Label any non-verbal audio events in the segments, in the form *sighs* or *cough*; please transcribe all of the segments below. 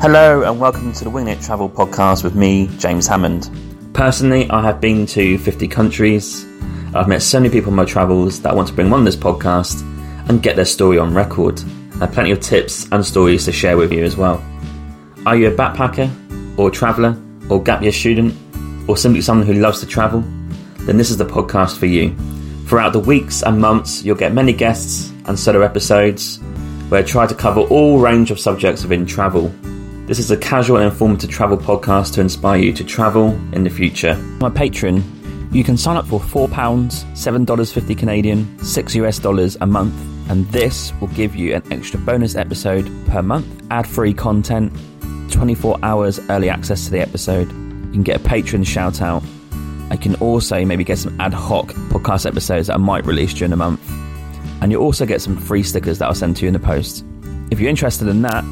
Hello, and welcome to the Wing It Travel podcast with me, James Hammond. Personally, I have been to 50 countries. I've met so many people on my travels that I want to bring on this podcast and get their story on record. I have plenty of tips and stories to share with you as well. Are you a backpacker, or a traveller, or gap year student, or simply someone who loves to travel? Then this is the podcast for you. Throughout the weeks and months, you'll get many guests and solo episodes where I try to cover all range of subjects within travel. This is a casual and informative travel podcast to inspire you to travel in the future. My Patreon, you can sign up for £4, $7.50 Canadian, 6 US dollars a month, and this will give you an extra bonus episode per month, ad free content, 24 hours early access to the episode. You can get a patron shout out. I can also maybe get some ad hoc podcast episodes that I might release during the month. And you'll also get some free stickers that I'll send to you in the post. If you're interested in that,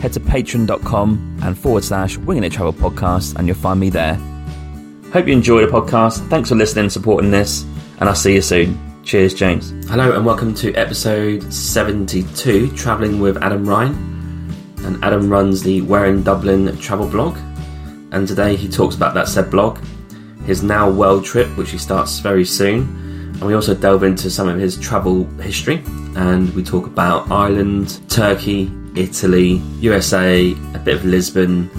head to patreon.com and forward slash winging it travel podcast and you'll find me there. Hope you enjoy the podcast. Thanks for listening and supporting this, and I'll see you soon. Cheers, James. Hello, and welcome to episode 72 Travelling with Adam Ryan. And Adam runs the Where in Dublin travel blog. And today he talks about that said blog, his now world trip, which he starts very soon. And we also delve into some of his travel history. And we talk about Ireland, Turkey, Italy, USA, a bit of Lisbon,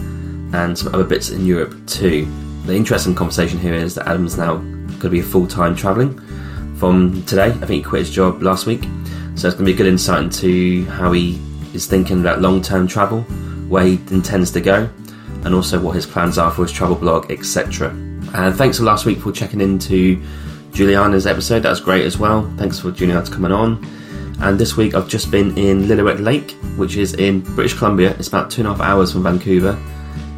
and some other bits in Europe too. The interesting conversation here is that Adam's now going to be a full time travelling from today. I think he quit his job last week, so it's going to be a good insight into how he is thinking about long term travel, where he intends to go, and also what his plans are for his travel blog, etc. And thanks for last week for checking into Juliana's episode. That was great as well. Thanks for Juliana coming on. And this week I've just been in Lillooet Lake, which is in British Columbia. It's about two and a half hours from Vancouver.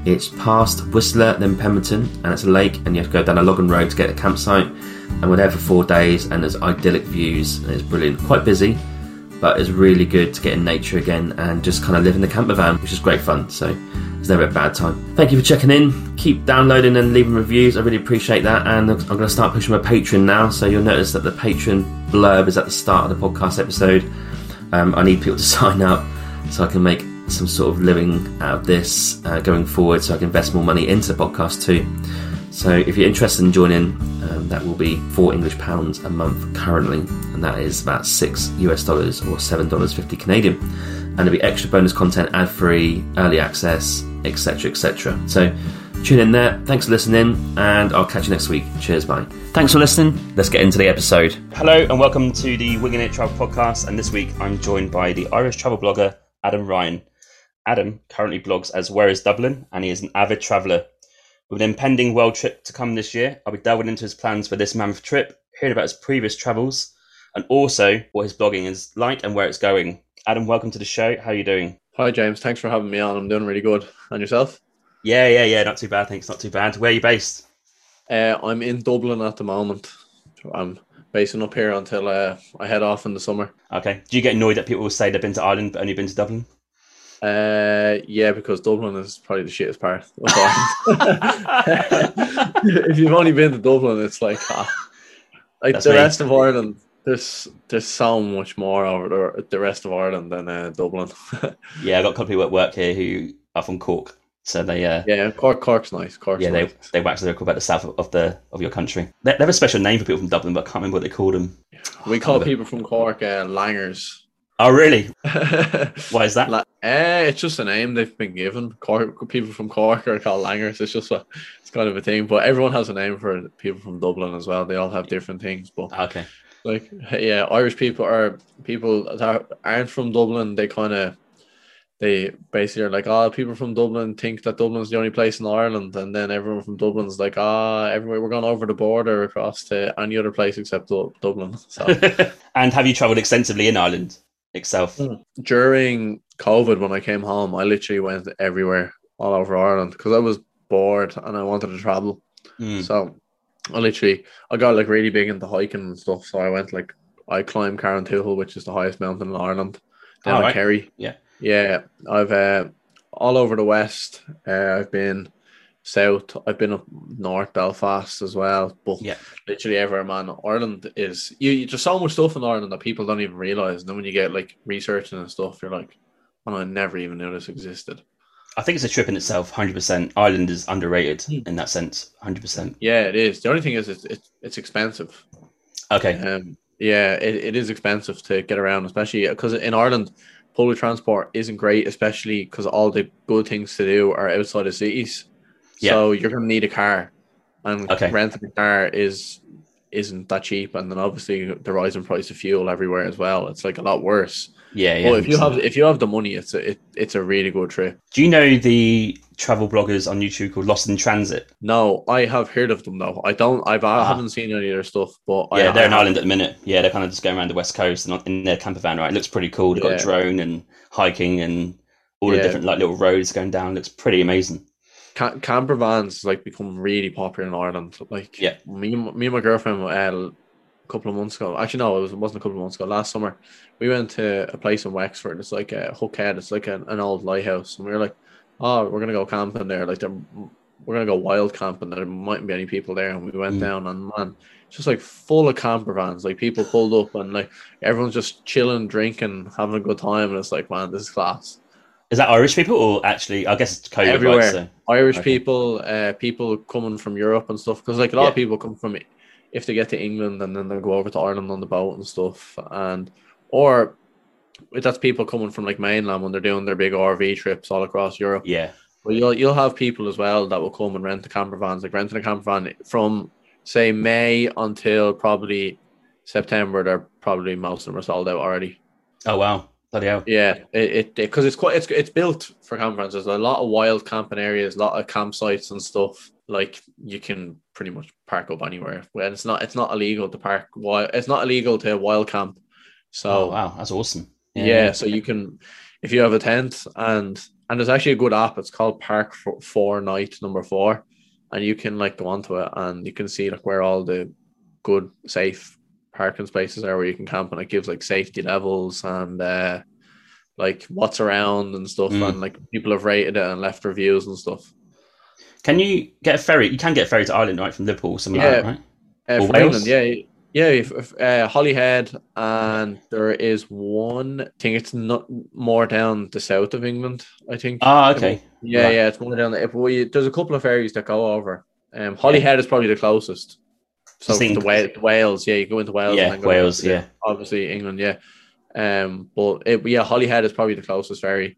It's past Whistler, then Pemberton, and it's a lake, and you have to go down a logging road to get a campsite. And we're there for four days, and there's idyllic views, and it's brilliant. Quite busy, but it's really good to get in nature again and just kind of live in the camper van, which is great fun. So it's never a bad time. Thank you for checking in. Keep downloading and leaving reviews. I really appreciate that. And I'm going to start pushing my Patreon now. So you'll notice that the Patreon blurb is at the start of the podcast episode. Um, I need people to *laughs* sign up so I can make some sort of living out of this uh, going forward so I can invest more money into the podcast too. So if you're interested in joining, um, that will be four English pounds a month currently, and that is about six US dollars or seven dollars fifty Canadian. And there'll be extra bonus content, ad free, early access, etc. etc. So tune in there. Thanks for listening, and I'll catch you next week. Cheers, bye. Thanks for listening. Let's get into the episode. Hello, and welcome to the Winging It Travel Podcast. And this week I'm joined by the Irish travel blogger Adam Ryan. Adam currently blogs as Where is Dublin, and he is an avid traveller. With an impending world trip to come this year, I'll be delving into his plans for this mammoth trip, hearing about his previous travels, and also what his blogging is like and where it's going. Adam, welcome to the show. How are you doing? Hi, James. Thanks for having me on. I'm doing really good. And yourself? Yeah, yeah, yeah. Not too bad. Thanks. Not too bad. Where are you based? Uh, I'm in Dublin at the moment. I'm basing up here until uh, I head off in the summer. Okay. Do you get annoyed that people will say they've been to Ireland but only been to Dublin? Uh, yeah, because Dublin is probably the shittest part. *laughs* if you've only been to Dublin, it's like ah, like That's the me. rest of Ireland. There's there's so much more over the, the rest of Ireland than uh, Dublin. *laughs* Yeah, I got a couple of people at work here who are from Cork, so they uh, yeah, Cork Cork's nice. Cork's yeah, they nice. they wax lyrical about the south of, of the of your country. They, they have a special name for people from Dublin, but I can't remember what they call them. we call people from Cork uh, langers. Oh, really? *laughs* Why is that? eh, it's just a name they've been given. Cork people from Cork are called langers. It's just a, it's kind of a thing. But everyone has a name for people from Dublin as well. They all have different things. But Okay. like, yeah, Irish people are people that aren't from Dublin. They kind of, they basically are like, oh, people from Dublin think that Dublin's the only place in Ireland, and then everyone from Dublin's like, ah, everywhere we're going over the border across to any other place except Dublin. So. *laughs* and have you travelled extensively in Ireland itself? Mm. during COVID, when I came home, I literally went everywhere, all over Ireland, because I was bored and I wanted to travel. Mm. So I literally, I got like really big into hiking and stuff. So I went like, I climbed Carrauntoohil, which is the highest mountain in Ireland. Then Oh, right. Kerry. Yeah. Yeah. I've uh, all over the west. Uh, I've been south. I've been up north Belfast as well. But Yeah. literally everywhere, man. Ireland is you, you just so much stuff in Ireland that people don't even realize. And then when you get like researching and stuff, you're like, oh, I never even knew this existed. I think it's a trip in itself. Hundred percent. Ireland is underrated Hmm. in that sense. Hundred percent. Yeah, it is. The only thing is, it's it's, it's expensive. Okay. Um, yeah, it, it is expensive to get around, especially because in Ireland, public transport isn't great, especially because all the good things to do are outside of cities. So you're going to need a car, and Okay. renting a car is isn't that cheap. And then obviously the rising price of fuel everywhere as well. It's like a lot worse. Yeah, yeah. but if you have if you have the money, it's a it, it's a really good trip. Do you know the travel bloggers on YouTube called Lost in Transit? No, I have heard of them though. I don't. I've I Ah. haven't seen any of their stuff, but Yeah, I, they're I in Ireland at the minute. Yeah, they're kind of just going around the west coast and in their camper van. Right, it looks pretty cool. They've got a drone and hiking and all the Yeah. different like little roads going down. Looks pretty amazing. Ca- camper vans like become really popular in Ireland. Like Yeah. me, and- me and my girlfriend uh, a couple of months ago. Actually, no, it, was, it wasn't a couple of months ago. Last summer, we went to a place in Wexford. It's like a Hook Head. It's like an, an old lighthouse, and we were like, "Oh, we're gonna go camping there. Like, we're gonna go wild camping. There mightn't be any people there." And we went Mm. down, and man, it's just like full of camper vans. Like people pulled up, and like everyone's just chilling, drinking, having a good time, and it's like, man, this is class. Is that Irish people or actually? I guess it's COVID, Everywhere. right? So Irish Okay. people, uh, people coming from Europe and stuff. Because like a lot Yeah. of people come from if they get to England and then they go over to Ireland on the boat and stuff, and or that's people coming from like mainland when they're doing their big RV trips all across Europe. yeah, But you'll you'll have people as well that will come and rent the camper vans, like renting a camper van from say May until probably September. They're probably most of them are sold out already. Oh wow, bloody hell. Yeah, it because it's quite it's it's built for. There's a lot of wild camping areas, a lot of campsites and stuff. Like you can pretty much park up anywhere. Well, it's not it's not illegal to park wild. It's not illegal to wild camp. So Oh wow, that's awesome. yeah, so you can if you have a tent and and there's actually a good app. It's called Park for Four Night Number Four, and you can like go onto it and you can see like where all the good safe parking spaces are where you can camp and it gives like safety levels and uh like what's around and stuff Mm. and like people have rated it and left reviews and stuff. Can you get a ferry? You can get a ferry to Ireland, right, from Liverpool, or something like Yeah. that, right? Uh, Or Wales? England, yeah, yeah. If, if, uh, Holyhead, and there is one. I think it's not more down the south of England. I think. Ah, okay. Yeah, Right. yeah, it's more down there. If we, there's a couple of ferries that go over. Um, Holyhead is probably the closest. So think- the Wales, yeah, you go into Wales. Yeah, and then go Wales, into, yeah. obviously England, yeah. Um, but it, yeah, Holyhead is probably the closest ferry.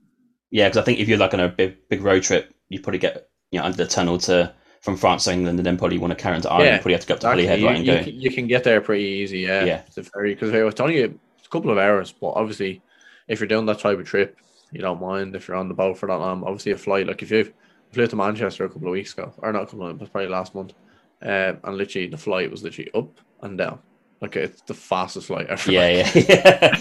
Yeah, because I think if you're like on a big big road trip, you probably get you know under the tunnel to from France to England, and then probably want to carry on to Ireland. Yeah, you probably have to go up to Exactly. Holyhead, You, right, and you go. can, you can get there pretty easy, yeah. Yeah. The ferry because it's only a, it's a couple of hours, but obviously, if you're doing that type of trip, you don't mind if you're on the boat for that long. Obviously, a flight like if you flew to Manchester a couple of weeks ago, or not a couple of, probably last month, uh, and literally the flight was literally up and down. Like it's the fastest flight ever. Yeah, yeah, *laughs* yeah.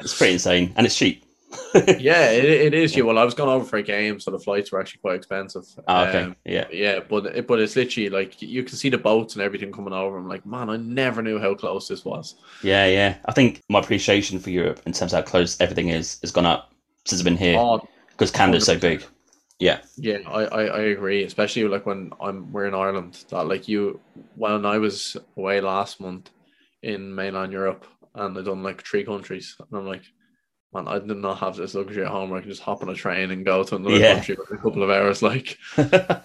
it's pretty insane, and it's cheap. *laughs* yeah, it, it is. You well, I was going over for a game, so the flights were actually quite expensive. Oh, okay, Um, yeah, yeah, but it, but it's literally like you can see the boats and everything coming over. I'm like, man, I never knew how close this was. yeah, yeah. I think my appreciation for Europe in terms of how close everything is has gone up since I've been here Oh, because Canada's so big. Yeah, yeah, I, I, I agree. Especially like when I'm we're in Ireland. That like you, when I was away last month in mainland Europe, and I done like three countries, and I'm like, man, I did not have this luxury at home where I can just hop on a train and go to another Yeah. country in a couple of hours. Like, *laughs*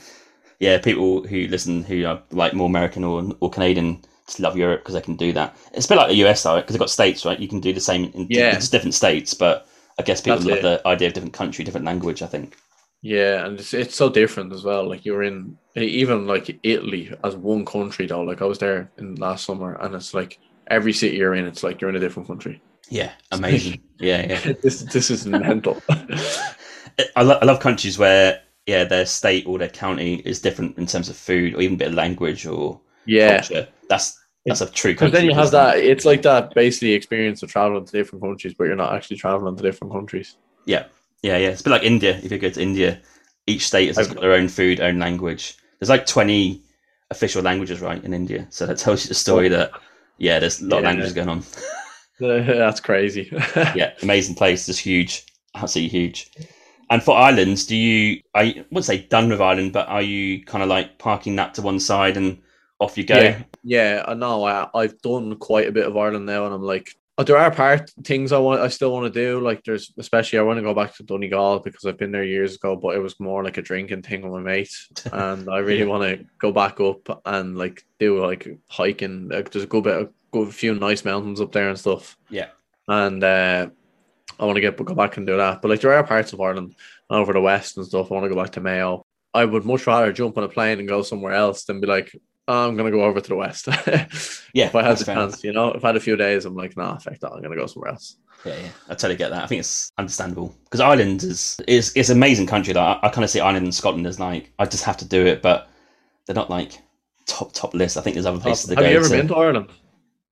yeah. People who listen who are like more American or or Canadian just love Europe because they can do that. It's a bit like the US though, because they've got states, right? You can do the same in Yeah. different states, but I guess people That's love it. the idea of different country, different language. I think. Yeah, and it's it's so different as well. Like you're in even like Italy as one country though. Like I was there in last summer, and it's like every city you're in, it's like you're in a different country. Yeah, amazing. yeah, yeah. *laughs* this this is mental. *laughs* I, lo- I love countries where yeah their state or their county is different in terms of food or even a bit of language or yeah, culture. That's that's a true because country. then you have it? that. It's like that basically experience of traveling to different countries, but you're not actually traveling to different countries. Yeah, yeah, yeah. It's a bit like India. If you go to India, each state has got their own food, own language. There's like 20 official languages, right, in India. So that *laughs* tells you the story that yeah, there's a lot of languages going on. *laughs* *laughs* That's crazy. yeah, amazing place. It's huge. Absolutely huge. And for islands, do you? I wouldn't say done with Ireland, but are you kind of like parking that to one side and off you go? Yeah, yeah. I know. I, I've done quite a bit of Ireland now, and I'm like, there are part things I want I still want to do. Like there's especially I want to go back to Donegal because I've been there years ago, but it was more like a drinking thing with my mates. *laughs* And I really want to go back up and like do like hiking. Like, there's a good bit of good few nice mountains up there and stuff. Yeah. And uh I want to get go back and do that. But like there are parts of Ireland over the west and stuff. I want to go back to Mayo. I would much rather jump on a plane and go somewhere else than be like, I'm gonna go over to the west. *laughs* Yeah, if I had the chance, you know, if I had a few days, I'm like, nah, fuck that, I'm gonna go somewhere else. Yeah, yeah, I totally get that. I think it's understandable because Ireland is is it's an amazing country. Like I, I kind of see Ireland and Scotland as like I just have to do it, but they're not like top top list. I think there's other places to Have go. you ever to. been to Ireland?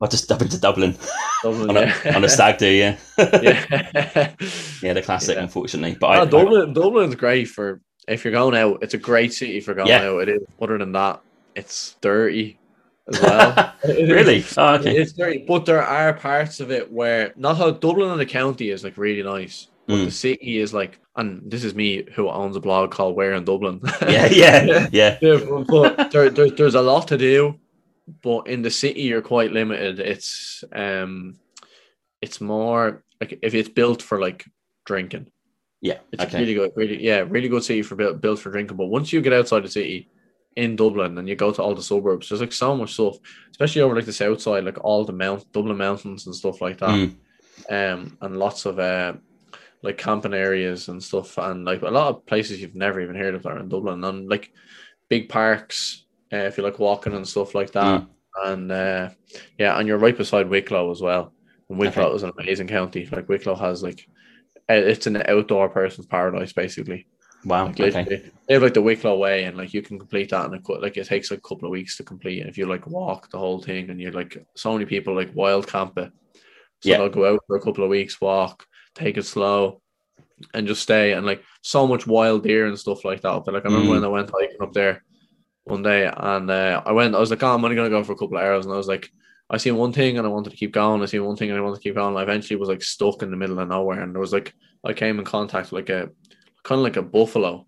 I just up into Dublin Dublin, *laughs* on a, yeah. on a stag do. Yeah, *laughs* yeah. yeah, the classic, Yeah. unfortunately. But I, I, Dublin, Dublin's great for if you're going out. It's a great city for going Yeah. out. It is. Other than that, it's dirty as well. *laughs* Really? Oh, okay. It's dirty, but there are parts of it where not how Dublin and the county is like really nice, but Mm. the city is like. And this is me who owns a blog called Where in Dublin. *laughs* Yeah, yeah, *laughs* yeah. Yeah, but there, there, there's a lot to do, but in the city you're quite limited. It's um, it's more like if it's built for like drinking. Yeah. It's Okay. really good, really yeah, really good city for built built for drinking. But once you get outside the city, in Dublin, and you go to all the suburbs, there's like so much stuff, especially over like the south side, like all the mount Dublin mountains and stuff like that. Mm. Um, and lots of uh, like camping areas and stuff, and like a lot of places you've never even heard of are in Dublin, and like big parks. Uh, if you like walking and stuff like that, and uh, yeah, and you're right beside Wicklow as well. And Wicklow Okay. is an amazing county. Like Wicklow has like, it's an outdoor person's paradise basically. Wow. Like Okay. they have like the Wicklow Way, and like you can complete that in a like it takes like a couple of weeks to complete. And if you like walk the whole thing, and you're like so many people like wild camp it, so Yeah. they'll go out for a couple of weeks, walk, take it slow, and just stay. And like so much wild deer and stuff like that. But like I remember Mm. when I went hiking up there one day, and uh, I went, I was like, oh, I'm only gonna go for a couple of hours, and I was like. I seen one thing and I wanted to keep going. I seen one thing and I wanted to keep going. I eventually was like stuck in the middle of nowhere, and there was like I came in contact with like a kind of like a buffalo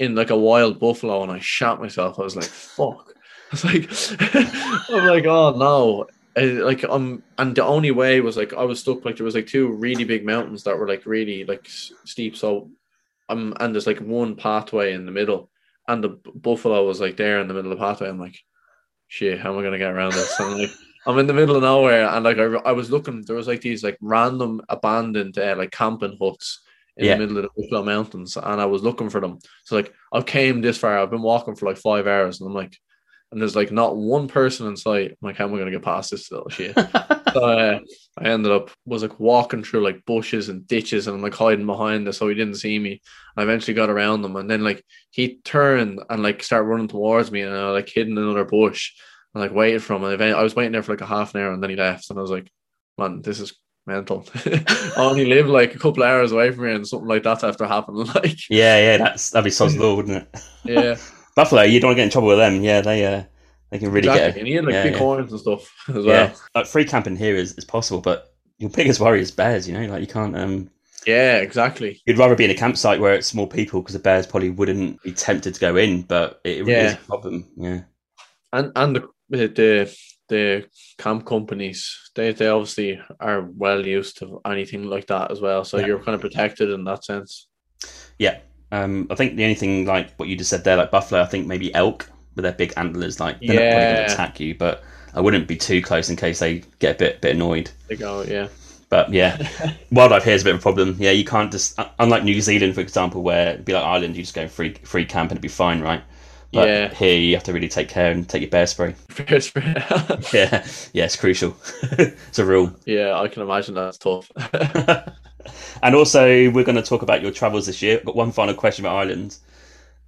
in like a wild buffalo and I shot myself. I was like, fuck. *laughs* I was like, *laughs* I'm like, oh no. I- like um and the only way was like I was stuck like there was like two really big mountains that were like really like s- steep so um and there's like one pathway in the middle and the b- buffalo was like there in the middle of the pathway I'm like shit how am I gonna get around this and like I'm in the middle of nowhere and like I, I was looking there was like these like random abandoned uh, like camping huts in Yeah. the middle of the Wicklow Mountains and I was looking for them so like I've came this far I've been walking for like five hours and I'm like and there's like not one person in sight. I'm like, how am I gonna get past this little shit? *laughs* so uh, I ended up was like walking through like bushes and ditches, and I'm like hiding behind this so he didn't see me. I eventually got around him, and then like he turned and like started running towards me, and I like hid in another bush and like waited for him. And I was waiting there for like a half an hour, and then he left, and I was like, man, this is mental. *laughs* I only live like a couple of hours away from here, and something like that's after happening. *laughs* Like, Yeah, yeah. That's that'd be so law, wouldn't it? yeah, *laughs* Buffalo, you don't want to get in trouble with them. Yeah, they uh, they can really exactly. get. And he had like yeah, big yeah. horns and stuff as well. Yeah, like free camping here is, is possible, but your biggest worry is bears. You know, like you can't. Um, Yeah, exactly. you'd rather be in a campsite where it's more people because the bears probably wouldn't be tempted to go in, but it really is a problem. Yeah, and and the the the camp companies they they obviously are well used to anything like that as well. So Yeah. you're kind of protected in that sense. yeah. Um, I think the only thing like what you just said there, like buffalo, I think maybe elk with their big antlers, like they're not probably going to attack you, but I wouldn't be too close in case they get a bit bit annoyed. They go, yeah, But yeah, *laughs* wildlife here is a bit of a problem. Yeah, you can't just unlike New Zealand, for example, where it'd be like Ireland, you just go free free camp and it'd be fine, right? But Yeah. here you have to really take care and take your bear spray. *laughs* Fair spray. *laughs* Yeah, yeah, it's crucial. *laughs* it's a rule. yeah. I can imagine that's tough. and also, we're going to talk about your travels this year. I've got one final question about Ireland,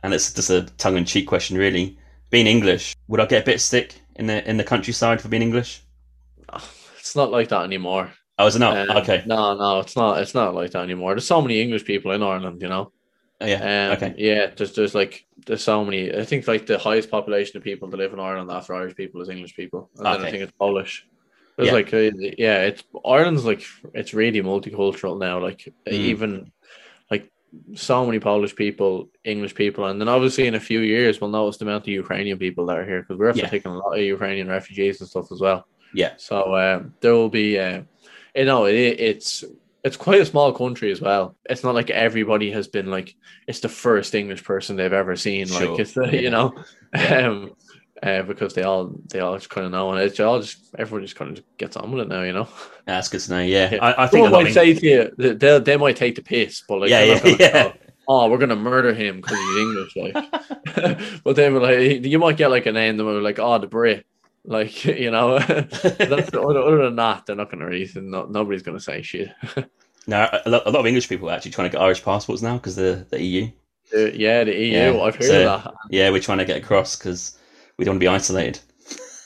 and it's just a tongue in cheek question, really. Being English, would I get a bit sick in the in the countryside for being English? *sighs* it's not like that anymore. Oh, is it not? Um, okay. No, no, it's not. It's not like that anymore. There's so many English people in Ireland, you know. Oh, yeah. Um, okay. Yeah, there's there's like there's so many. I think like the highest population of people that live in Ireland after Irish people is English people, and then Okay. I think it's Polish. There's Yeah. like uh, yeah, it's Ireland's like it's really multicultural now. Like Mm. even like so many Polish people, English people, and then obviously in a few years we'll notice the amount of Ukrainian people that are here because we're Yeah. taking a lot of Ukrainian refugees and stuff as well. Yeah. So uh, there will be uh, you know, it, it's it's quite a small country as well. It's not like everybody has been like it's the first English person they've ever seen. Sure. Like it's Yeah. you know, Yeah. *laughs* um, uh, because they all they all just kind of know, and it's all just everyone just kind of gets on with it now. You know, That's good to know. Yeah, Yeah. I, I think lot might of say to you they they might take the piss, but like Yeah, yeah, yeah. go, Oh, we're gonna murder him because he's English, like. *laughs* but then, like, you might get like an end, and like, oh, the Brit, like, *laughs* you know. *laughs* That's *laughs* other, other than that, they're not gonna really. No, nobody's gonna say shit. no, a lot, a lot of English people are actually trying to get Irish passports now because the the EU. Uh, yeah, the EU. Yeah, I've heard so- that. Yeah, we're trying to get across because we don't want to be isolated.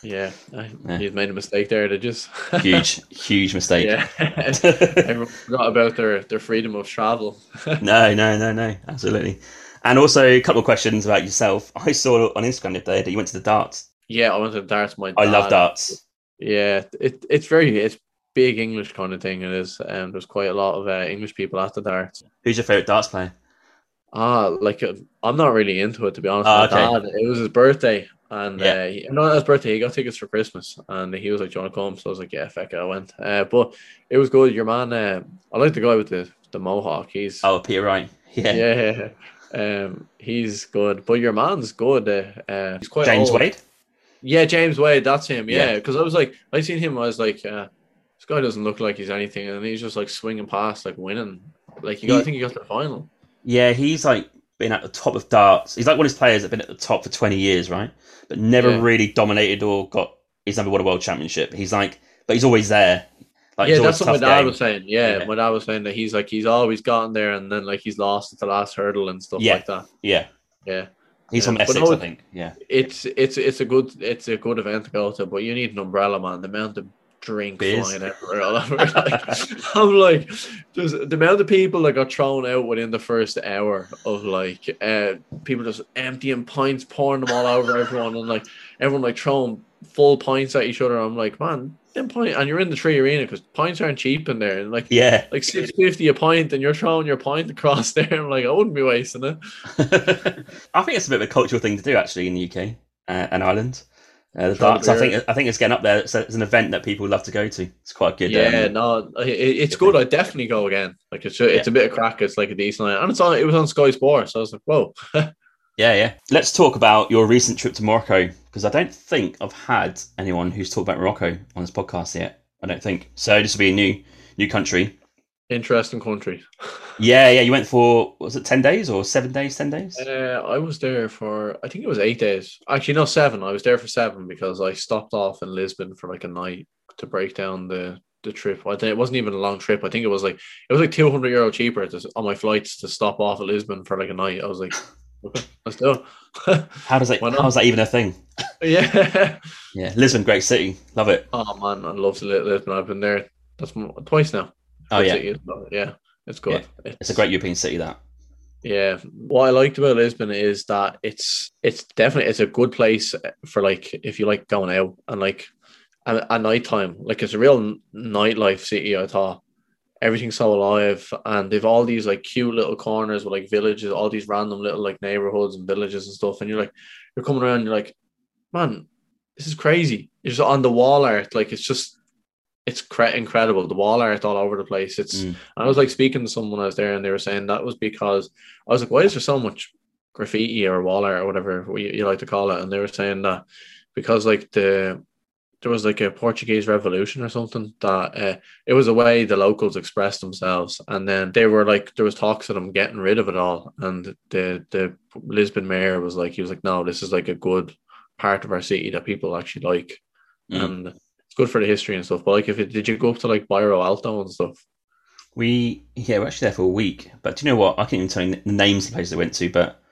Yeah, I, Yeah. you've made a mistake there. They just Huge, huge mistake. Yeah, everyone forgot about their their freedom of travel. no, no, no, no, absolutely. And also a couple of questions about yourself. I saw on Instagram the other day that you went to the darts. Yeah, I went to darts. My dad. I love darts. Yeah, it it's very it's big English kind of thing. It is. Um, there's quite a lot of uh, English people at the darts. Who's your favorite darts player? Ah, like uh, I'm not really into it to be honest. Oh, okay. dad, it was his birthday, and Yeah. uh, he, not his birthday. He got tickets for Christmas, and he was like, "Do you want to come?" So I was like, "Yeah, feck it, I went." Uh, but it was good. Your man, uh, I like the guy with the the mohawk. He's Oh, Peter Wright. *laughs* Yeah. yeah, um, he's good. But your man's good. Uh, uh, he's quite James old. Wade. Yeah, James Wade. That's him. Yeah. Yeah, because I was like, I seen him. I was like, uh, this guy doesn't look like he's anything, and he's just like swinging past, like winning. Like he got, He- I think he got to the final. Yeah, he's like been at the top of darts. He's like one of his players that have been at the top for 20 years, right? But never Yeah. really dominated or got his number one world championship. He's like, but he's always there. Like, yeah, that's what my dad game. was saying. Yeah, Yeah. my dad was saying that he's like he's always gotten there, and then like he's lost at the last hurdle and stuff Yeah. like that. Yeah, Yeah, he's from Essex, no- I think. Yeah, it's it's it's a good it's a good event to go to, but you need an umbrella, man. The amount of drink Beers. flying everywhere. all over. *laughs* Like, I'm like, there's the amount of people that got thrown out within the first hour of like uh people just emptying pints, pouring them all over everyone, and like everyone like throwing full pints at each other. I'm like, man, them pint, and you're in the 3Arena because pints aren't cheap in there, and like. yeah. Like six fifty a pint, and you're throwing your pint across *laughs* there. I'm like, I wouldn't be wasting it. *laughs* I think it's a bit of a cultural thing to do actually in the UK uh, and Ireland. Uh, the darts, I think, I think it's getting up there. It's, it's an event that people love to go to. It's quite good. Yeah, um, no, it, it's good. I definitely go again. Like it's a, it's a bit of craic. It's like a decent line, and it's on. It was on Sky Sports, so I was like, whoa. *laughs* Yeah, yeah. Let's talk about your recent trip to Morocco because I don't think I've had anyone who's talked about Morocco on this podcast yet. I don't think so. This will be a new new country. Interesting country. *laughs* Yeah, yeah. You went for was it ten days or seven days? Ten days? Uh, I was there for I think it was eight days. Actually, no, seven. I was there for seven because I stopped off in Lisbon for like a night to break down the the trip. I think it wasn't even a long trip. I think it was like it was like two hundred euro cheaper to, on my flights to stop off at Lisbon for like a night. I was like, let's do it. How does not? How is that even a thing? yeah. *laughs* Yeah, Lisbon, great city, love it. Oh man, I love Lisbon. I've been there. That's twice now. Oh yeah, city, isn't it? yeah, it's good. it's a great European city. That Yeah, what I liked about Lisbon is that it's it's definitely it's a good place for like if you like going out and like at, at night time. Like it's a real nightlife city. I thought everything's so alive, and they've all these like cute little corners with like villages, all these random little like neighborhoods and villages and stuff. And you're like, you're coming around, you're like, man, this is crazy. Just on the wall art, like it's just. It's cre- incredible. The wall art all over the place. It's Mm. I was like speaking to someone I was there, and they were saying that was because I was like, why is there so much graffiti or wall art or whatever you, you like to call it? And they were saying that because like the there was like a Portuguese revolution or something that uh, it was a way the locals expressed themselves, and then they were like there was talks of them getting rid of it all, and the the Lisbon mayor was like he was like, no, this is like a good part of our city that people actually like, Mm. and it's good for the history and stuff. But like, if it, did you go up to like Bairro Alto and stuff? we yeah we're actually there for a week. But do you know what? I can't even tell you the names of the places we went to, but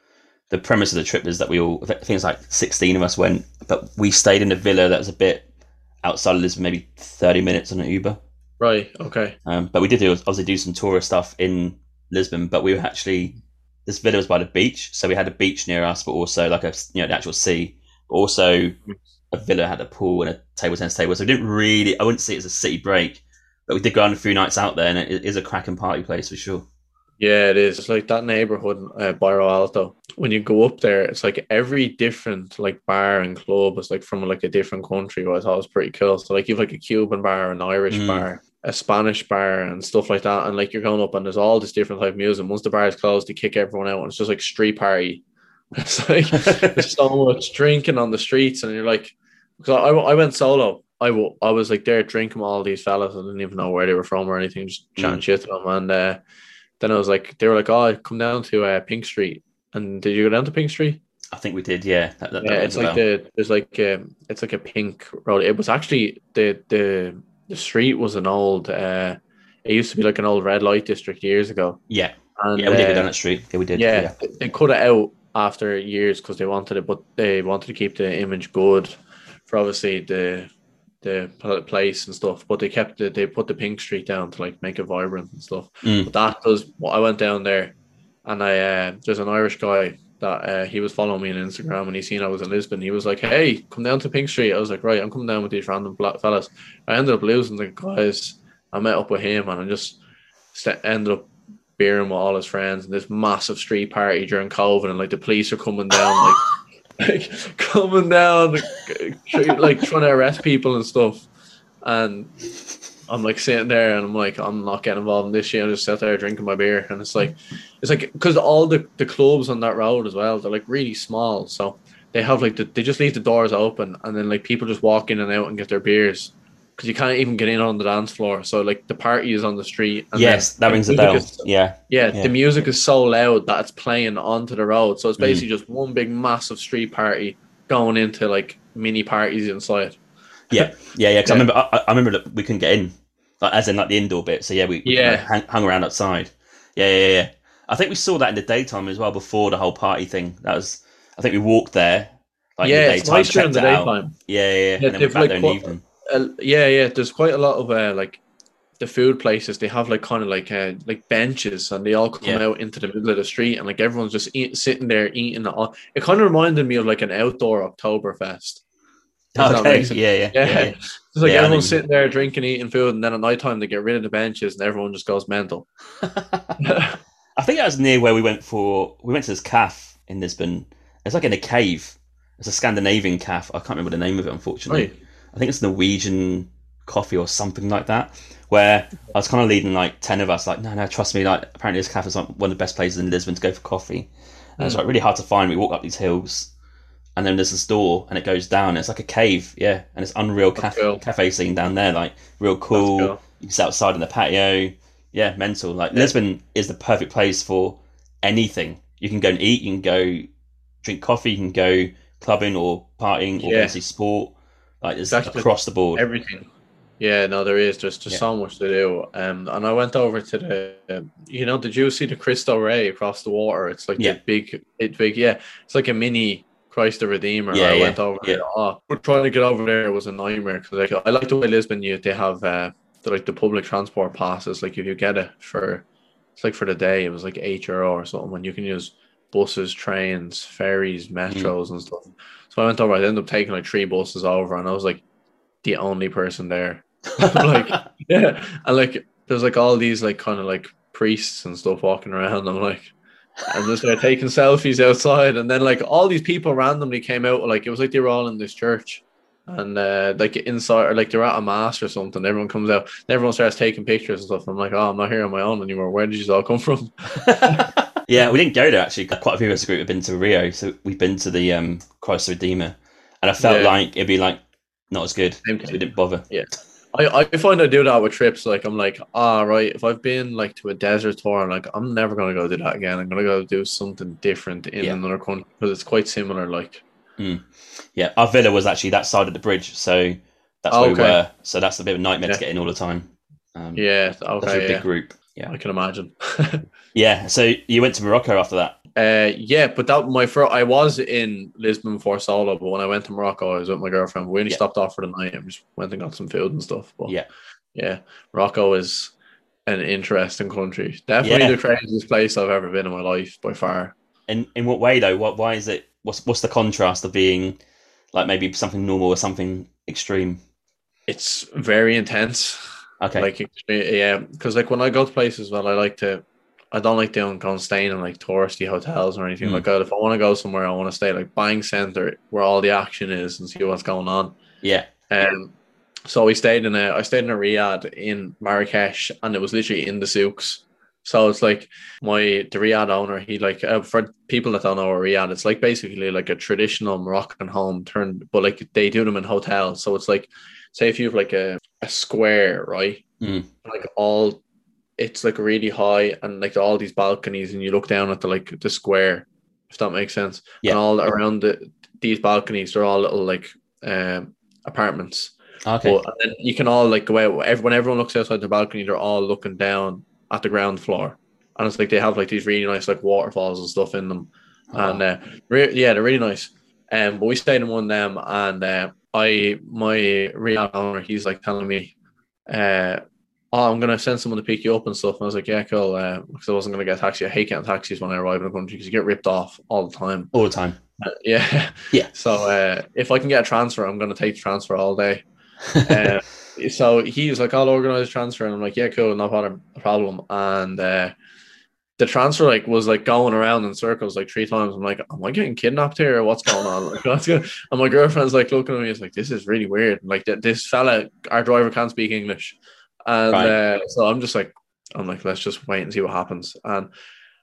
the premise of the trip is that we all I think it's like sixteen of us went, but we stayed in a villa that was a bit outside of Lisbon, maybe thirty minutes on an Uber. Right. Okay. Um, but we did do, obviously do some tourist stuff in Lisbon, but we were actually this villa was by the beach, so we had a beach near us, but also like a you know the actual sea. But also a villa had a pool and a table tennis table, so we didn't really I wouldn't see it as a city break, but we did go on a few nights out there, and it is a cracking party place for sure. Yeah, it is. It's like that neighborhood, uh, Bairro Alto. When you go up there, it's like every different like bar and club is like from like a different country. What I thought was pretty cool. So like you've like a Cuban bar, an Irish Mm. bar, a Spanish bar and stuff like that, and like you're going up and there's all this different type of music. Once the bar is closed, they kick everyone out, and it's just like street party. *laughs* It's like *laughs* there's so much drinking on the streets, and you're like, because I, I went solo. I, w- I was like there drinking with all these fellas. I didn't even know where they were from or anything, just chatting Mm. shit to them. And uh, then I was like, they were like, oh, come down to uh, Pink Street. And did you go down to Pink Street? I think we did. Yeah, that, that, yeah, that it's like bell. the there's like um, it's like a pink road. It was actually the the the street was an old. uh It used to be like an old red light district years ago. yeah, And, yeah. We did go uh, down that street. Yeah, we did. yeah, they cut it out after years because they wanted it, but they wanted to keep the image good for obviously the the place and stuff. But they kept the, they put the pink street down to like make it vibrant and stuff. Mm. But that does. I went down there, and I uh, there's an Irish guy that uh, he was following me on Instagram, and he seen I was in Lisbon. He was like, "Hey, come down to Pink Street." I was like, "Right, I'm coming down with these random black fellas." I ended up losing the guys. I met up with him, and I just st- ended up beering with all his friends and this massive street party during COVID, and like the police are coming down, like, *laughs* like coming down, like, trying to arrest people and stuff. And I'm like sitting there, and I'm like, I'm not getting involved in this shit. I'm just sat there drinking my beer, and it's like, it's like because all the the clubs on that road as well, they're like really small, so they have like the, they just leave the doors open, and then like people just walk in and out and get their beers. Because you can't even get in on the dance floor, so like the party is on the street. And yes, that rings a bell. is- Yeah, yeah, Yeah. the music is so loud that it's playing onto the road. So it's Mm. basically just one big massive street party going into like mini parties inside. yeah, yeah, *laughs* yeah. Because Yeah. I remember, I, I remember that we couldn't get in, like as in like the indoor bit. So yeah, we, we Yeah. kinda hung, hung around outside. Yeah, yeah, yeah. I think we saw that in the daytime as well before the whole party thing. That was, I think we walked there. Like yeah, in the it's daytime, nice during the daytime. Yeah, yeah, yeah. Yeah, and then we're back like, there in the evening. Uh, yeah, yeah. There's quite a lot of uh, like the food places. They have like kind of like uh, like benches, and they all come Yeah. out into the middle of the street, and like everyone's just eat, sitting there eating. It, all. it kind of reminded me of like an outdoor Oktoberfest. Okay, yeah, yeah, Yeah. yeah, yeah. *laughs* It's like Yeah, everyone's sitting there drinking, eating food, and then at night time they get rid of the benches, and everyone just goes mental. *laughs* *laughs* I think that was near where we went for. We went to this calf in Lisbon. It's like in a cave. It's a Scandinavian calf. I can't remember the name of it, unfortunately. Right. I think it's Norwegian coffee or something like that. Where I was kind of leading like ten of us, like, no, no, trust me. Like, apparently this cafe is like one of the best places in Lisbon to go for coffee. And it's Mm. like really hard to find. We walk up these hills, and then there's this door, and it goes down. It's like a cave, yeah, and it's unreal cafe cool. cafe scene down there, like real cool. cool. You can sit outside in the patio. Yeah, mental. Like Lisbon is the perfect place for anything. You can go and eat. You can go drink coffee. You can go clubbing or partying or Yeah. see sport. Like it's Exactly. across the board. Everything. Yeah, no, there is. There's just Yeah. so much to do. Um, and I went over to the, um, you know, did you see the Cristo Rei across the water? It's like Yeah. the big, it big, yeah. It's like a mini Christ the Redeemer. Yeah, I yeah, went over yeah. there. Oh, we're trying to get over there was a nightmare because like I like the way Lisbon you they have uh the, like the public transport passes. Like if you get it for, it's like for the day it was like eight euro or something, and you can use buses, trains, ferries, Mm. metros, and stuff. So I went over. I ended up taking like three buses over, and I was like the only person there. *laughs* *laughs* like yeah, and like there's like all these like kind of like priests and stuff walking around. I'm like, and just they're taking selfies outside, and then like all these people randomly came out. Like it was like they were all in this church, and uh, like inside or like they're at a mass or something. Everyone comes out, everyone starts taking pictures and stuff. I'm like, oh, I'm not here on my own anymore. Where did you all come from? *laughs* yeah, we didn't go there actually. Quite a few of us group have been to Rio, so we've been to the um, Christ the Redeemer, and I felt Yeah. like it'd be like not as good. We didn't bother. Yeah. I, I find I do that with trips. Like I'm like, ah, right. If I've been like to a desert tour, I'm like, I'm never gonna go do that again. I'm gonna go do something different in Yeah. another country because it's quite similar. Like, Yeah, our villa was actually that side of the bridge, so that's where we were. So that's a bit of a nightmare Yeah. to get in all the time. Um, yeah, that's a okay, big yeah, group. Yeah, I can imagine. *laughs* yeah. So you went to Morocco after that. uh, yeah, but that my first, I was in Lisbon for solo, but when I went to Morocco, I was with my girlfriend. We only Yeah. stopped off for the night and just went and got some food and stuff. But Yeah. yeah, Morocco is an interesting country. Definitely Yeah. the craziest place I've ever been in my life by far. In in what way though? What why is it? What's what's the contrast of being like maybe something normal or something extreme? It's very intense. Okay. Like yeah, because like when I go to places, well, I like to. I don't like doing going staying in like touristy hotels or anything Mm. like that. If I want to go somewhere, I want to stay like buying center where all the action is and see what's going on. yeah. Um, So we stayed in a I stayed in a riad in Marrakesh, and it was literally in the souks. So it's like my the riad owner. He like uh, for people that don't know a riad, it's like basically like a traditional Moroccan home turned, but like they do them in hotels. So it's like say if you have like a, a square, right? Mm. Like all it's like really high and like all these balconies and you look down at the like the square, if that makes sense. Yeah. And all around the these balconies, they're all little like um apartments. Okay. But and then you can all like go out when everyone looks outside the balcony, they're all looking down at the ground floor. And it's like they have like these really nice like waterfalls and stuff in them. And uh, re- yeah, they're really nice. Um, but we stayed in one of them, and uh, I my riad owner, he's like telling me, uh, "Oh, I'm gonna send someone to pick you up and stuff." And I was like, "Yeah, cool," uh, because I wasn't gonna get a taxi. I hate getting taxis when I arrive in the country because you get ripped off all the time. All the time. Uh, yeah, Yeah. *laughs* So uh, if I can get a transfer, I'm gonna take the transfer all day. *laughs* So he was like, "I'll organize a transfer," and I'm like, "Yeah, cool, no problem." problem. And uh, the transfer like was like going around in circles like three times. I'm like, "Am I getting kidnapped here? Or what's going on?" Like, *laughs* what's going? And my girlfriend's like looking at me. It's like, "This is really weird." Like th- this fella, our driver can't speak English, and Right. uh, so I'm just like, I'm like, let's just wait and see what happens. And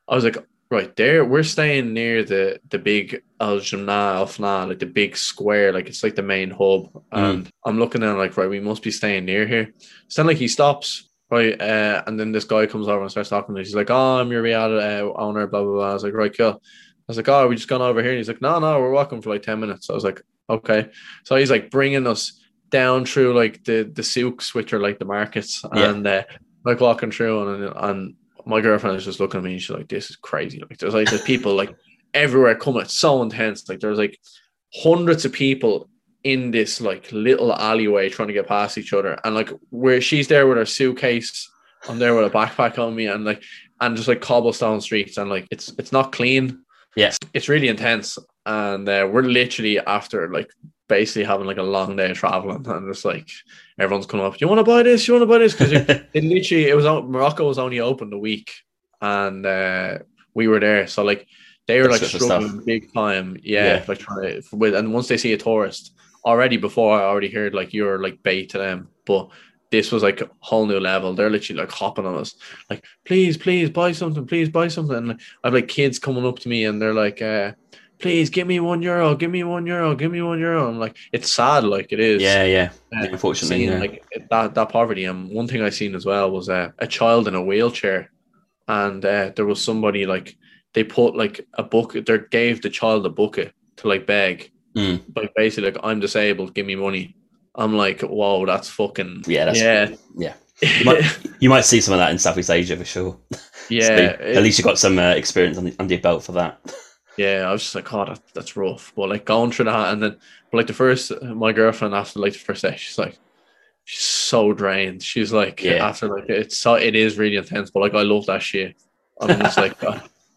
I was like, right there, we're staying near the the big Al Jemaa el-Fna, like the big square, like it's like the main hub. And I'm looking at like, right, we must be staying near here. So then like he stops, right, uh, and then this guy comes over and starts talking to me. He's like, oh, I'm your riad uh, owner, blah blah blah. I was like, right, cool. I was like, oh, we just gone over here. And he's like, no, no, we're walking for like ten minutes. I was like, okay. So he's like bringing us down through like the the souks, which are like the markets, Yeah. and uh, like walking through, and and my girlfriend is just looking at me. and She's like, "This is crazy." Like, there's like there's people like everywhere coming. It's so intense. Like, there's like hundreds of people in this like little alleyway trying to get past each other, and like where she's there with her suitcase, I'm there with a backpack on me, and like and just like cobblestone streets, and like it's it's not clean. Yeah. it's really intense, and uh, we're literally after like basically having like a long day of traveling, and it's like everyone's coming up. do You want to buy this? You want to buy this? Because *laughs* it literally it was Morocco was only open a week, and uh, we were there. So like they were like struggling big time. Yeah, Yeah. like trying to with and once they see a tourist already before I already heard like you're like bait to them, but. This was like a whole new level. They're literally like hopping on us, like, please, please buy something, please buy something. And like, I have like kids coming up to me and they're like, uh, please give me one euro, give me one euro, give me one euro. I'm like, it's sad, like it is yeah, yeah. uh, Unfortunately, seeing, yeah. like that that poverty. And one thing I seen as well was uh, a child in a wheelchair, and uh, there was somebody like they put like a bucket. They gave the child a bucket to like beg, Mm. like basically like I'm disabled, give me money. I'm like, whoa, that's fucking Yeah, that's yeah, *laughs* yeah. You might, you might see some of that in Southeast Asia for sure. *laughs* yeah. So, at least you got some uh, experience on the, under your belt for that. *laughs* Yeah, I was just like, oh, that, that's rough. But like going through that, and then, but like the first, my girlfriend after like the first day, she's like, she's so drained. She's like, Yeah. after like it's so it is really intense. But like I love that shit. I'm just like,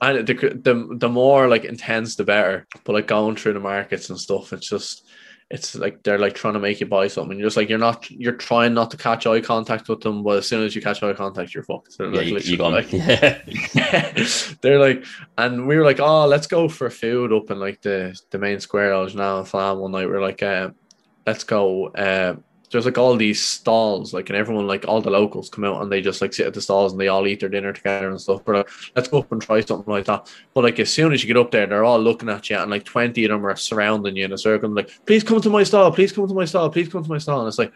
and the, the the more like intense, the better. But like going through the markets and stuff, it's just. It's like they're like trying to make you buy something. You're just like you're not. You're trying not to catch eye contact with them, but as soon as you catch eye contact, you're fucked. They're Yeah, like you, you gone. like- yeah. *laughs* *laughs* they're like, and we were like, oh, let's go for food up in like the the main square. I was now in Flam one night. We are like, uh, let's go. Uh, there's like all these stalls, like, and everyone like all the locals come out and they just like sit at the stalls and they all eat their dinner together and stuff. But like, let's go up and try something like that. But like, as soon as you get up there, they're all looking at you and like twenty of them are surrounding you in a circle. And like, please come to my stall. Please come to my stall. Please come to my stall. And it's like,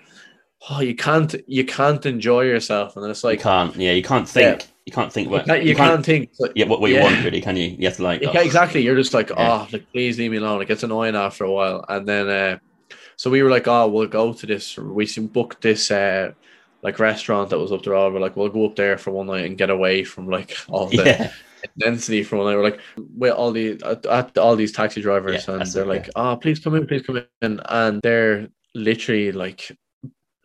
oh, you can't, you can't enjoy yourself. And then it's you like, can't. Yeah, you can't think. You can't think you what can't, you can't think. Like, Yeah, what, what you Yeah. want really? Can you? You have to like. yeah, oh, exactly. You're just like, Yeah. oh, like please leave me alone. It gets annoying after a while. And then, uh, so we were like, oh, we'll go to this. We should book this, uh, like restaurant that was up the road. We're like, we'll go up there for one night and get away from like all the Yeah, intensity for one night. We're like, with all the at, at all these taxi drivers, Yeah, and they're it, like, oh, please come in, please come in, and they're literally like.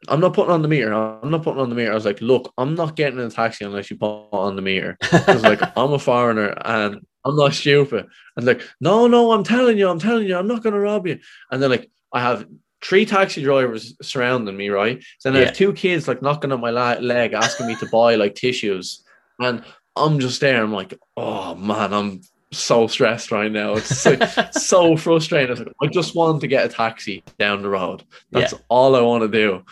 I'm not putting on the meter. I'm not putting on the meter. I was like, look, I'm not getting in a taxi unless you put on the meter. I was like, *laughs* I'm a foreigner and I'm not stupid. And like, no, no, I'm telling you, I'm telling you, I'm not going to rob you. And they're like, I have three taxi drivers surrounding me, right? Then I have two kids like knocking at my la- leg, asking me to buy like tissues, and I'm just there. I'm like, oh man, I'm so stressed right now. It's like *laughs* so frustrating. Like, I just want to get a taxi down the road. That's all I want to do.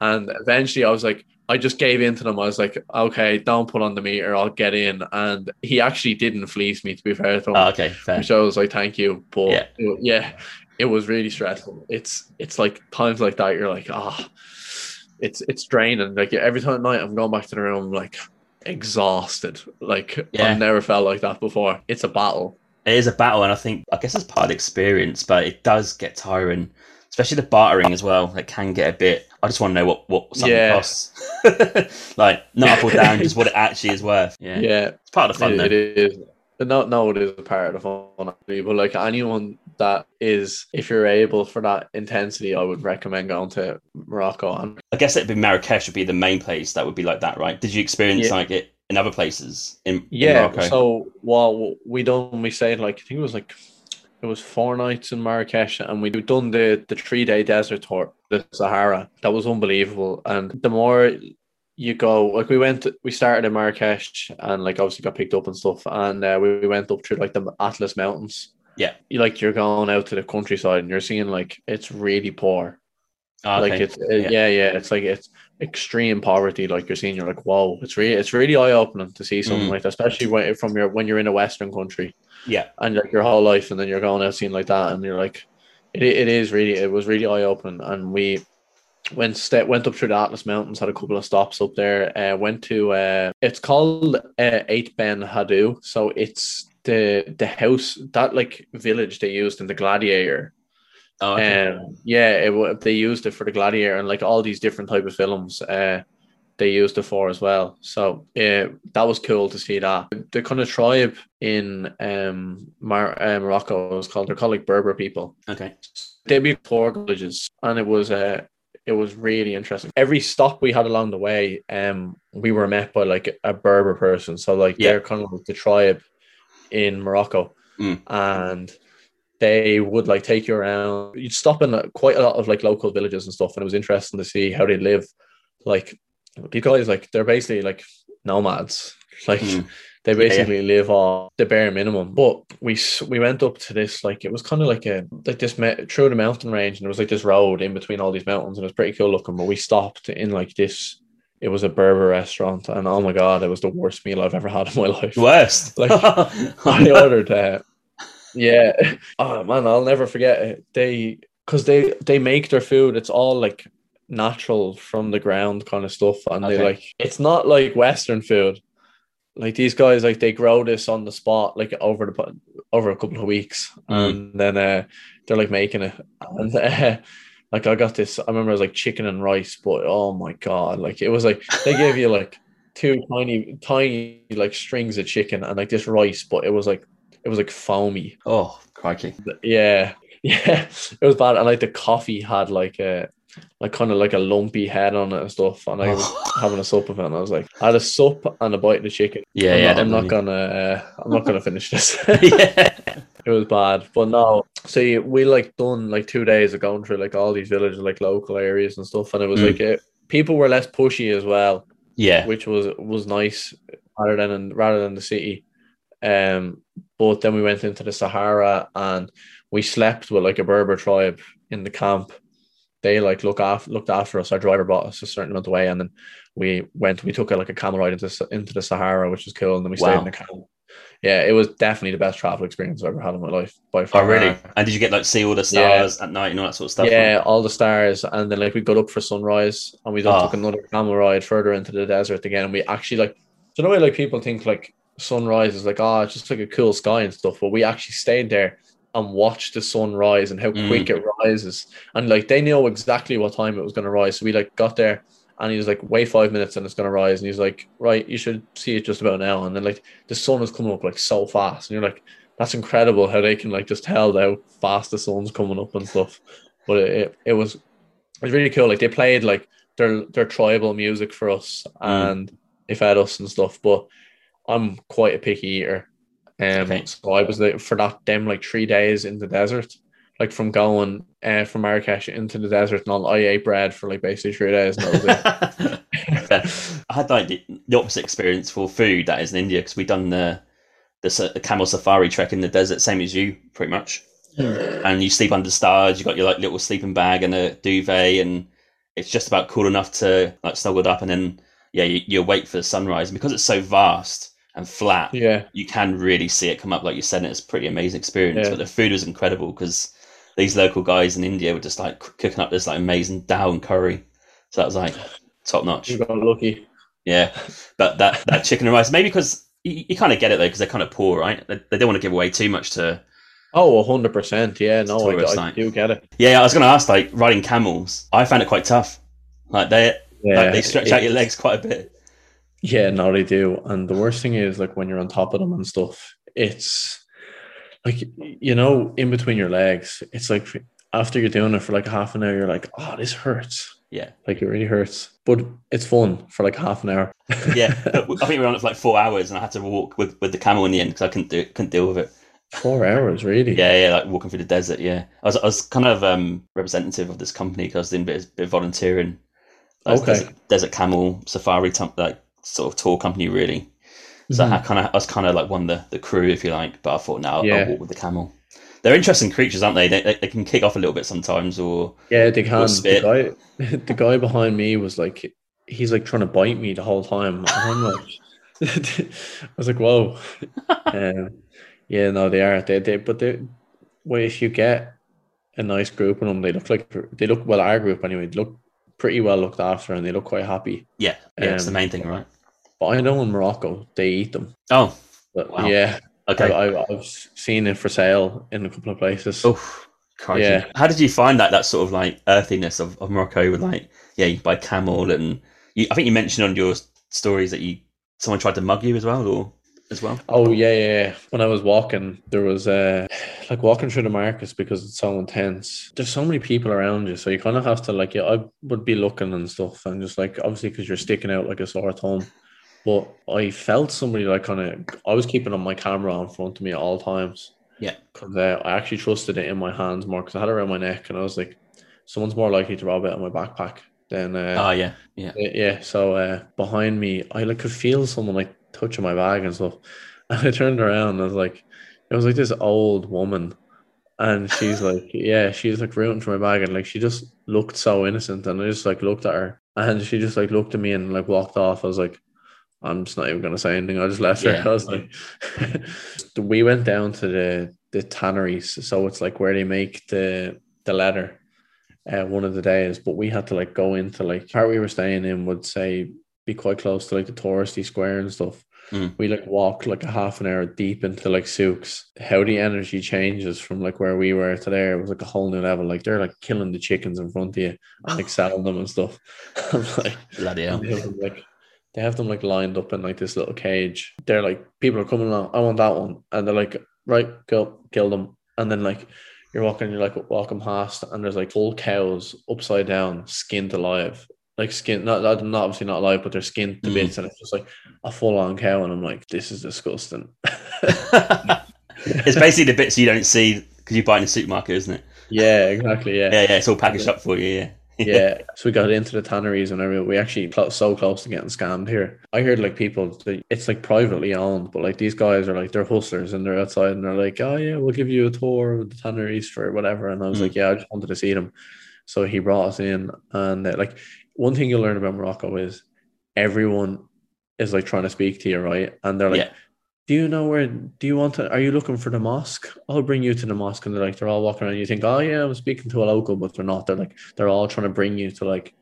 And eventually I was like, I just gave in to them. I was like, okay, don't put on the meter, I'll get in. And he actually didn't fleece me, to be fair to him. Oh, okay, fair. Which I was like, thank you. But Yeah. yeah, yeah it was really stressful. It's it's like times like that, you're like, ah, it's it's draining. Like every time at night I'm going back to the room, like exhausted. Like Yeah. I've never felt like that before. It's a battle. It is a battle, and I think I guess it's part of the experience, but it does get tiring, especially the bartering as well. It can get a bit. I just want to know what what something Yeah. costs, *laughs* like not up or down, just what it actually is worth. Yeah, Yeah, it's part of the fun. it, though. it is. No, no, it is a part of the fun, actually. But like anyone that is, if you're able for that intensity, I would recommend going to Morocco. And I guess it'd be Marrakesh would be the main place that would be like that, right? Did you experience Yeah. like it in other places in, in yeah, Morocco? so well, we done. We stayed like I think it was like it was four nights in Marrakesh, and we done the the three day desert tour, the Sahara. That was unbelievable. And the more you go, like we went, we started in Marrakesh, and like obviously got picked up and stuff, and uh, we, we went up through like the Atlas Mountains. Yeah. you like you're going out to the countryside, and you're seeing like it's really poor. Ah, Like it's uh, yeah. yeah, It's like it's extreme poverty. Like you're seeing, you're like, whoa, it's really it's really eye opening to see something Mm. like that, especially when from your when you're in a Western country yeah, and like your whole life, and then you're going out seeing like that, and you're like, it it is really it was really eye opening, and we went st- went up through the Atlas Mountains, had a couple of stops up there. Uh, went to uh, it's called uh, Ait Ben Haddou, so it's the the house that like village they used in the Gladiator. oh, okay. Um, yeah, it, they used it for the Gladiator and like all these different type of films. Uh, they used it for as well. So yeah, that was cool to see that. The kind of tribe in um Mar- uh, Morocco was called they're called like Berber people. okay. They'd be poor villages, and it was uh it was really interesting. Every stop we had along the way, um, we were met by like a Berber person. So like Yeah. they're kind of like the tribe in Morocco, Mm. and they would like take you around. You'd stop in uh, quite a lot of like local villages and stuff, and it was interesting to see how they live. Like these guys, like they're basically like nomads. *laughs* Like Mm. they Yeah, yeah. basically live on the bare minimum. But we we went up to this like it was kind of like a like this me- through the mountain range, and there was like this road in between all these mountains, and it was pretty cool looking. But we stopped in like this. It was a Berber restaurant, and oh my god, it was the worst meal I've ever had in my life. Worst. Like, *laughs* I ordered uh, yeah. Oh man, I'll never forget it. They because they they make their food. It's all like natural from the ground kind of stuff, and they Okay. like it's not like Western food. Like these guys, like they grow this on the spot, like over the over a couple of weeks, Mm. and then uh, they're like making it. And uh, like I got this, I remember it was like chicken and rice, but oh my god, like it was like they gave you like *laughs* two tiny, tiny like strings of chicken and like this rice, but it was like it was like foamy. oh, crikey. Yeah, *laughs* yeah, it was bad. And like the coffee had like a like kind of like a lumpy head on it and stuff. And I was *laughs* having a sup of it, and I was like, I had a sup and a bite of the chicken. Yeah, I'm yeah. not, I'm not gonna, uh, I'm not gonna finish this. *laughs* *laughs* yeah. it was bad, but no. See, we like done like two days of going through like all these villages, like local areas and stuff, and it was Mm. like uh, people were less pushy as well Yeah. which was was nice rather than in, rather than the city. Um, but then we went into the Sahara and we slept with like a Berber tribe in the camp. They like look after looked after us. Our driver brought us a certain amount of way, and then we went. We took a, like a camel ride into into the Sahara, which was cool. And then we stayed in the camel. Yeah, it was definitely the best travel experience I've ever had in my life by far. Oh, far. really? And did you get like see all the stars at night and all that sort of stuff? Yeah, all the stars, and then like we got up for sunrise, and we then Oh. took another camel ride further into the desert again. And we actually like, do you know way like people think like sunrise is like ah, oh it's just like a cool sky and stuff, but we actually stayed there and watch the sun rise and how Mm. quick it rises, and like they know exactly what time it was going to rise. So we like got there. And he was like, wait five minutes and it's gonna rise. And he's like, right, you should see it just about now. And then like the sun is coming up like so fast. And you're like, that's incredible how they can like just tell how fast the sun's coming up and stuff. But it, it, it was it was really cool. Like they played like their their tribal music for us Mm. and they fed us and stuff. But I'm quite a picky eater. Um Okay. so I was there for that them like three days in the desert. Like from going uh, from Marrakesh into the desert and all I ate bread for like basically three days and that was it. *laughs* I had like the, the opposite experience for food that is in India because we done the the, the camel safari trek in the desert, same as you, pretty much. And you sleep under stars. You got your like little sleeping bag and a duvet, and it's just about cool enough to like snuggled up, and then yeah, you, you wait for the sunrise. And because it's so vast and flat, Yeah, you can really see it come up. Like you said, it's a pretty amazing experience. Yeah. But the food was incredible because these local guys in India were just like cooking up this like amazing dal and curry. So that was like top notch. you got lucky. Yeah, but that that chicken and rice maybe because you, you kind of get it though because they're kind of poor, right? They, they don't want to give away too much to. Oh, hundred percent. Yeah, no, I, I do get it. Yeah, I was going to ask like riding camels. I found it quite tough. Like they Yeah, like, they stretch out your legs quite a bit. Yeah, no, they do. And the worst thing is like when you're on top of them and stuff, it's like you know, in between your legs, it's like after you're doing it for like half an hour, you're like, oh, this hurts. Yeah, Like it really hurts. But it's fun for like half an hour. yeah. *laughs* I think we were on it for like four hours, and I had to walk with, with the camel in the end because I couldn't do couldn't deal with it. Four hours, really? Yeah, yeah, like walking through the desert. Yeah, I was I was kind of um representative of this company because I was doing a bit, bit of volunteering. Like, Okay. desert, desert camel safari, like sort of tour company, really. So I kind of I was kind of like one of the, the crew, if you like. But I thought, now I'll, Yeah. I'll walk with the camel. They're interesting creatures, aren't they? They, they? they can kick off a little bit sometimes, or Yeah, they can. The guy, *laughs* the guy behind me was like, he's like trying to bite me the whole time. I'm like, *laughs* I was like, whoa. *laughs* um, yeah, no, they are. They, they, but they, well, if you get a nice group of them, they look like they look well. Our group anyway, look pretty well looked after, and they look quite happy. yeah, yeah, it's the Um, main thing, right? But I know in Morocco they eat them. Oh, But Wow. yeah, okay. I, I've seen it for sale in a couple of places. Oh. Yeah. How did you find that that sort of like earthiness of, of Morocco with like yeah, you buy camel and you, I think you mentioned on your stories that you someone tried to mug you as well, or as well. Oh yeah, yeah, yeah. When I was walking, there was uh like walking through the markets because it's so intense. There's so many people around you, so you kind of have to like. Yeah, I would be looking and stuff, and just like obviously because you're sticking out like a sore thumb. But I felt somebody like kind of. I was keeping on my camera in front of me at all times. Yeah. because uh, I actually trusted it in my hands more because I had it around my neck, and I was like, someone's more likely to rob it in my backpack than. Uh, Oh yeah, yeah. yeah, yeah. So uh, behind me, I like could feel someone like touching my bag and stuff. *laughs* And I turned around and I was like, it was like this old woman. And she's *laughs* like, yeah, she's like rooting for my bag. And like, she just looked so innocent. And I just like looked at her and she just like looked at me and like walked off. I was like, I'm just not even going to say anything. I just left her. Yeah. *laughs* I was like, *laughs* we went down to the, the tanneries. So it's like where they make the, the leather uh, one of the days, but we had to like go into like part we were staying in would say be quite close to like the touristy square and stuff. Mm. We like walked like a half an hour deep into like souks. How the energy changes from like where we were to there it was like a whole new level. Like they're like killing the chickens in front of you and like *laughs* selling them and stuff. I'm like, Bloody hell. they have them, like they have them like lined up in like this little cage. They're like people are coming along. I want that one, and they're like, right, go kill them. And then like you're walking, you're like walking past, and there's like full cows upside down, skinned alive, like skin, not not obviously not alive, but they're skinned to Mm. bits, and it's just like a full on cow, and I'm like, this is disgusting. it's basically the bits you don't see because you buy in a supermarket, isn't it? *laughs* yeah, exactly. Yeah, yeah. It's all packaged up for you. Yeah. *laughs* yeah. So we got into the tanneries and everything. We actually so close to getting scammed here. I heard like people, it's like privately owned, but like these guys are like they're hustlers and they're outside and they're like, oh yeah, we'll give you a tour of the tanneries for whatever. And I was Mm. like, yeah, I just wanted to see them. So he brought us in, and uh, like one thing you'll learn about Morocco is everyone is like trying to speak to you, right? And they're like. Yeah. Do you know where? Do you want to? Are you looking for the mosque? I'll bring you to the mosque, and they're like, they're all walking around. You think, oh yeah, I'm speaking to a local, but they're not. They're like, they're all trying to bring you to like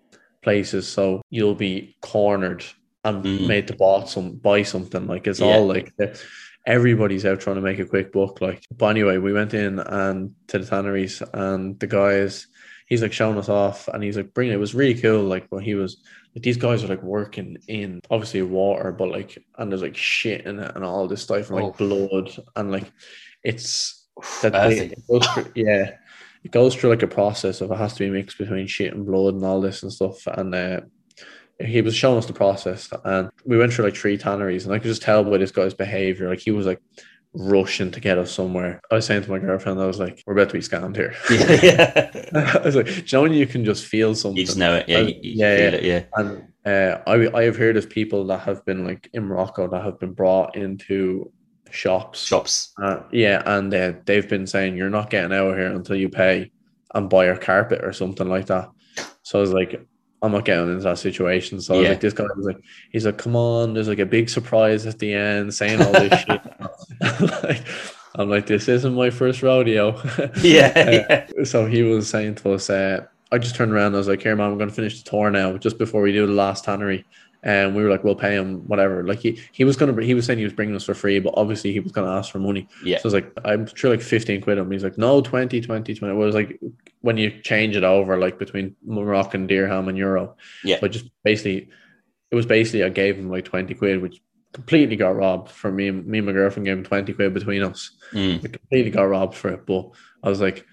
places, so you'll be cornered and Mm. made to buy some buy something. Like it's Yeah. all like everybody's out trying to make a quick buck. Like, but anyway, we went in and to the tanneries, and the guys, he's like showing us off, and he's like bringing. It was really cool. Like, when he was like these guys are like working in obviously water, but like and there's like shit in it and all this stuff and like Oh. blood and like it's that they, it goes through, *laughs* yeah it goes through like a process of it has to be mixed between shit and blood and all this and stuff and uh, he was showing us the process and we went through like three tanneries and I could just tell by this guy's behavior like he was like rushing to get us somewhere I was saying to my girlfriend I was like we're about to be scammed here yeah. *laughs* I was like do you know when you can just feel something You just know it. Yeah. You yeah, yeah. it. Yeah. and uh, I I have heard of people that have been like in Morocco that have been brought into shops. Shops. Uh, yeah, and uh, they've been saying you're not getting out of here until you pay and buy a carpet or something like that. So I was like, I'm not getting into that situation. So I was Yeah. like, this guy was like, he's like, come on, there's like a big surprise at the end, saying all this shit. I'm *laughs* like, *laughs* I'm like, this isn't my first rodeo. *laughs* Yeah, Uh, yeah. So he was saying to us, uh, I just turned around. I was like, here, man, I'm going to finish the tour now, just before we do the last tannery. And we were like, we'll pay him whatever. Like he, he was gonna, he was saying he was bringing us for free, but obviously he was gonna ask for money. Yeah. So I was like, I'm sure like 15 quid on him. He's like, no, 20, 20, 20. It was like when you change it over, like between Moroccan dirham and euro. Yeah. But just basically, it was basically I gave him like 20 quid, which completely got robbed for me. Me and my girlfriend gave him 20 quid between us. Mm. Completely got robbed for it. But I was like,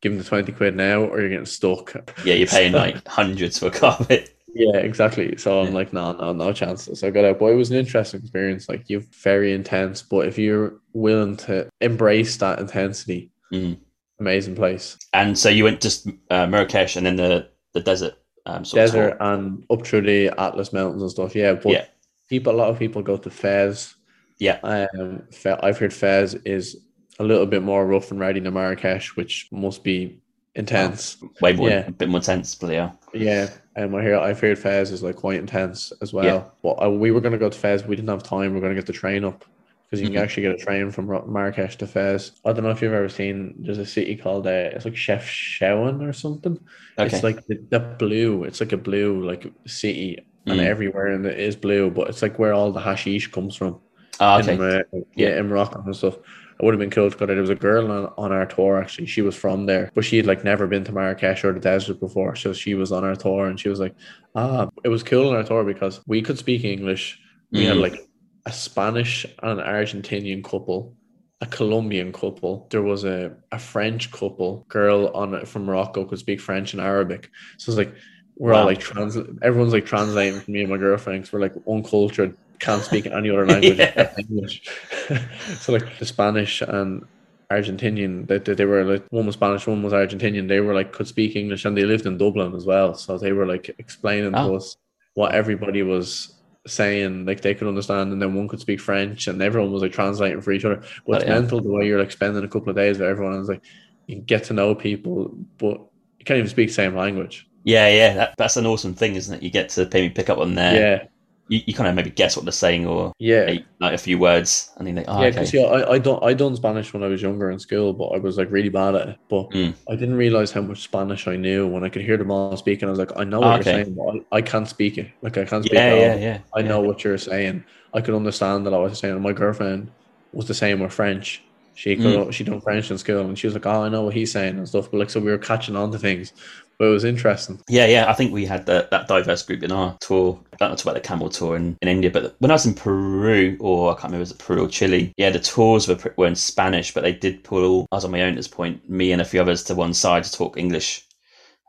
give him the 20 quid now or you're getting stuck. Yeah, you're paying *laughs* like hundreds for a carpet. Yeah, exactly. So I'm like, no, no, no chances. So I got out. But it was an interesting experience. Like you're very intense, but if you're willing to embrace that intensity, Mm. amazing place. And so you went just uh, Marrakesh and then the the desert um, sort Desert tour. and up through the Atlas Mountains and stuff. Yeah, but Yeah. people, a lot of people go to Fez. Yeah. Um, I've heard Fez is a little bit more rough and ready than Marrakesh, which must be intense. way more, Yeah. a bit more intense, but yeah. Yeah, and I hear I've heard Fez is like quite intense as well. Yeah. But uh, we were going to go to Fez, we didn't have time. We are going to get the train up because you Mhm. can actually get a train from Ro- Marrakesh to Fez. I don't know if you've ever seen. There's a city called uh, it's like Chefchaouen or something. Okay. It's like the, the blue. It's like a blue like city, and Mm. everywhere in it is blue. But it's like where all the hashish comes from. In, okay. uh, yeah, in Morocco and stuff. It would have been cool to go there. There was a girl on, on our tour actually. She was from there, but she had like never been to Marrakesh or the desert before. So she was on our tour and she was like, ah, it was cool on our tour because we could speak English. We had Mm. like a Spanish and an Argentinian couple, a Colombian couple. There was a, a French couple. Girl on from Morocco could speak French and Arabic. So it's like we're all like trans. Everyone's like translating for me and my girlfriend because we're like uncultured, can't speak any other *laughs* language Yeah. English. *laughs* so like the Spanish and Argentinian, they, they, they were like one was Spanish, one was Argentinian. They were like could speak English and they lived in Dublin as well. So they were like explaining to Oh. us what everybody was saying, like they could understand, and then one could speak French, and everyone was like translating for each other. But it's Oh, yeah. mental the way you're like spending a couple of days with everyone. And it's like you get to know people, but you can't even speak the same language. Yeah, yeah. That, that's an awesome thing, isn't it? You get to maybe pick up on their. yeah, You, you kind of maybe guess what they're saying or yeah. like, like a few words, and then like, oh, yeah, okay. because yeah, I, I don't I done Spanish when I was younger in school, but I was like really bad at it. But Mm. I didn't realize how much Spanish I knew when I could hear them all speaking. I was like, I know Ah, what okay. you're saying, but I, I can't speak it. Like I can't speak yeah, it. yeah, yeah. I know what you're saying. I could understand that I was saying. My girlfriend was the same with French. She could Mm. she done French in school, and she was like, "Oh, I know what he's saying and stuff." But like, so we were catching on to things, but it was interesting. Yeah, yeah. I think we had the, that diverse group in our tour. I don't know about the camel tour in, in India, but when I was in Peru, or I can't remember, was it Peru or Chile? Yeah, the tours were were in Spanish, but they did pull. I was on my own at this point, me and a few others to one side to talk English.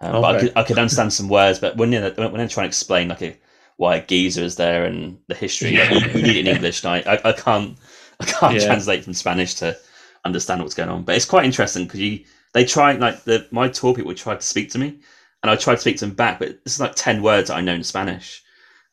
Um, But I could, I could understand some words, but when they're, when they're trying to explain like a, why a geezer is there and the history, like, you, you need it in English. And I, I, I can't I can't Yeah. translate from Spanish to understand what's going on. But it's quite interesting because you they try like the my tour people tried to speak to me, and I tried to speak to them back, but this is like ten words that I know in Spanish,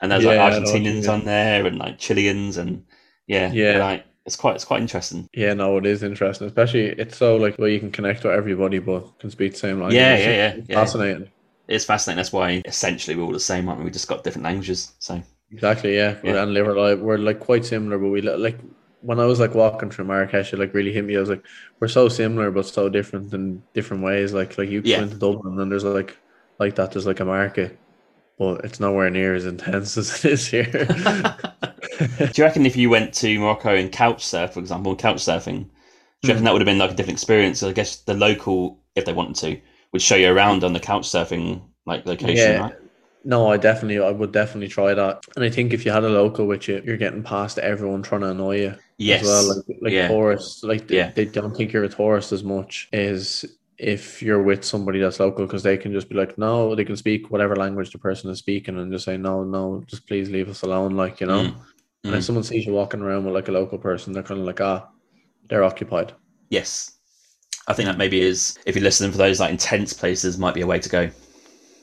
and there's Yeah, like know what you Argentinians on there and like Chileans and yeah, Yeah. like it's quite it's quite interesting. Yeah, no, it is interesting, especially it's so like where you can connect with everybody, but can speak the same language. Yeah, It's- yeah, yeah, it's yeah. Fascinating. It's fascinating. That's why essentially we're all the same, aren't we? We just got different languages. So Exactly, yeah. Yeah. And live our life. We're like quite similar, but we li- like when I was like walking through Marrakesh, it like really hit me. I was like, we're so similar, but so different in different ways. Like, like you Yeah. go into Dublin and there's like, like that. There's like a market, but it's nowhere near as intense *laughs* as it is here. *laughs* Do you reckon if you went to Morocco and couch surf, for example, couch surfing, do you reckon Hmm. that would have been like a different experience? I guess the local, if they wanted to, would show you around on the couch surfing like location, Yeah. right? No, I definitely, I would definitely try that. And I think if you had a local with you, you're getting past everyone trying to annoy you. Yes. as well. Like like Yeah. tourists, like they, Yeah. they don't think you're a tourist as much as if you're with somebody that's local because they can just be like, no, they can speak whatever language the person is speaking and just say, no, no, just please leave us alone, like you know. Mm. And if someone sees you walking around with like a local person, they're kind of like, ah, they're occupied. Yes. I think that maybe is if you're listening for those like intense places might be a way to go.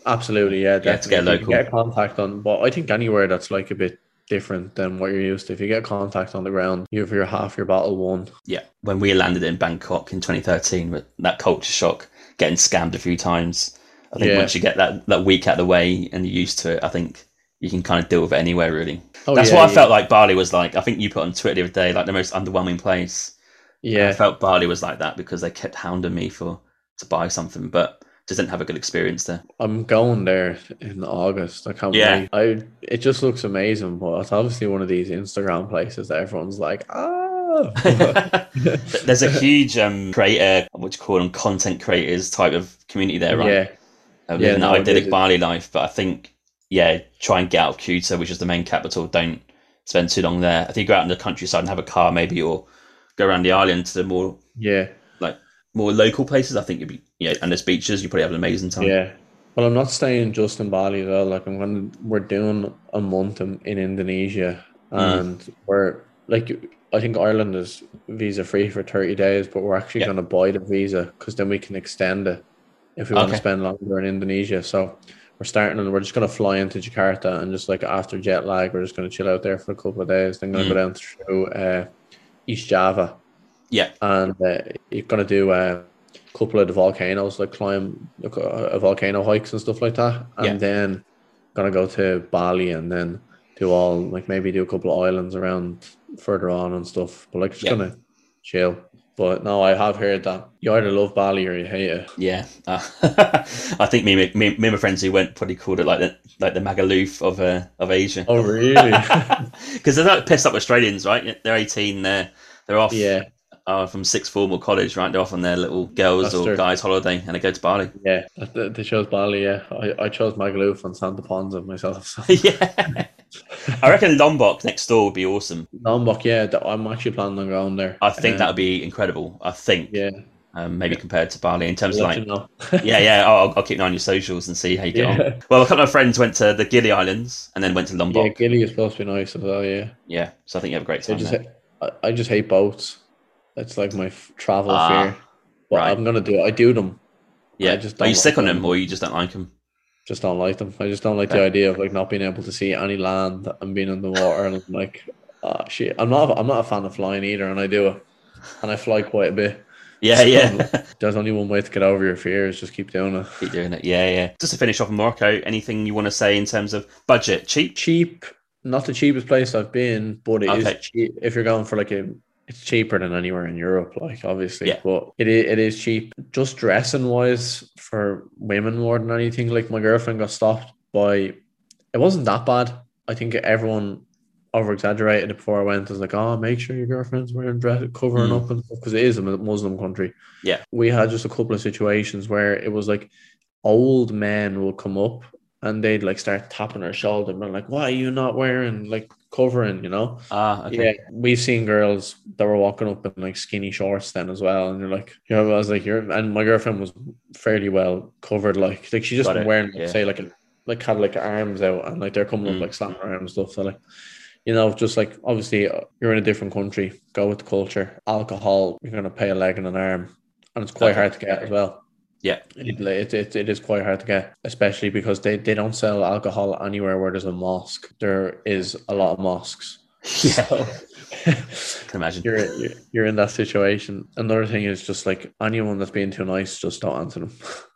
Absolutely, yeah, get a If you local. get contact on, but I think anywhere that's like a bit different than what you're used to. If you get contact on the ground, you have your half your battle won. Yeah. When we landed in Bangkok in 2013 with that culture shock, getting scammed a few times, I think Yeah. once you get that that week out of the way and you're used to it, I think you can kind of deal with it anywhere. Really, Oh, that's yeah, what I yeah. felt like Bali was like. I think you put on Twitter the other day like the most underwhelming place. Yeah. I felt Bali was like that because they kept hounding me for to buy something, but didn't have a good experience there. I'm going there in August. I can't Yeah. wait. I it just looks amazing, but it's obviously one of these Instagram places that everyone's like, ah. *laughs* There's a huge um, creator, what you call them, content creators type of community there, right? Yeah, of Yeah, no, idyllic. Bali life. But I think, yeah, try and get out of Kuta, which is the main capital. Don't spend too long there. I think go out in the countryside and have a car, maybe, or go around the island to the more yeah, like more local places. I think you'd be yeah, and there's beaches. You probably have an amazing time. yeah. Well, I'm not staying just in Bali though. Like I'm going. to We're doing a month in, in Indonesia, Mm. and we're like, I think Ireland is visa free for 30 days, but we're actually Yeah. going to buy the visa because then we can extend it if we want to spend longer in Indonesia. So we're starting and we're just going to fly into Jakarta and just like after jet lag, we're just going to chill out there for a couple of days. Then going to Mm. go down through uh, East Java Yeah. and uh, you're going to do uh, couple of the volcanoes, like climb like, uh, volcano hikes and stuff like that. And Yeah. then to go to Bali and then do all like maybe do a couple of islands around further on and stuff. But like just Yeah. gonna chill. But no, I have heard that you either love Bali or you hate it. Yeah, uh, *laughs* I think me, me, me and my friends who went probably called it like the like the Magaluf of uh, of Asia. Oh really? *laughs* Because they're like pissed up Australians, right? They're eighteen. They're they're off yeah, uh, from sixth form or college, right? They're off on their little girls That's or true. guys holiday, and they go to Bali. yeah. They they chose Bali. Yeah, I, I chose Magaluf and Santa Ponsa myself. So. *laughs* yeah, I reckon Lombok next door would be awesome. Lombok, yeah, I'm actually planning on going there. I think Uh, that would be incredible. I think, yeah. um, maybe compared to Bali in terms I'll of like, *laughs* yeah, yeah. I'll, I'll keep an eye on your socials and see how you get Yeah. on. Well, a couple of friends went to the Gili Islands and then went to Lombok. Yeah. Gili is supposed to be nice as well. Yeah. Yeah, so I think you have a great I just, ha- I just hate boats. It's like my f- travel Ah, fear. But right. I'm gonna do it. I do them. Yeah, I just are you don't sick like on them them. or you just don't like them? Just don't like them. I just don't like the idea of like not being able to see any land and being in the water and I'm like, ah, shit. I'm not. I'm not a fan of flying either, and I do it, and I fly quite a bit. Yeah, So- yeah. *laughs* There's only one way to get over your fears. Just keep doing it. Keep doing it. Yeah, yeah. Just to finish off Morocco, anything you want to say in terms of budget? Cheap? Cheap. Not the cheapest place I've been, but it is Okay. cheap. If you're going for like a, it's cheaper than anywhere in Europe. Like obviously, Yeah. but it is, it is cheap. Just dressing wise for women more than anything. Like my girlfriend got stopped by. It wasn't that bad. I think everyone over exaggerated it before I went. I was like, oh, make sure your girlfriend's wearing dress, covering Mm. up and stuff because it is a Muslim country. Yeah. we had just a couple of situations where it was like old men will come up and they'd like start tapping her shoulder and like, "Why are you not wearing like covering?" You know. Ah, okay. Yeah, we've seen girls that were walking up in like skinny shorts then as well, and you're like, you know, I was like, you're, and my girlfriend was fairly well covered, like, like she just Got it, wearing, yeah. say, like, a, like had like arms out, and like they're coming Mm. up like slapping her arms and stuff. So like, you know, just like obviously uh, you're in a different country, go with the culture. Alcohol, you're gonna pay a leg and an arm, and it's quite hard to get as well. Yeah. It, it, it, it is quite hard to get, especially because they, they don't sell alcohol anywhere where there's a mosque. There is a lot of mosques. *laughs* Yeah, So *laughs* can imagine. you're, you're you're in that situation. Another thing is just like anyone that's being too nice, just don't answer them. *laughs*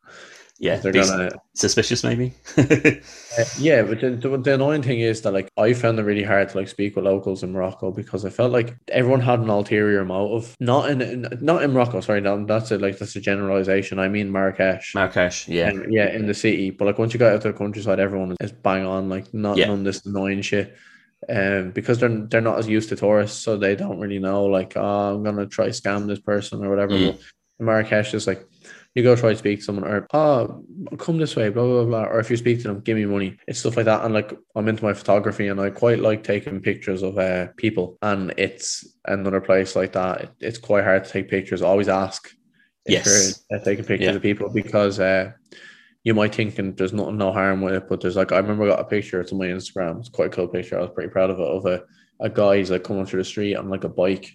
Yeah, They're gonna suspicious maybe. *laughs* Uh, yeah, but the, the, the annoying thing is that like I found it really hard to like speak with locals in Morocco because I felt like everyone had an ulterior motive. Not in, in not in Morocco, sorry, no, that's a, like that's a generalization. I mean Marrakesh. Marrakesh, yeah. Yeah, in the city. But like once you get out to the countryside, everyone is bang on, like not Yeah. none of this annoying shit. Um, because they're they're not as used to tourists, so they don't really know like, oh, I'm gonna try scam this person or whatever. Mm. But Marrakesh is like you go try to speak to someone or oh come this way, blah blah blah. Or if you speak to them, give me money. It's stuff like that. And like I'm into my photography and I quite like taking pictures of uh people. And it's another place like that. It, it's quite hard to take pictures. Always ask if Yes. you're uh, taking pictures Yeah. of people because uh you might think and there's no no harm with it, but there's like I remember I got a picture. It's on my Instagram. It's quite a cool picture. I was pretty proud of it. Of a, a guy he's like coming through the street on like a bike,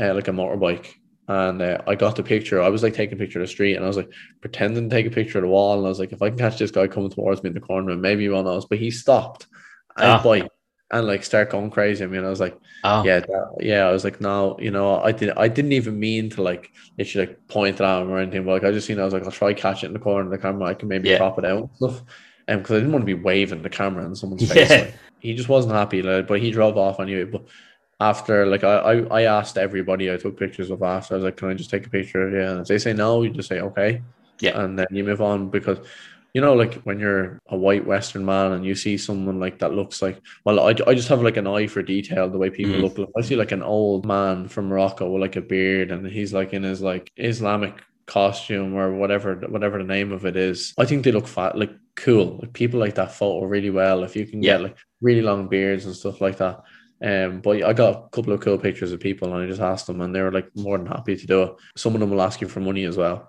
uh, like a motorbike. And uh, I got the picture. I was like taking a picture of the street, and I was like pretending to take a picture of the wall. And I was like, if I can catch this guy coming towards me in the corner, maybe he won't notice. But he stopped and ah. his and like start going crazy. I mean, I was like, Oh, yeah, that, yeah. I was like, no, you know, I didn't, I didn't even mean to like literally like point at him or anything. But like, I just you know, I was like, I'll try catch it in the corner of the camera. I can maybe Yeah. crop it out and stuff. Um, and because I didn't want to be waving the camera in someone's *laughs* Yeah. face. Like, he just wasn't happy, like, but he drove off anyway. But after, like, I, I, I asked everybody I took pictures of after. I was like, can I just take a picture of you? And if they say no, you just say okay. Yeah. And then you move on because. You know, like when you're a white Western man and you see someone like that looks like, well, I, I just have like an eye for detail, the way people Mm. look. Like, I see like an old man from Morocco with like a beard and he's like in his like Islamic costume or whatever, whatever the name of it is. I think they look fat, like cool. Like people like that photo really well. If you can Yeah. get like really long beards and stuff like that. Um, but I got a couple of cool pictures of people and I just asked them and they were like more than happy to do it. Some of them will ask you for money as well.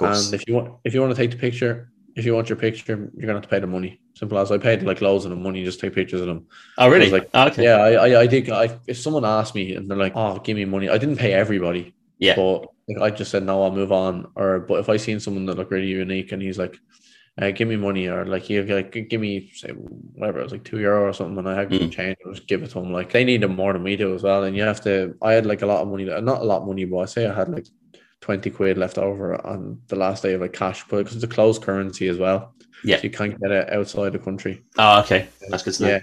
And if you want, if you want to take the picture, if you want your picture, you're gonna have to pay the money. Simple as I paid like loads of the money just take pictures of them. oh, really? like, Oh, okay. Yeah, I, I, I did. I, if someone asked me and they're like, "Oh, give me money," I didn't pay everybody. Yeah. But like, I just said no, I'll move on. Or but if I seen someone that looked really unique and he's like, uh, "Give me money," or like, "You like give me say whatever," it was like two euro or something, and I had Mm. change, I'll just give it to them. Like they need them more than we do as well. And you have to. I had like a lot of money, not a lot of money, but I say I had like. 20 quid left over on the last day of like cash, but because it's a closed currency as well. Yeah. So you can't get it outside the country. Oh, okay. That's good to know. Yeah.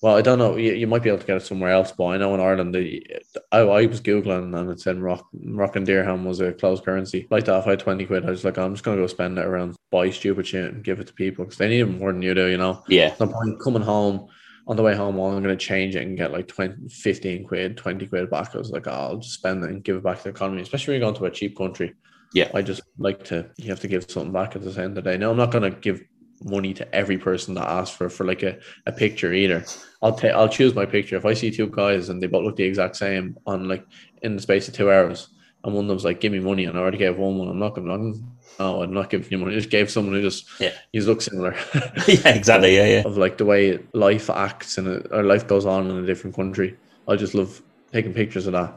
Well, I don't know. You, you might be able to get it somewhere else, but I know in Ireland, the, I, I was Googling and it said Rock, rock and dirham was a closed currency. Like that, if I had 20 quid, I was like, I'm just going to go spend it around, buy stupid shit and give it to people because they need it more than you do, you know? Yeah. No point coming home on the way home, well, I'm going to change it and get like 20, 15 quid, 20 quid back. I was like, oh, I'll just spend it and give it back to the economy, especially when you're going to a cheap country. Yeah. I just like to, you have to give something back at the end of the day. Now, I'm not going to give money to every person that asks for for like a, a picture either. I'll take I'll choose my picture. If I see two guys and they both look the exact same on like in the space of two hours, and one of them's like, "Give me money," and I already gave one one, I'm not gonna. No, I'm not giving you money. I just gave someone who just Yeah. you look similar. *laughs* *laughs* yeah, exactly. Yeah, yeah. of like the way life acts and or life goes on in a different country. I just love taking pictures of that.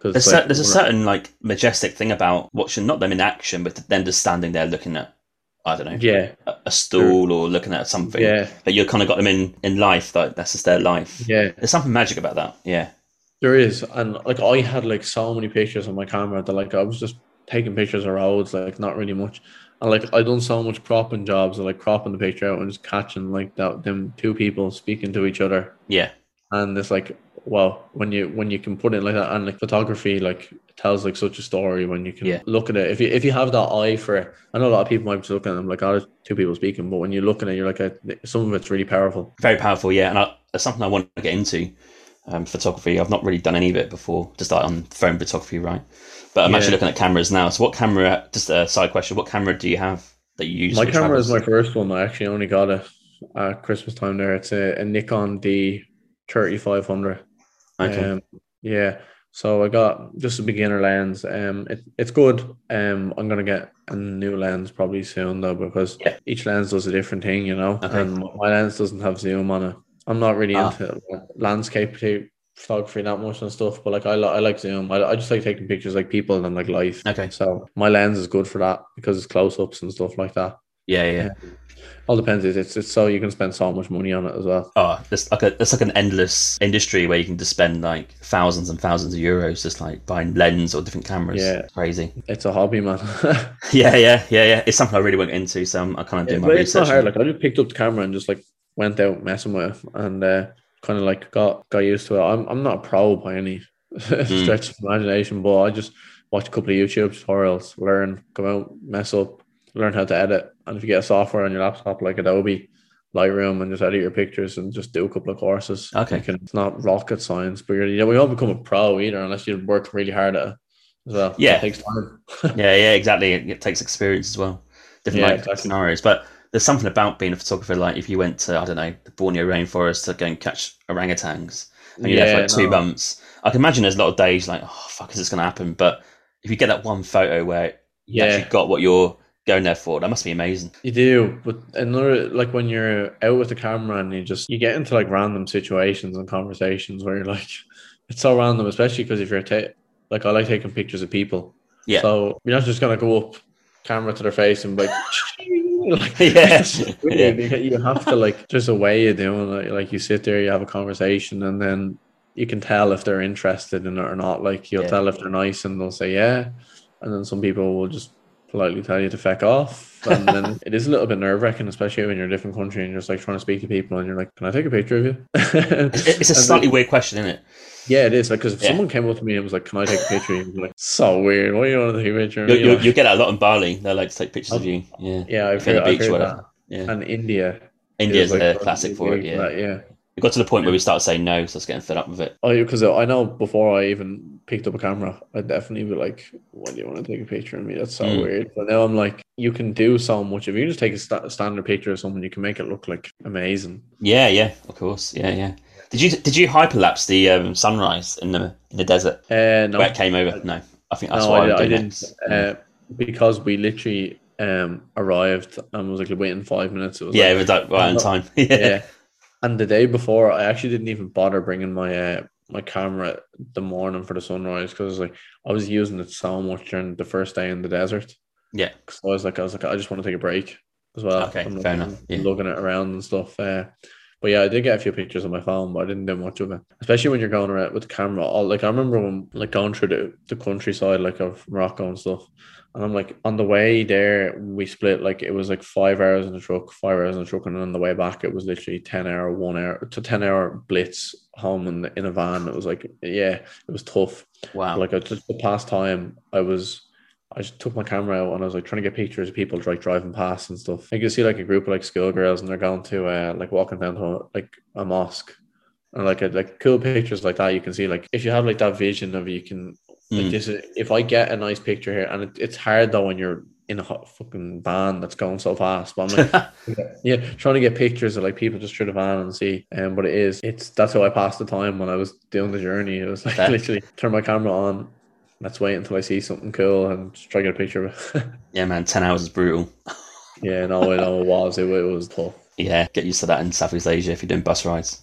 There's, Because cer- there's a certain like majestic thing about watching not them in action, but them just standing there looking at, I don't know, yeah, a, a stool or looking at something. yeah, But you kind of got them in in life. Like that's just their life. yeah. There's something magic about that. Yeah. There is, and like I had like so many pictures on my camera that like I was just taking pictures of roads, like not really much. And like I done so much cropping jobs, like cropping the picture out and just catching like that them two people speaking to each other. Yeah. And it's like, well, when you when you can put it like that, and like photography, like tells like such a story when you can Yeah. look at it. If you if you have that eye for it, I know a lot of people might be looking at them like, oh, there's two people speaking, but when you're looking at it, you're like, a, some of it's really powerful. Very powerful. Yeah. And I, it's something I want to get into. Um, photography. I've not really done any of it before. Just like on phone photography, right? But I'm Yeah. actually looking at cameras now. So, what camera? Just a side question. What camera do you have that you use? My camera is my first one. I actually only got it at Christmas time. There, it's a, a Nikon D thirty five hundred. Okay. Um, yeah. So I got just a beginner lens. Um, it, it's good. Um, I'm gonna get a new lens probably soon though because Yeah. each lens does a different thing, you know. Okay. And my lens doesn't have zoom on it. I'm not really Ah. into landscape photo- photography that much and stuff, but like I, I like zoom. I, I just like taking pictures like people and like life. Okay. So my lens is good for that because it's close ups and stuff like that. Yeah, yeah. All depends. It's, it's it's so you can spend so much money on it as well. Oh, there's like a there's like an endless industry where you can just spend like thousands and thousands of euros just like buying lens or different cameras. Yeah. It's crazy. It's a hobby, man. *laughs* *laughs* Yeah, yeah, yeah, yeah. It's something I really went into, so I'm, I kind of doing my but it's not research. hard. Like I just picked up the camera and just like went out messing with it and uh, kind of like got got used to it. I'm I'm not a pro by any *laughs* stretch of imagination, but I just watch a couple of YouTube tutorials, learn, come out, mess up, learn how to edit. And if you get a software on your laptop like Adobe Lightroom and just edit your pictures and just do a couple of courses. Okay. Can, it's not rocket science, but you're, you know, we don't become a pro either unless you work really hard at it as well. Yeah. It takes time. *laughs* yeah, yeah, exactly. It, it takes experience as well. Different Yeah, like exactly. scenarios, but there's something about being a photographer. Like if you went to I don't know the Borneo rainforest to go and catch orangutans, and you're there for like two no. months. I can imagine there's a lot of days like, oh fuck, is this going to happen? But if you get that one photo where you Yeah. actually got what you're going there for, that must be amazing. You do, but another like when you're out with the camera and you just you get into like random situations and conversations where you're like, *laughs* it's so random, especially because if you're ta- like I like taking pictures of people. Yeah. So you're not just gonna go up camera to their face and be like, *laughs* *laughs* like, Yeah. yeah. you have to like there's a way of doing it. Like you sit there, you have a conversation, and then you can tell if they're interested in it or not. Like you'll Yeah. tell if they're nice, and they'll say yeah, and then some people will just politely tell you to feck off. And then *laughs* it is a little bit nerve wracking, especially when you're in a different country and you're just like trying to speak to people, and you're like, "Can I take a picture of you?" It's, a *laughs* slightly weird question, isn't it? yeah, it is. Like, because if Yeah. someone came up to me and was like, "Can I take a picture?" of you?" I'd like, "So weird. Why do you want to take a picture?" You, you, you get that a lot in Bali. They like to take pictures of you. Yeah. yeah, I've heard, I've beach or heard that. Yeah. And India, India's is, like, a classic for it. Yeah. that, yeah. We got to the point where we started saying no, so I was getting fed up with it. Oh, because I know before I even picked up a camera, I'd definitely be like, "Why do you want to take a picture of me? That's so Mm. weird." But now I'm like, you can do so much. If you just take a sta- standard picture of someone, you can make it look like amazing. Yeah, yeah, of course. Yeah, yeah. Did you did you hyperlapse the um, sunrise in the in the desert Uh, no, where it came over? No, I think that's no, why I, I did didn't. Uh, because we literally um arrived and was like waiting five minutes. It was yeah, like, it was like right on time. *laughs* yeah. yeah. And the day before, I actually didn't even bother bringing my uh, my camera the morning for the sunrise because like I was using it so much during the first day in the desert. Yeah. So I was like, I was like, I just want to take a break as well. Okay, I'm, fair like, enough, yeah. Looking it around and stuff. Uh, but yeah, I did get a few pictures on my phone, but I didn't do much of it. Especially when you're going around with the camera. All like I remember when like going through the, the countryside like of Morocco and stuff. And I'm like on the way there, we split like it was like five hours in the truck, five hours in the truck, and then on the way back it was literally ten hour, one hour to ten hour blitz home in in a van. It was like yeah, it was tough. Wow. Like I just the past time I was I just took my camera out and I was like trying to get pictures of people like driving past and stuff. You can see like a group of like schoolgirls and they're going to uh like walking down to like a mosque. And like a, like cool pictures like that, you can see like if you have like that vision of you can like Mm. this is if I get a nice picture here and it, it's hard though when you're in a hot fucking van that's going so fast. But I'm like *laughs* yeah, trying to get pictures of like people just through the van and see. Um, but it is, it's that's how I passed the time when I was doing the journey. It was like Okay. literally turn my camera on. Let's wait until I see something cool and just try to get a picture of it. *laughs* yeah, man, ten hours is brutal. *laughs* yeah, no, I know it was. It, it was tough. Yeah, get used to that in Southeast Asia if you're doing bus rides.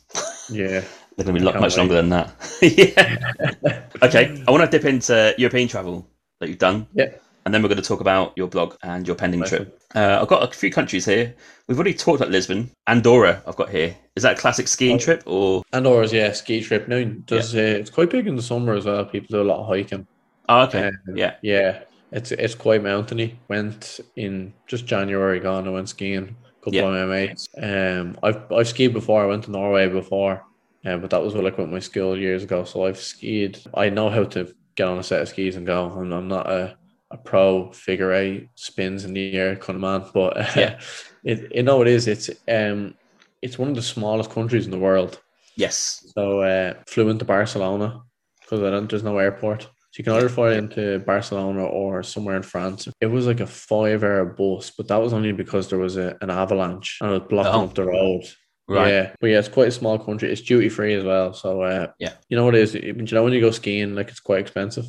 Yeah. They're going to be Can't much wait. longer than that. *laughs* yeah. Okay, I want to dip into European travel that you've done. Yeah. And then we're going to talk about your blog and your pending Nice trip. Uh, I've got a few countries here. We've already talked about Lisbon. Andorra, I've got here. Is that a classic skiing Oh. trip or? Andorra's yeah, ski trip. Now does uh, it's quite big in the summer as well. People do a lot of hiking. Oh, okay. Um, yeah. Yeah. It's it's quite mountainy. Went in just January gone, I went skiing. A couple Yeah. of my mates. Um I've I've skied before, I went to Norway before. Um, but that was like with my school years ago. So I've skied. I know how to get on a set of skis and go. I'm, I'm not a, a pro figure eight spins in the air kind of man, but uh, Yeah. *laughs* it you know it is. It's um it's one of the smallest countries in the world. Yes. So uh, flew into Barcelona because I don't. There's no airport. So you can either fly into Barcelona or somewhere in France. It was like a five-hour bus, but that was only because there was a, an avalanche and it was blocking Oh. up the road. Right. Yeah, but yeah, it's quite a small country. It's duty free as well. So uh, Yeah. you know what it is. You know when you go skiing, like it's quite expensive.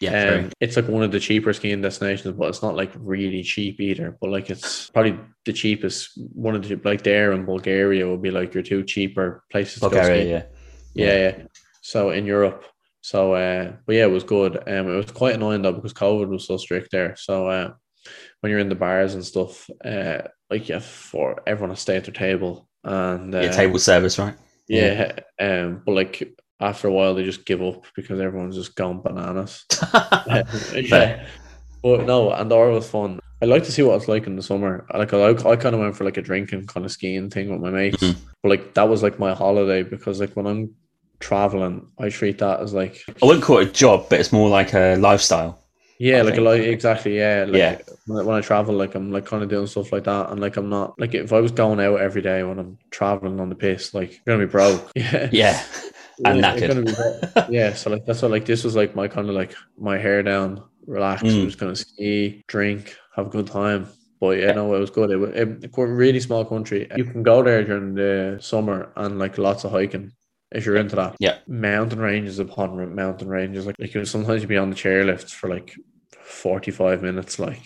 Yeah. Um, it's like one of the cheaper skiing destinations, but it's not like really cheap either. But like it's probably the cheapest. One of the like there in Bulgaria would be like your two cheaper places. to go Bulgaria, skiing. yeah. Yeah, yeah. So in Europe. So uh but yeah, it was good. Um it was quite annoying though because COVID was so strict there. So uh when you're in the bars and stuff, uh like yeah, for everyone to stay at their table and uh, Yeah, table service, right? yeah, um but like after a while they just give up because everyone's just gone bananas. *laughs* yeah. But no, and Andorra was fun. I like to see what it's like in the summer. Like I, I kind of went for like a drinking kind of skiing thing with my mates. Mhm. But like that was like my holiday because like when I'm traveling, I treat that as like I wouldn't call it a job, but it's more like a lifestyle. Yeah, I like a think. like exactly yeah. Like Yeah. when, I- when I travel, like I'm like kind of doing stuff like that, and like I'm not like if I was going out every day when I'm traveling on the piss, like you're gonna be broke. *laughs* Yeah, Yeah. And Yeah, you're knackered. be *laughs* yeah. So like that's what like this was like my kind of like my hair down, relax. Mm. I'm just gonna ski, drink, have a good time. But yeah, Yeah. no, it was good. It was a really small country. You can go there during the summer and like lots of hiking if you're into that. Yeah. Mountain ranges upon mountain ranges. Like, like you sometimes you'd be on the chairlifts for like 45 minutes, like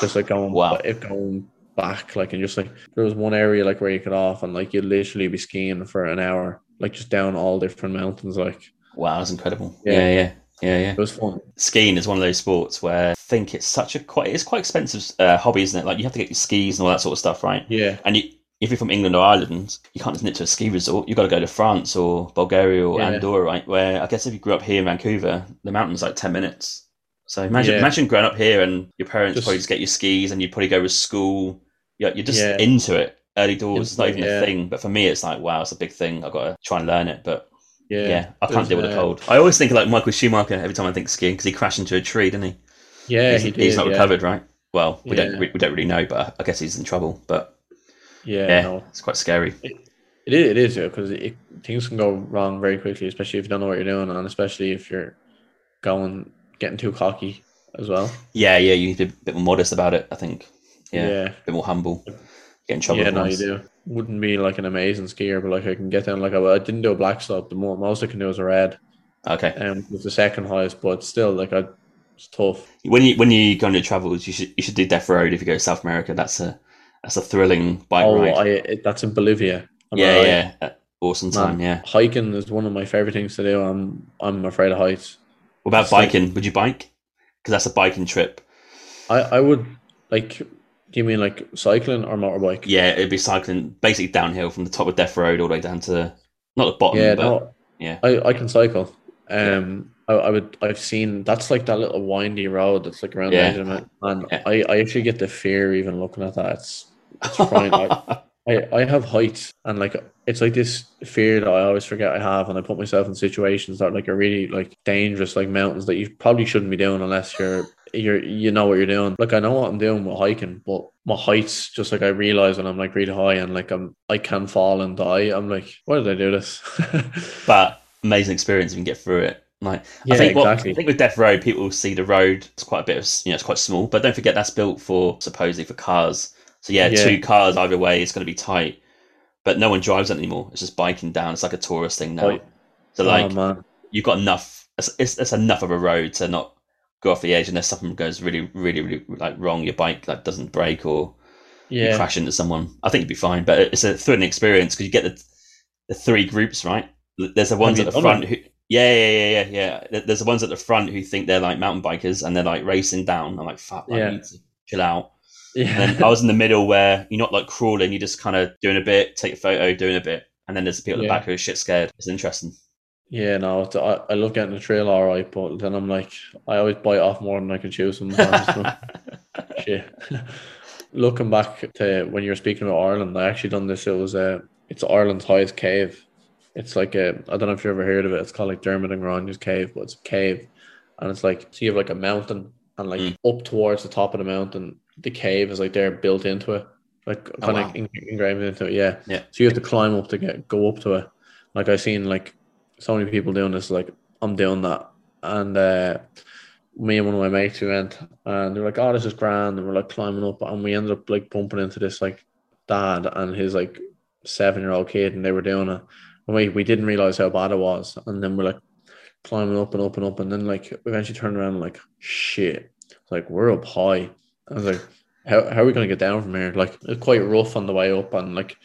just like going Wow. if going back, like and just like there was one area like where you could off and like you'd literally be skiing for an hour, like just down all different mountains, like Wow, that's incredible. Yeah. Yeah, yeah. Yeah, yeah. It was fun. Skiing is one of those sports where I think it's such a quite it's quite expensive uh, hobby, isn't it? Like you have to get your skis and all that sort of stuff, right? Yeah. And you, if you're from England or Ireland, you can't just nip to a ski resort. You've got to go to France or Bulgaria or Yeah. Andorra, right? Where I guess if you grew up here in Vancouver, the mountain's like 10 minutes. So imagine, Yeah. imagine growing up here and your parents Just- probably just get your skis and you'd probably go to school. You're, you're just Yeah. into it early doors. It's not even it, a thing. But for me, it's like, wow, it's a big thing. I've got to try and learn it. But Yeah. yeah, I can't deal with the uh, cold. I always think of like Michael Schumacher every time I think skiing because he crashed into a tree, didn't he? Yeah, he's, he did. he's not yeah. recovered, right? Well, we don't we, we don't really know, but I guess he's in trouble. But Yeah, yeah, no. it's quite scary. It is, it is, yeah, because it, things can go wrong very quickly, especially if you don't know what you're doing, and especially if you're going getting too cocky as well. Yeah, yeah, you need to be a bit more modest about it. I think. Yeah, yeah, a bit more humble. Get in trouble. yeah no, you do. Wouldn't be like an amazing skier, but like I can get down. Like I, I didn't do a black slope. The mo- most I can do is a red, Okay. and um, it's the second highest, but still, like I, it's tough. When you when you go on your travels, you should you should do Death Road if you go to South America. That's a that's a thrilling bike oh, ride. I it, that's in Bolivia. Am yeah, right? yeah, awesome time. Man, Yeah. hiking is one of my favorite things to do. I'm I'm afraid of heights. What about biking? Would you bike? Because that's a biking trip. I I would like. Do you mean like cycling or motorbike? Yeah, it'd be cycling basically downhill from the top of Death Road all the way down to not the bottom, Yeah, but no, yeah. I, I can cycle. Um, I, I would. I've seen that's like that little windy road that's like around Yeah. the edge of it, and Yeah. I, I actually get the fear even looking at that. It's it's fine. *laughs* I, I I have heights, and like it's like this fear that I always forget I have, and I put myself in situations that like are really like dangerous, like mountains that you probably shouldn't be doing unless you're you're you know what you're doing. Like I know what I'm doing with hiking, but my heights just like I realize when I'm like really high and like I'm I can fall and die. I'm like, why did I do this? *laughs* but amazing experience if you can get through it. Like Yeah, I think what, exactly. I think with Death Road, people see the road. It's quite a bit of you know, it's quite small, but don't forget that's built for supposedly for cars. So yeah, Yeah. two cars either way, it's going to be tight. But no one drives it anymore. It's just biking down. It's like a tourist thing now. Right. So like oh you've got enough. It's, it's, it's enough of a road to not go off the edge unless something goes really, really, really like wrong. Your bike like doesn't break or you crash into someone. I think you'd be fine. But it's a thrilling experience because you get the the three groups right. There's the ones at the front who. Yeah, yeah, yeah, yeah, yeah. There- There's the ones at the front who think they're like mountain bikers and they're like racing down. I'm like, fuck, like, Yeah. I need to chill out. Yeah. And I was in the middle where you're not like crawling, you're just kind of doing a bit, take a photo, doing a bit, and then there's the people at the back who are shit scared. It's interesting. Yeah, no, I, I love getting the trail all right, but then I'm like, I always bite off more than I can chew sometimes. *laughs* shit. *laughs* Looking back to when you were speaking about Ireland, I actually done this. It was uh, it's Ireland's highest cave. It's like a, I don't know if you've ever heard of it. It's called like Dermot and Gráinne's cave, but it's a cave, and it's like so you have like a mountain, and like Mm. up towards the top of the mountain, the cave is like there built into it, like Oh, kind wow. of engraved into it. Yeah, Yeah. So you have to climb up to get go up to it. Like I've seen like so many people doing this. Like I'm doing that, and uh, me and one of my mates we went, and they were like, "Oh, this is grand," and we're like climbing up, and we ended up like bumping into this like dad and his like seven year old kid, and they were doing it. And we we didn't realize how bad it was, and then we're like climbing up and up and up, and then like eventually turned around and like shit, like we're up high. I was like, how how are we gonna get down from here? Like it's quite rough on the way up, and like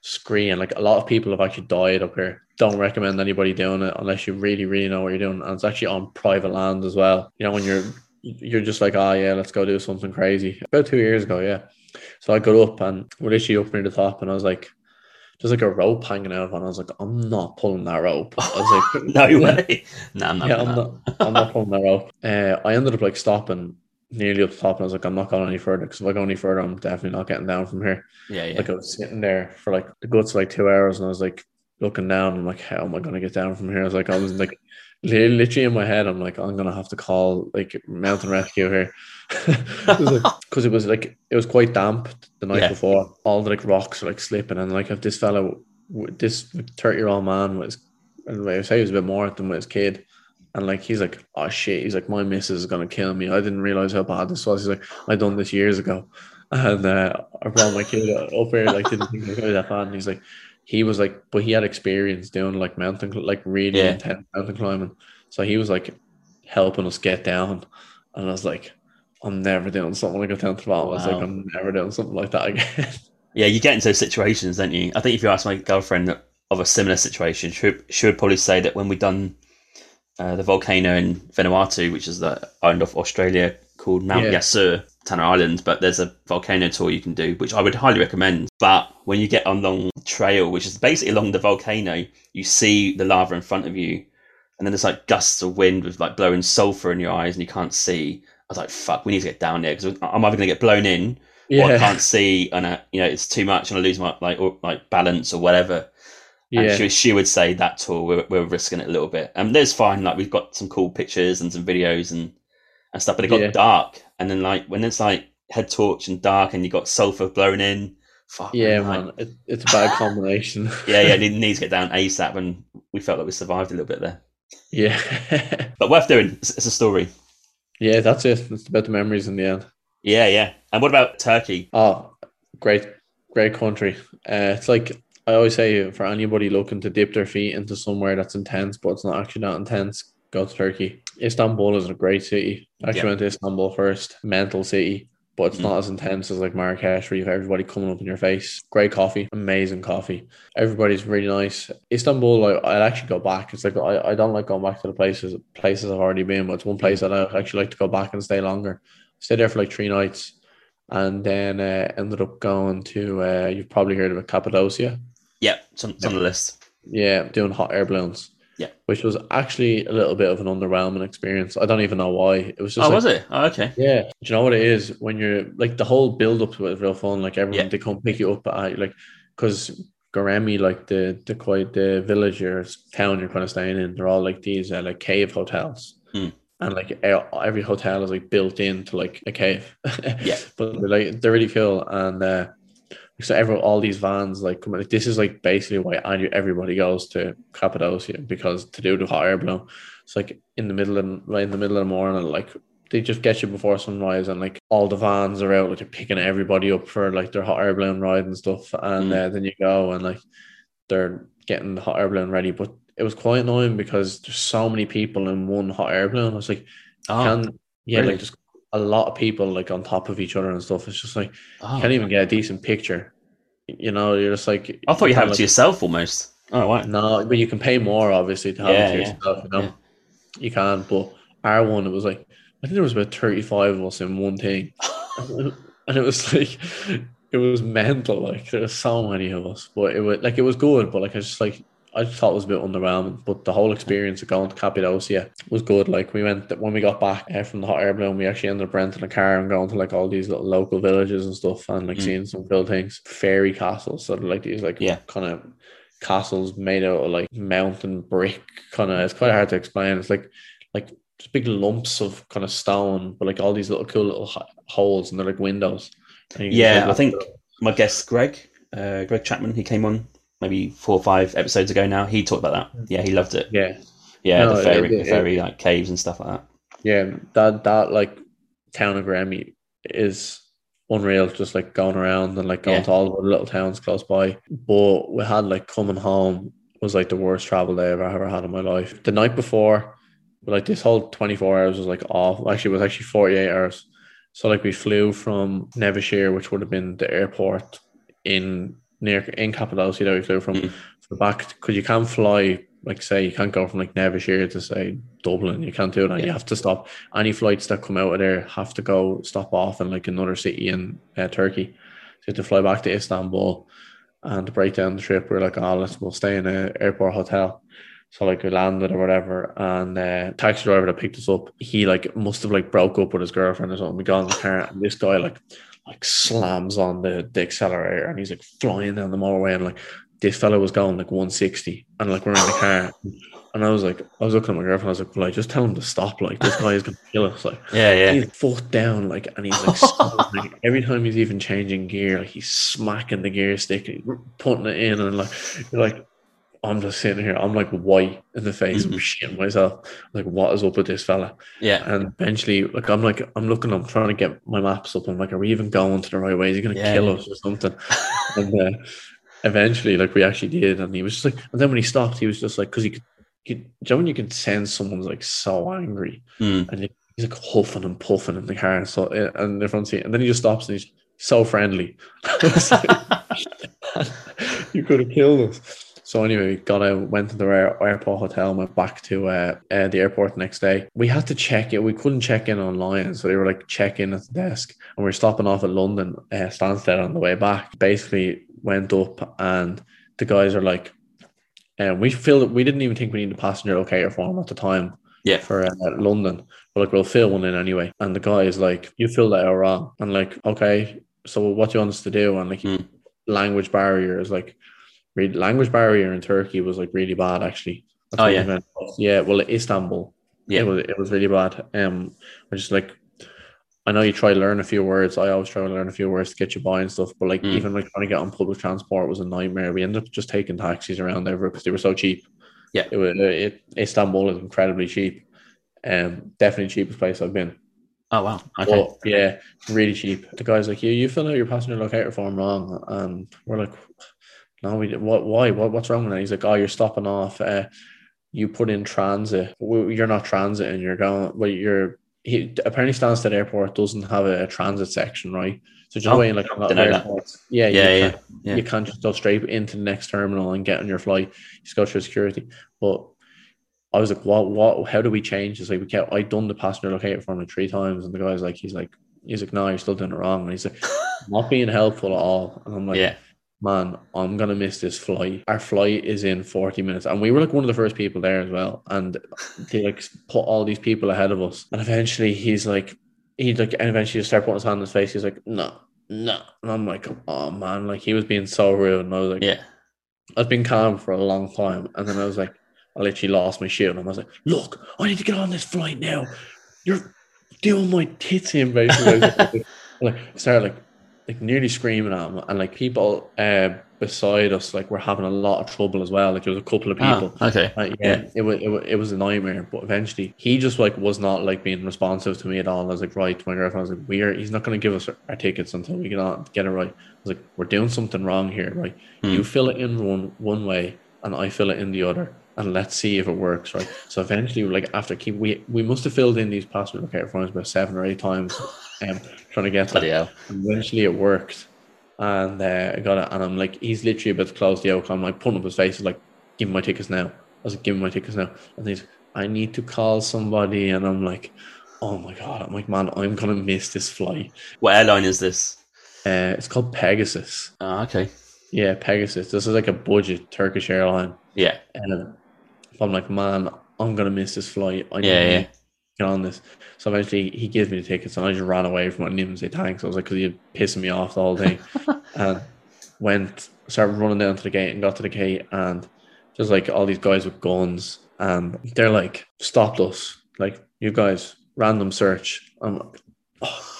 screen. Like a lot of people have actually died up here. Don't recommend anybody doing it unless you really, really know what you're doing. And it's actually on private land as well. You know, when you're you're just like, oh yeah, let's go do something crazy. About two years ago, yeah. So I got up and we're literally up near the top, and I was like, there's like a rope hanging out, and I was like, I'm not pulling that rope. I was like, *laughs* no *laughs* way. No, I'm not. yeah, I'm not. I'm not pulling that rope. Uh, I ended up like stopping nearly up the top, and I was like, I'm not going any further because if I go any further, I'm definitely not getting down from here. Yeah, yeah. Like I was sitting there for like the guts of like two hours, and I was like looking down. I'm like, how am I gonna get down from here? I was like, I was like, *laughs* literally in my head, I'm like, I'm gonna have to call like mountain rescue here, *laughs* because *laughs* it was like it was quite damp the night Yeah. before. All the like rocks are like slipping, and like if this fellow, this thirty year old man was, and I say he was a bit more than with his kid. And like he's like, oh shit, he's like, my missus is gonna kill me. I didn't realize how bad this was. He's like, I done this years ago. And uh, I brought my kid up here, like didn't think it was that bad. And he's like, he was like, but he had experience doing like mountain, like really Yeah. intense mountain climbing. So he was like helping us get down. And I was like, I'm never doing something like a to the bottom. I was like, I'm never doing something like that *laughs* again. Yeah, you get into those situations, don't you? I think if you ask my girlfriend of a similar situation, she would, she would probably say that when we done uh, the volcano in Vanuatu, which is the island of Australia called Mount Yeah. Yasur, Tanna Island. But there's a volcano tour you can do, which I would highly recommend. But when you get on the trail, which is basically along the volcano, you see the lava in front of you, and then there's like gusts of wind with like blowing sulfur in your eyes, and you can't see. I was like, "Fuck, we need to get down there because I'm either going to get blown in, or I can't see, and uh, you know it's too much, and I lose my like or, like balance or whatever." And yeah, she, she would say that tour we're, we're risking it a little bit. And there's fine, like we've got some cool pictures and some videos and and stuff, but it got Yeah. dark. And then like when it's like head torch and dark, and you got sulfur blown in, fuck, yeah, like, man. It, it's a bad combination. *laughs* yeah, yeah, *laughs* need, need to get down ASAP, and we felt like we survived a little bit there, yeah, *laughs* but worth doing. It's, it's a story. yeah. That's it. It's about the memories in the end. Yeah, yeah. And what about Turkey? Oh, great, great country. Uh, it's like I always say for anybody looking to dip their feet into somewhere that's intense, but it's not actually that intense, go to Turkey. Istanbul is a great city. I actually Yeah. went to Istanbul first, mental city, but it's Mm. not as intense as like Marrakesh, where you have everybody coming up in your face. Great coffee, amazing coffee. Everybody's really nice. Istanbul, I, I'd actually go back. It's like I, I don't like going back to the places places I've already been, but it's one place that I actually like to go back and stay longer. Stay there for like three nights and then uh, ended up going to uh, you've probably heard of it, Cappadocia. Yeah, it's on, it's on the list. Yeah, doing hot air balloons. Yeah. which was actually a little bit of an underwhelming experience. I don't even know why. It was just Oh, like, was it? Oh, okay. yeah. Do you know what it is when you're like the whole build up is real fun. Like everyone Yeah. they come pick you up at like because Göreme, like the the quite the village or town you're kind of staying in, they're all like these uh, like cave hotels. Hmm. And like every hotel is like built into like a cave. *laughs* Yeah. but they're like they're really cool. And uh so every all these vans like come like this is like basically why everybody goes to Cappadocia because to do the hot air balloon. It's like in the middle of right in the middle of the morning, like they just get you before sunrise, and like all the vans are out, like they're picking everybody up for like their hot air balloon ride and stuff, and Mm. uh, then you go and like they're getting the hot air balloon ready. But it was quite annoying because there's so many people in one hot air balloon. I was like, Oh, can yeah, really? like just a lot of people like on top of each other and stuff. It's just like oh. can't even get a decent picture. You know, you're just like I thought you had it to yourself almost. Oh, right. no, but you can pay more obviously to have Yeah, it to yeah, yourself. You know, yeah. you can. But our one, it was like I think there was about thirty five of us in one thing, *laughs* and it was like it was mental. Like there was so many of us, but it was like it was good. But like I just like I just thought it was a bit underwhelming. But the whole experience of going to Cappadocia was good. Like we went when we got back uh, from the hot air balloon, we actually ended up renting a car and going to like all these little local villages and stuff, and like Mm. seeing some cool things. Fairy castles, so they're like these like Yeah. kind of castles made out of like mountain brick kind of it's quite hard to explain it's like like just big lumps of kind of stone but like all these little cool little holes and they're like windows And Yeah, I think my guest Greg, uh, Greg Chapman, he came on maybe four or five episodes ago now. He talked about that. Yeah, he loved it. yeah Yeah, No, the fairy, it- the fairy like caves and stuff like that. yeah that that like town of Göreme is unreal just like going around and like going Yeah. to all the little towns close by but we had like coming home was like the worst travel day I've ever had in my life the night before like this whole 24 hours was like off actually it was actually 48 hours so like we flew from Nevşehir which would have been the airport in near in Cappadocia that we flew from Mm. back because you can't fly like say you can't go from like Nevşehir to say Dublin you can't do that you Yeah. have to stop any flights that come out of there have to go stop off in like another city in uh, Turkey so you have to fly back to Istanbul and to break down the trip we're like oh let's we'll stay in an airport hotel so like we landed or whatever, and uh, taxi driver that picked us up, he like must have like broke up with his girlfriend or something. We got in the car, and this guy like like slams on the, the accelerator, and he's like flying down the motorway, and like this fellow was going like 160, and like we're in the car, and I was like, I was looking at my girlfriend, I was like, well, like just tell him to stop, like this guy is gonna kill us, like Yeah, yeah. he's foot down, like, and he's like, so- like, *laughs* every time he's even changing gear, like he's smacking the gear stick, he's putting it in, and like, you're like, I'm just sitting here, I'm like white in the face, I'm Mhm. shitting myself, like, what is up with this fella? Yeah. And eventually, like, I'm like, I'm looking, I'm trying to get my maps up, I'm like, are we even going to the right way? Is he gonna Yeah, kill yeah. us or something? *laughs* and uh, eventually, like, we actually did, and he was just like, and then when he stopped, he was just like, because he could. You, do you know when you can sense someone's like so angry, Mm. and he's like huffing and puffing in the car, so uh, and the front seat, and then he just stops and he's so friendly. *laughs* *laughs* You could have killed us. So anyway, we got out, went to the airport hotel, and went back to uh, uh, the airport the next day. We had to check it. We couldn't check in online, so they were like check in at the desk, and we were stopping off at London uh, Stansted on the way back. Basically, went up, and the guys are like, and we filled. We didn't even think we needed a passenger locator form at the time Yeah. for uh, London. But like, we'll fill one in anyway. And the guy is like, you filled that out wrong. And like, okay, so what do you want us to do? And like, Mm. language barrier is like, really, language barrier in Turkey was like really bad actually. That's Oh, yeah. yeah. Well, Istanbul, Yeah. it was it was really bad. Um, I just like. I know you try to learn a few words. I always try to learn a few words to get you by and stuff. But like Mm. even like trying to get on public transport was a nightmare. We ended up just taking taxis around there because they were so cheap. Yeah. it, was it Istanbul is incredibly cheap. Um, definitely cheapest place I've been. Oh wow. Okay. But yeah, really cheap. The guy's like, "You, you fill out your passenger locator form wrong," and we're like, "No, we did what? Why? What? What's wrong with it?" He's like, "Oh, you're stopping off. Uh, you put in transit. You're not transit, and you're going. Well, you're." He apparently Stansted Airport doesn't have a, a transit section, right? So just Oh, way in like a lot of didn't that. airports, yeah, Yeah, you yeah, can't, yeah. you can't just go straight into the next terminal and get on your flight. You just go through security. But I was like, what, what, how do we change this? Like, we kept, I done the passenger locator form like three times, and the guy's like, he's like, he's like, no, you're still doing it wrong. And he's like, *laughs* not being helpful at all. And I'm like, yeah. Man, I'm gonna miss this flight. Our flight is in 40 minutes. And we were like one of the first people there as well. And they like put all these people ahead of us. And eventually he's like, he like and eventually just started putting his hand in his face. He's like, no, no. And I'm like, oh man, like he was being so rude. And I was like, Yeah. I've been calm for a long time. And then I was like, I literally lost my shit. And I was like, look, I need to get on this flight now. You're doing my tits in, basically. *laughs* like, I started like, like nearly screaming at him. And like people uh, beside us, like, were having a lot of trouble as well. Like, there was a couple of people. Ah, okay. Uh, yeah, It, was, it was it was a nightmare. But eventually, he just like was not like being responsive to me at all. I was like, right, to my girlfriend, I was like, we're he's not going to give us our tickets until we get on get it right. I was like, we're doing something wrong here, right? Hmm. You fill it in one one way, and I fill it in the other, and let's see if it works, right? So eventually, like after keep we we must have filled in these locator forms about seven or eight times, *laughs* um, trying to get that. Bloody hell. Eventually it worked. And uh, I got it. And I'm like, he's literally about to close the yoke. I'm like, pulling up his face. Like, give me my tickets now. I was like, give me my tickets now. And he's, I need to call somebody. And I'm like, oh my God. I'm like, man, I'm to miss this flight. What airline is this? Uh, it's called Pegasus. Oh, okay. Yeah, Pegasus. This is like a budget Turkish airline. Yeah. And I'm like, man, I'm to miss this flight. I Yeah, yeah. Get on this. So eventually he gives me the tickets and I just ran away from. I didn't say thanks. I was like, because you're pissing me off the whole thing. *laughs* and went, started running down to the gate and got to the gate and just like all these guys with guns and they're like, stopped us. Like, you guys, random search. I'm like, oh,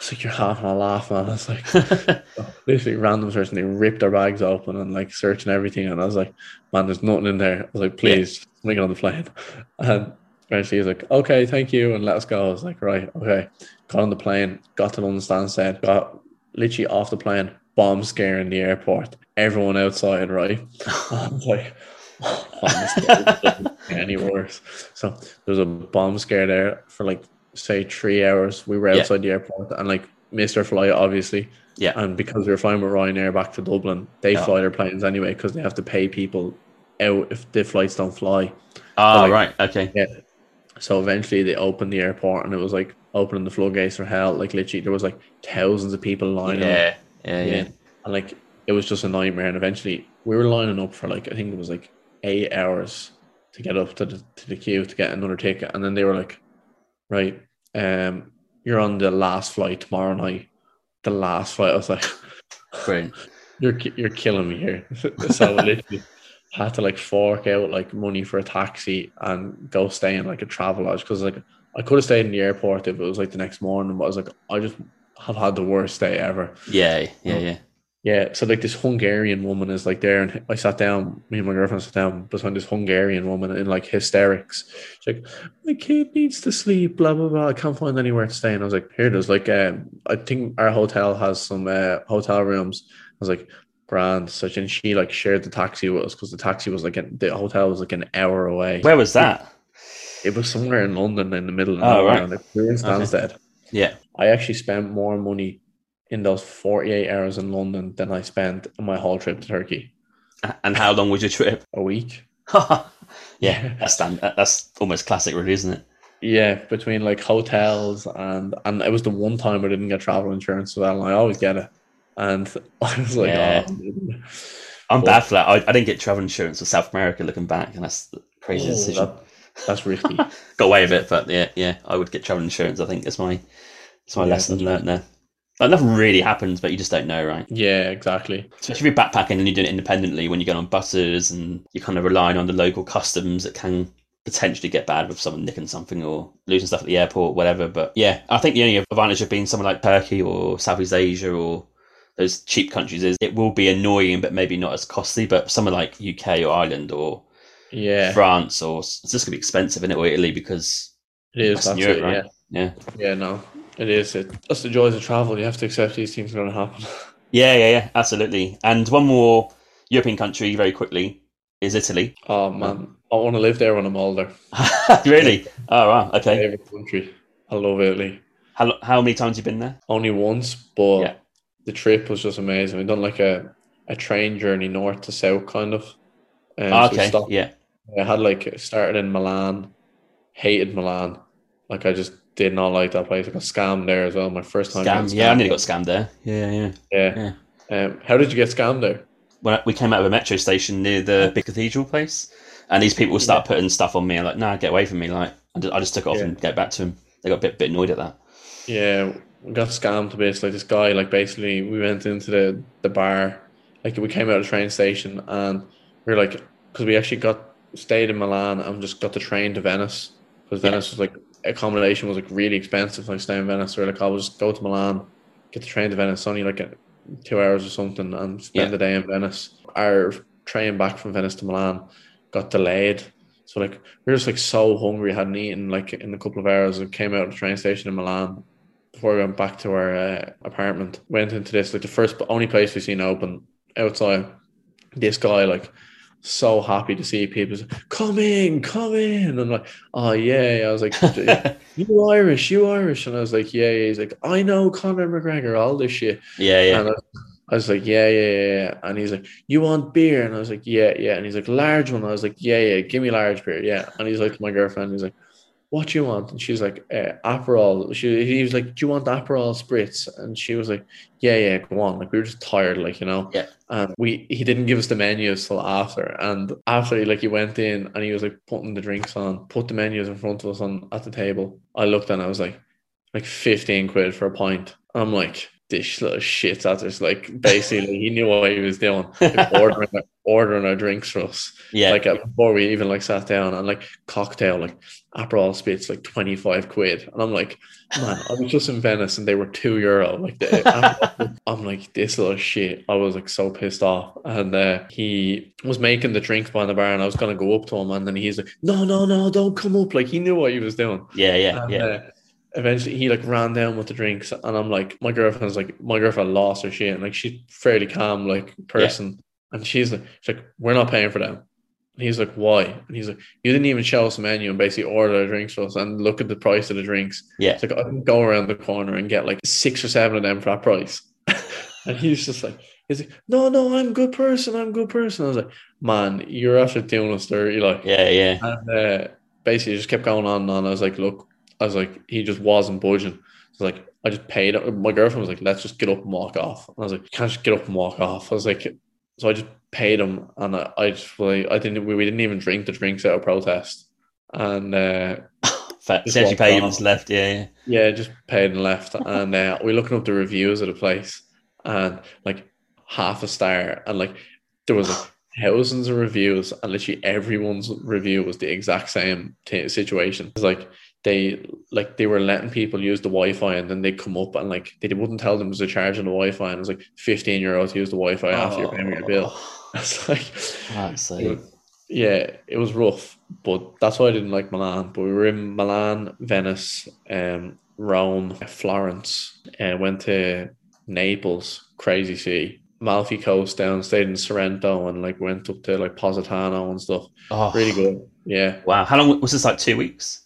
it's like you're half having a laugh, man. It's like *laughs* oh, literally random search and they ripped their bags open and like searching everything. And I was like, man, there's nothing in there. I was like, please make it on the plane. *laughs* And eventually he's like, okay, thank you. And let us go. I was like, right, okay. Got on the plane, got to London Stansted, got literally off the plane, bomb scare in the airport. Everyone outside, right? *laughs* I was like, oh, man, this doesn't get any *laughs* worse. So there was a bomb scare there for like, say, three hours. We were Yeah. outside the airport and like missed our flight, obviously. Yeah. And because we were flying with Ryanair back to Dublin, they Yeah. fly their planes anyway because they have to pay people out if the flights don't fly. Oh, like- right. Okay. Yeah. So eventually they opened the airport and it was like opening the floodgates for hell. Like literally there was like thousands of people lining up. Yeah. Yeah. Yeah. Yeah. And like it was just a nightmare. And eventually we were lining up for like I think it was like eight hours to get up to the to the queue to get another ticket. And then they were like, Right, um, you're on the last flight tomorrow night. The last flight. I was like, Brilliant. *laughs* You're you're killing me here. *laughs* so I had to like fork out like money for a taxi and go stay in like a travel lodge because like I could have stayed in the airport if it was like the next morning, but I was like, I just have had the worst day ever. Yeah. Yeah. Yeah. Yeah, so like this Hungarian woman is like there, and I sat down. Me and my girlfriend sat down beside this Hungarian woman in like hysterics. She's like, "My kid needs to sleep." Blah blah blah. I can't find anywhere to stay, and I was like, "Here, there's like, um, I think our hotel has some uh, hotel rooms." I was like, "Grand." such and she like shared the taxi with us because the taxi was like an, the hotel was like an hour away. Where was that? It was somewhere in London in the middle of Oh, nowhere. right. like, we were in Stansted. Yeah. I actually spent more money in those 48 hours in London than I spent on my whole trip to Turkey. And how long was your trip? A week. *laughs* yeah, that's stand- that's almost classic, really, isn't it? Yeah, between like hotels and and it was the one time I didn't get travel insurance as well, and I always get it. And *laughs* I was like, Yeah. oh, I'm bad for that. I, I didn't get travel insurance for South America looking back, and that's the crazy oh, decision. that- that's risky. *laughs* Got away with it, but yeah, yeah, I would get travel insurance. I think it's my it's my Yeah, lesson learned there. Like nothing really happens, but you just don't know, right? yeah, exactly. Especially if you're backpacking and you're doing it independently when you get on buses and you're kind of relying on the local customs that can potentially get bad with someone nicking something or losing stuff at the airport, whatever. But yeah, I think the only advantage of being somewhere like Turkey or Southeast Asia or those cheap countries is it will be annoying, but maybe not as costly. But somewhere like UK or Ireland or Yeah, France or it's just gonna be expensive in it or Italy because it is. That's Europe, it. right? Yeah, yeah, yeah. No, it is. It. That's the joys of travel. You have to accept these things are going to happen. *laughs* yeah, yeah, yeah, absolutely. And one more European country very quickly is Italy. Oh man, I want to live there when I'm older. *laughs* really? Oh wow, okay. Favorite country. I love Italy. How how many times you been there? Only once, but Yeah. The trip was just amazing. We done like a, a train journey north to south, kind of. Um, Ah, so okay, stopped- yeah, I had like started in Milan, hated Milan. Like I just did not like that place. I got scammed there as well. My first time. scam. Yeah, I nearly got scammed there. Yeah, yeah. Yeah. Um, how did you get scammed there? When I, we came out of a metro station near the big cathedral place, and these people start putting stuff on me. I'm like, nah, get away from me. Like, I just, I just took it off Yeah. and get back to them. They got a bit bit annoyed at that. Yeah, got scammed basically. This guy, like, basically, we went into the the bar. Like, we came out of the train station, and we were like, because we actually got stayed in Milan and just got the train to Venice because Yeah. Venice was like accommodation was like really expensive. Like staying in Venice, are like, oh, I'll just go to Milan, get the train to Venice, only like a, two hours or something, and spend Yeah. the day in Venice. Our train back from Venice to Milan got delayed. So like we were just like so hungry, hadn't eaten like in a couple of hours. and came out of the train station in Milan before we went back to our uh, apartment. Went into this like the first but only place we've seen open outside. This guy like so happy to see people. Like, come in, come in. And I'm like, oh yeah. yeah." I was like, *laughs* you Irish, you Irish. And I was like, yeah, yeah. He's like, I know Conor McGregor, all this shit. yeah, yeah. And I, I was like, yeah, yeah, yeah, yeah. And he's like, you want beer? And I was like, yeah, yeah. And he's like, large one. I was like, yeah, yeah, give me large beer. Yeah. And he's like, my girlfriend, he's like, what do you want? And she's like, uh, Aperol. She, he was like, do you want Aperol spritz? And she was like, yeah, yeah, go on. Like we were just tired, like you know. Yeah. And we he didn't give us the menus till after. And after like he went in and he was like putting the drinks on, put the menus in front of us on at the table. I looked and I was like, like 15 quid for a pint. I'm like, this little shit that is like basically he knew what he was doing. Like, *laughs* ordering ordering our drinks for us. yeah. Like uh, before we even like sat down and like cocktail, like Aperol spritz like 25 quid. And I'm like, man, I was just in Venice and they were two euro. Like the I'm like, this little shit. I was like so pissed off. And uh, he was making the drinks behind the bar and I was gonna go up to him and then he's like, No, no, no, don't come up. Like he knew what he was doing. yeah, yeah, And, yeah. uh, eventually he like ran down with the drinks and I'm like my girlfriend's like my girlfriend lost her shit and like she's fairly calm like person and she's like she's like we're not paying for them and he's like why and he's like you didn't even show us the menu and basically order the drinks for us and look at the price of the drinks yeah. it's like I can go around the corner and get like six or seven of them for that price *laughs* and he's just like he's like no no I'm a good person I'm a good person I was like man you're after doing us dirty like Yeah, yeah. and uh, basically, just kept going on and on. I was like, look, I was like, he just wasn't budging. So like, I just paid. My girlfriend was like, let's just get up and walk off. And I was like, you can't just get up and walk off. I was like, so I just paid him, and I, I just like, I didn't. We, we didn't even drink the drinks out of protest, and uh, *laughs* Just essentially paid and left. Yeah, yeah. yeah, just paid and left. And uh, we looking up the reviews of the place, and like half a star, and like there was like thousands of reviews, and literally everyone's review was the exact same t- situation. It's like they like they were letting people use the Wi-Fi, and then they come up and like they wouldn't tell them there's a charge on the Wi-Fi, and it was like fifteen euro to use the Wi-Fi after you're paying your bill. *laughs* It's like Fuck's it was- yeah, it was rough, but that's why I didn't like Milan. But we were in Milan, Venice, um, Rome, Florence, and went to Naples, crazy city, Amalfi Coast down, stayed in Sorrento, and like went up to like Positano and stuff. Oh, Really good. Yeah. Wow. How long was this? Like two weeks?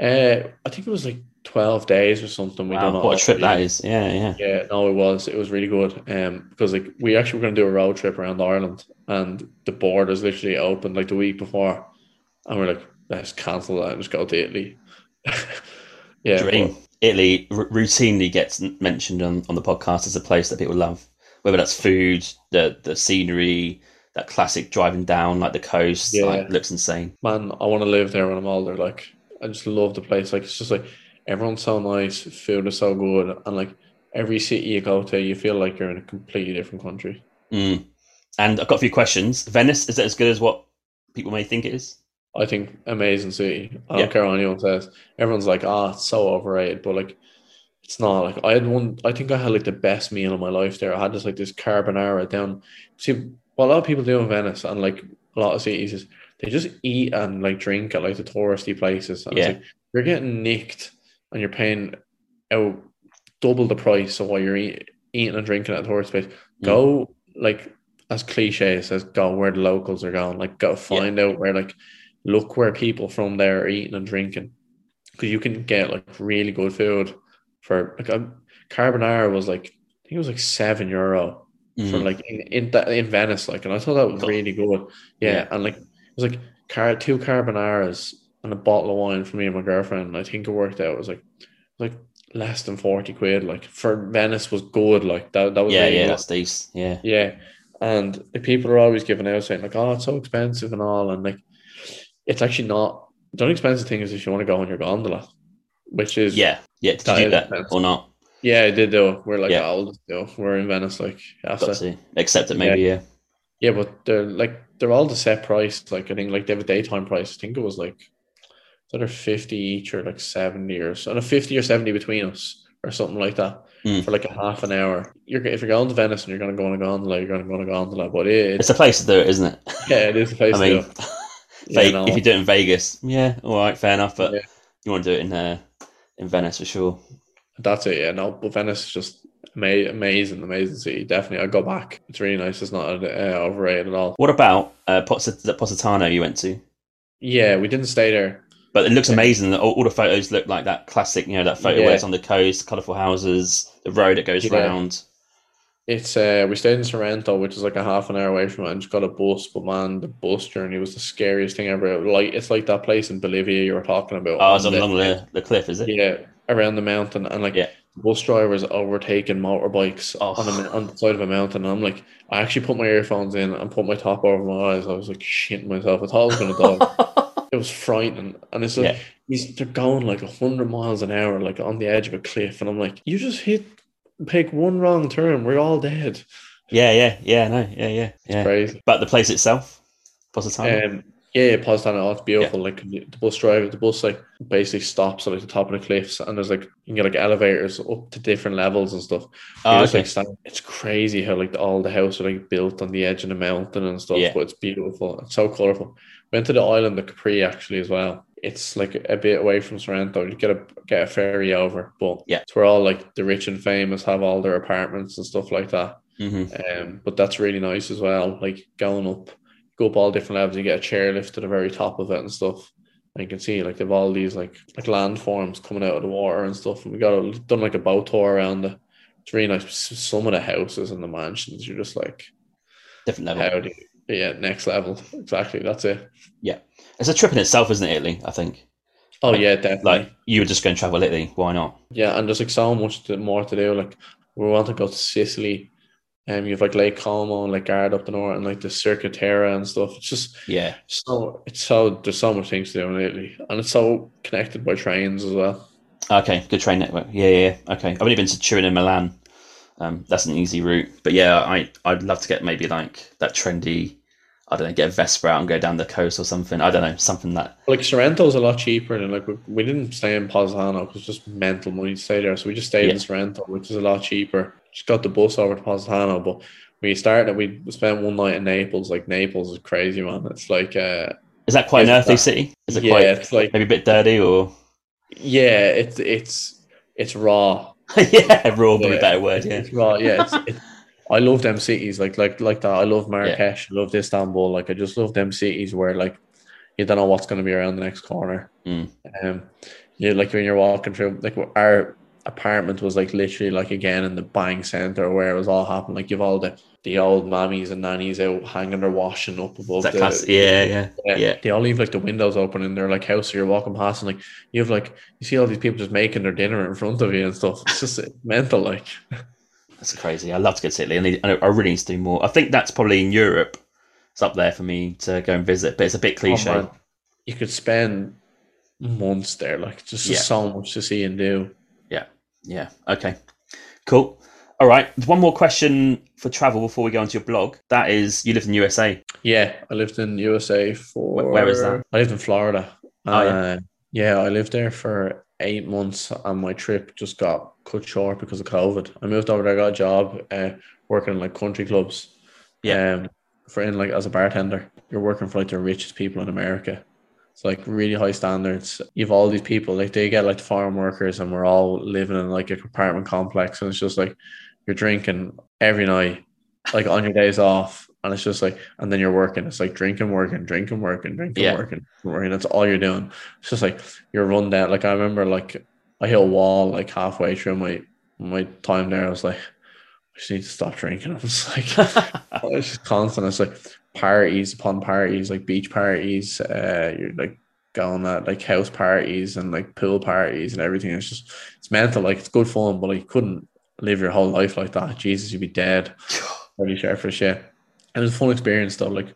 Uh, I think it was like twelve days or something. We Wow, done it what a trip that is. Yeah, yeah. Yeah, no, it was. It was really good. Um, because like we actually were going to do a road trip around Ireland, and the borders literally opened like the week before, and we're like, let's cancel that and just go to Italy. *laughs* yeah, Dream. but- Italy r- routinely gets mentioned on, on the podcast as a place that people love, whether that's food, the the scenery, that classic driving down like the coast, Yeah. like looks insane. man, I want to live there when I'm older. Like, I just love the place. Like, it's just like everyone's so nice, food is so good, and like every city you go to, you feel like you're in a completely different country. Mm. And I've got a few questions. Venice is that as good as what people may think it is? I think amazing city. I Yeah. don't care what anyone says. Everyone's like, ah, it's so overrated, but like, it's not. Like, I had one. I think I had like the best meal of my life there. I had this like this carbonara down. See, what a lot of people do in Venice and like a lot of cities is they just eat and like drink at like the touristy places. And it's Yeah. like, you're getting nicked and you're paying out double the price of what you're eat, eating and drinking at the tourist place. Go like as cliche as says, go where the locals are going. Like go find out where like look where people from there are eating and drinking because you can get like really good food for like a carbonara was like I think it was like seven euro for Mm. like in in, that, in Venice like and I thought that was really good yeah, Yeah. and like it was like car two carbonaras and a bottle of wine for me and my girlfriend I think it worked out it was like like less than 40 quid like for Venice was good like that that was yeah, really yeah, good. that's decent. Yeah. Yeah. And the people are always giving out saying like, oh, it's so expensive and all. And like, it's actually not. The only expensive thing is if you want to go on your gondola, which is Yeah. Yeah. Did That you do that expensive. or not? yeah, I did though. We're like, Yeah. do. it. We're in Venice, like, yeah, to accept it maybe, yeah. yeah, but they're like they're all the set price. Like I think like they have a daytime price. I think it was like it's either fifty each or like seventy or so, and a fifty or seventy between us or something like that Mm. for like a half an hour. You're if you're going to Venice and you're going to go on a gondola, you're going to go on a gondola. But it, It's a place to do it, isn't it? yeah, it is a place *laughs* I to mean, do it. *laughs* Yeah, no. if you do it in Vegas, yeah, all right, fair enough. But Yeah. you want to do it in uh, in Venice for sure. That's it, yeah. No, but Venice is just ama- amazing, amazing city. Definitely, I'd go back. It's really nice. It's not uh, overrated at all. What about uh, Positano you went to? Yeah, we didn't stay there. But it looks amazing. All, all the photos look like that classic, you know, that photo Yeah. where it's on the coast, colourful houses, the road that goes Yeah. round. It's uh, we stayed in Sorrento, which is like a half an hour away from it, and just got a bus. But man, the bus journey was the scariest thing ever. Like it's like that place in Bolivia you were talking about. Oh, it's on along the, the cliff, is it? yeah, around the mountain, and like Yeah. bus drivers overtaking motorbikes Oh. on, the, on the side of a mountain. And I'm like, I actually put my earphones in and put my top over my eyes. I was like shitting myself. I thought I was gonna die. *laughs* it was frightening, and it's like Yeah. he's they're going like hundred miles an hour, like on the edge of a cliff, and I'm like, you just hit, take one wrong turn, we're all dead. yeah, yeah, yeah, no, yeah, yeah, yeah. Crazy. But the place itself, Positano. Um, yeah, yeah, Positano, oh, it's beautiful. Like the bus driver, the bus like basically stops at like the top of the cliffs, and there's like you can get like elevators up to different levels and stuff. oh, You just, like, it's crazy how like all the houses are like built on the edge of the mountain and stuff, Yeah. but it's beautiful. It's so colorful. Went to the island of Capri actually as well. It's like a bit away from Sorrento. You get a get a ferry over, but Yeah. it's where all like the rich and famous have all their apartments and stuff like that. hmm Um, but that's really nice as well. Like going up, go up all different levels, you get a chairlift to the very top of it and stuff. And you can see like they've all these like like landforms coming out of the water and stuff. And we got a, done like a boat tour around it. It's really nice. Some of the houses and the mansions, you're just like, Different level. how do you, yeah, next level. Exactly. That's it. Yeah. It's a trip in itself, isn't it, Italy? I think. Oh yeah, definitely. Like you were just going to travel Italy. Why not? Yeah, and there's like so much to, more to do. Like we want to go to Sicily. Um, you have like Lake Como and like Garda up the north and like the Cinque Terre and stuff. It's just Yeah. so it's so there's so much things to do in Italy, and it's so connected by trains as well. Okay. Good train network. Yeah, yeah. yeah. Okay. I've only been to Turin and Milan. Um, that's an easy route. But yeah, I I'd love to get maybe like that trendy. I don't know, get a Vespa out and go down the coast or something. I don't know, something that. Like Sorrento's a lot cheaper and like we, we didn't stay in Positano because it's just mental money to stay there, so we just stayed Yeah. in Sorrento, which is a lot cheaper. Just got the bus over to Positano, but we started we spent one night in Naples. Like Naples is crazy, man. It's like uh Is that quite an Is earthly that- city? Is it yeah, quite it's like maybe a bit dirty or? yeah, it's it's it's raw. *laughs* yeah, raw, Yeah, a better word. Yeah. It's raw. Yeah, it's, *laughs* it, I love them cities like like like that. I love Marrakesh. I love Istanbul. Like I just love them cities where like you don't know what's going to be around the next corner. Mm. Um, Yeah, like when you're walking through, like our apartment was like literally like again in the bang center where it was all happening. Like you've all the the old mammies and nannies out hanging their washing up above That the, class, yeah, yeah, yeah, yeah. They all leave like the windows open in their like house, so you're walking past and like you have like you see all these people just making their dinner in front of you and stuff. It's just *laughs* mental, like That's crazy. I love to go to Italy. Need, I I really need to do more. I think that's probably in Europe. It's up there for me to go and visit, but it's a bit oh, cliche. Oh, you could spend months there. Like just, Yeah. so much to see and do. Yeah. Okay. Cool. All right. One more question for travel before we go into your blog. That is, you lived in USA. Yeah, I lived in USA for Wh- where is that? I lived in Florida. Oh, yeah. Uh, yeah, I lived there for eight months, and my trip just got cut short because of COVID. I moved over there, got a job, uh, working in like country clubs. Yeah. Um, for in like as a bartender, you're working for like the richest people in America. It's like really high standards. You've all these people, like they get like farm workers, and we're all living in like a apartment complex, and it's just like you're drinking every night, like on your days off, and it's just like, and then you're working. It's like drinking, working, drinking, working, drinking, Yeah. working, working. That's all you're doing. It's just like you're run down. Like I remember, like I hit a wall like halfway through my my time there. I was like, I just need to stop drinking. *laughs* I was like, *laughs* it's just constant. It's like parties upon parties, like beach parties. Uh, you're like going at like house parties and like pool parties and everything. It's just it's mental. Like it's good fun, but like, you couldn't live your whole life like that. Jesus, you'd be dead. *sighs* Pretty sure for shit. And it was a fun experience though, like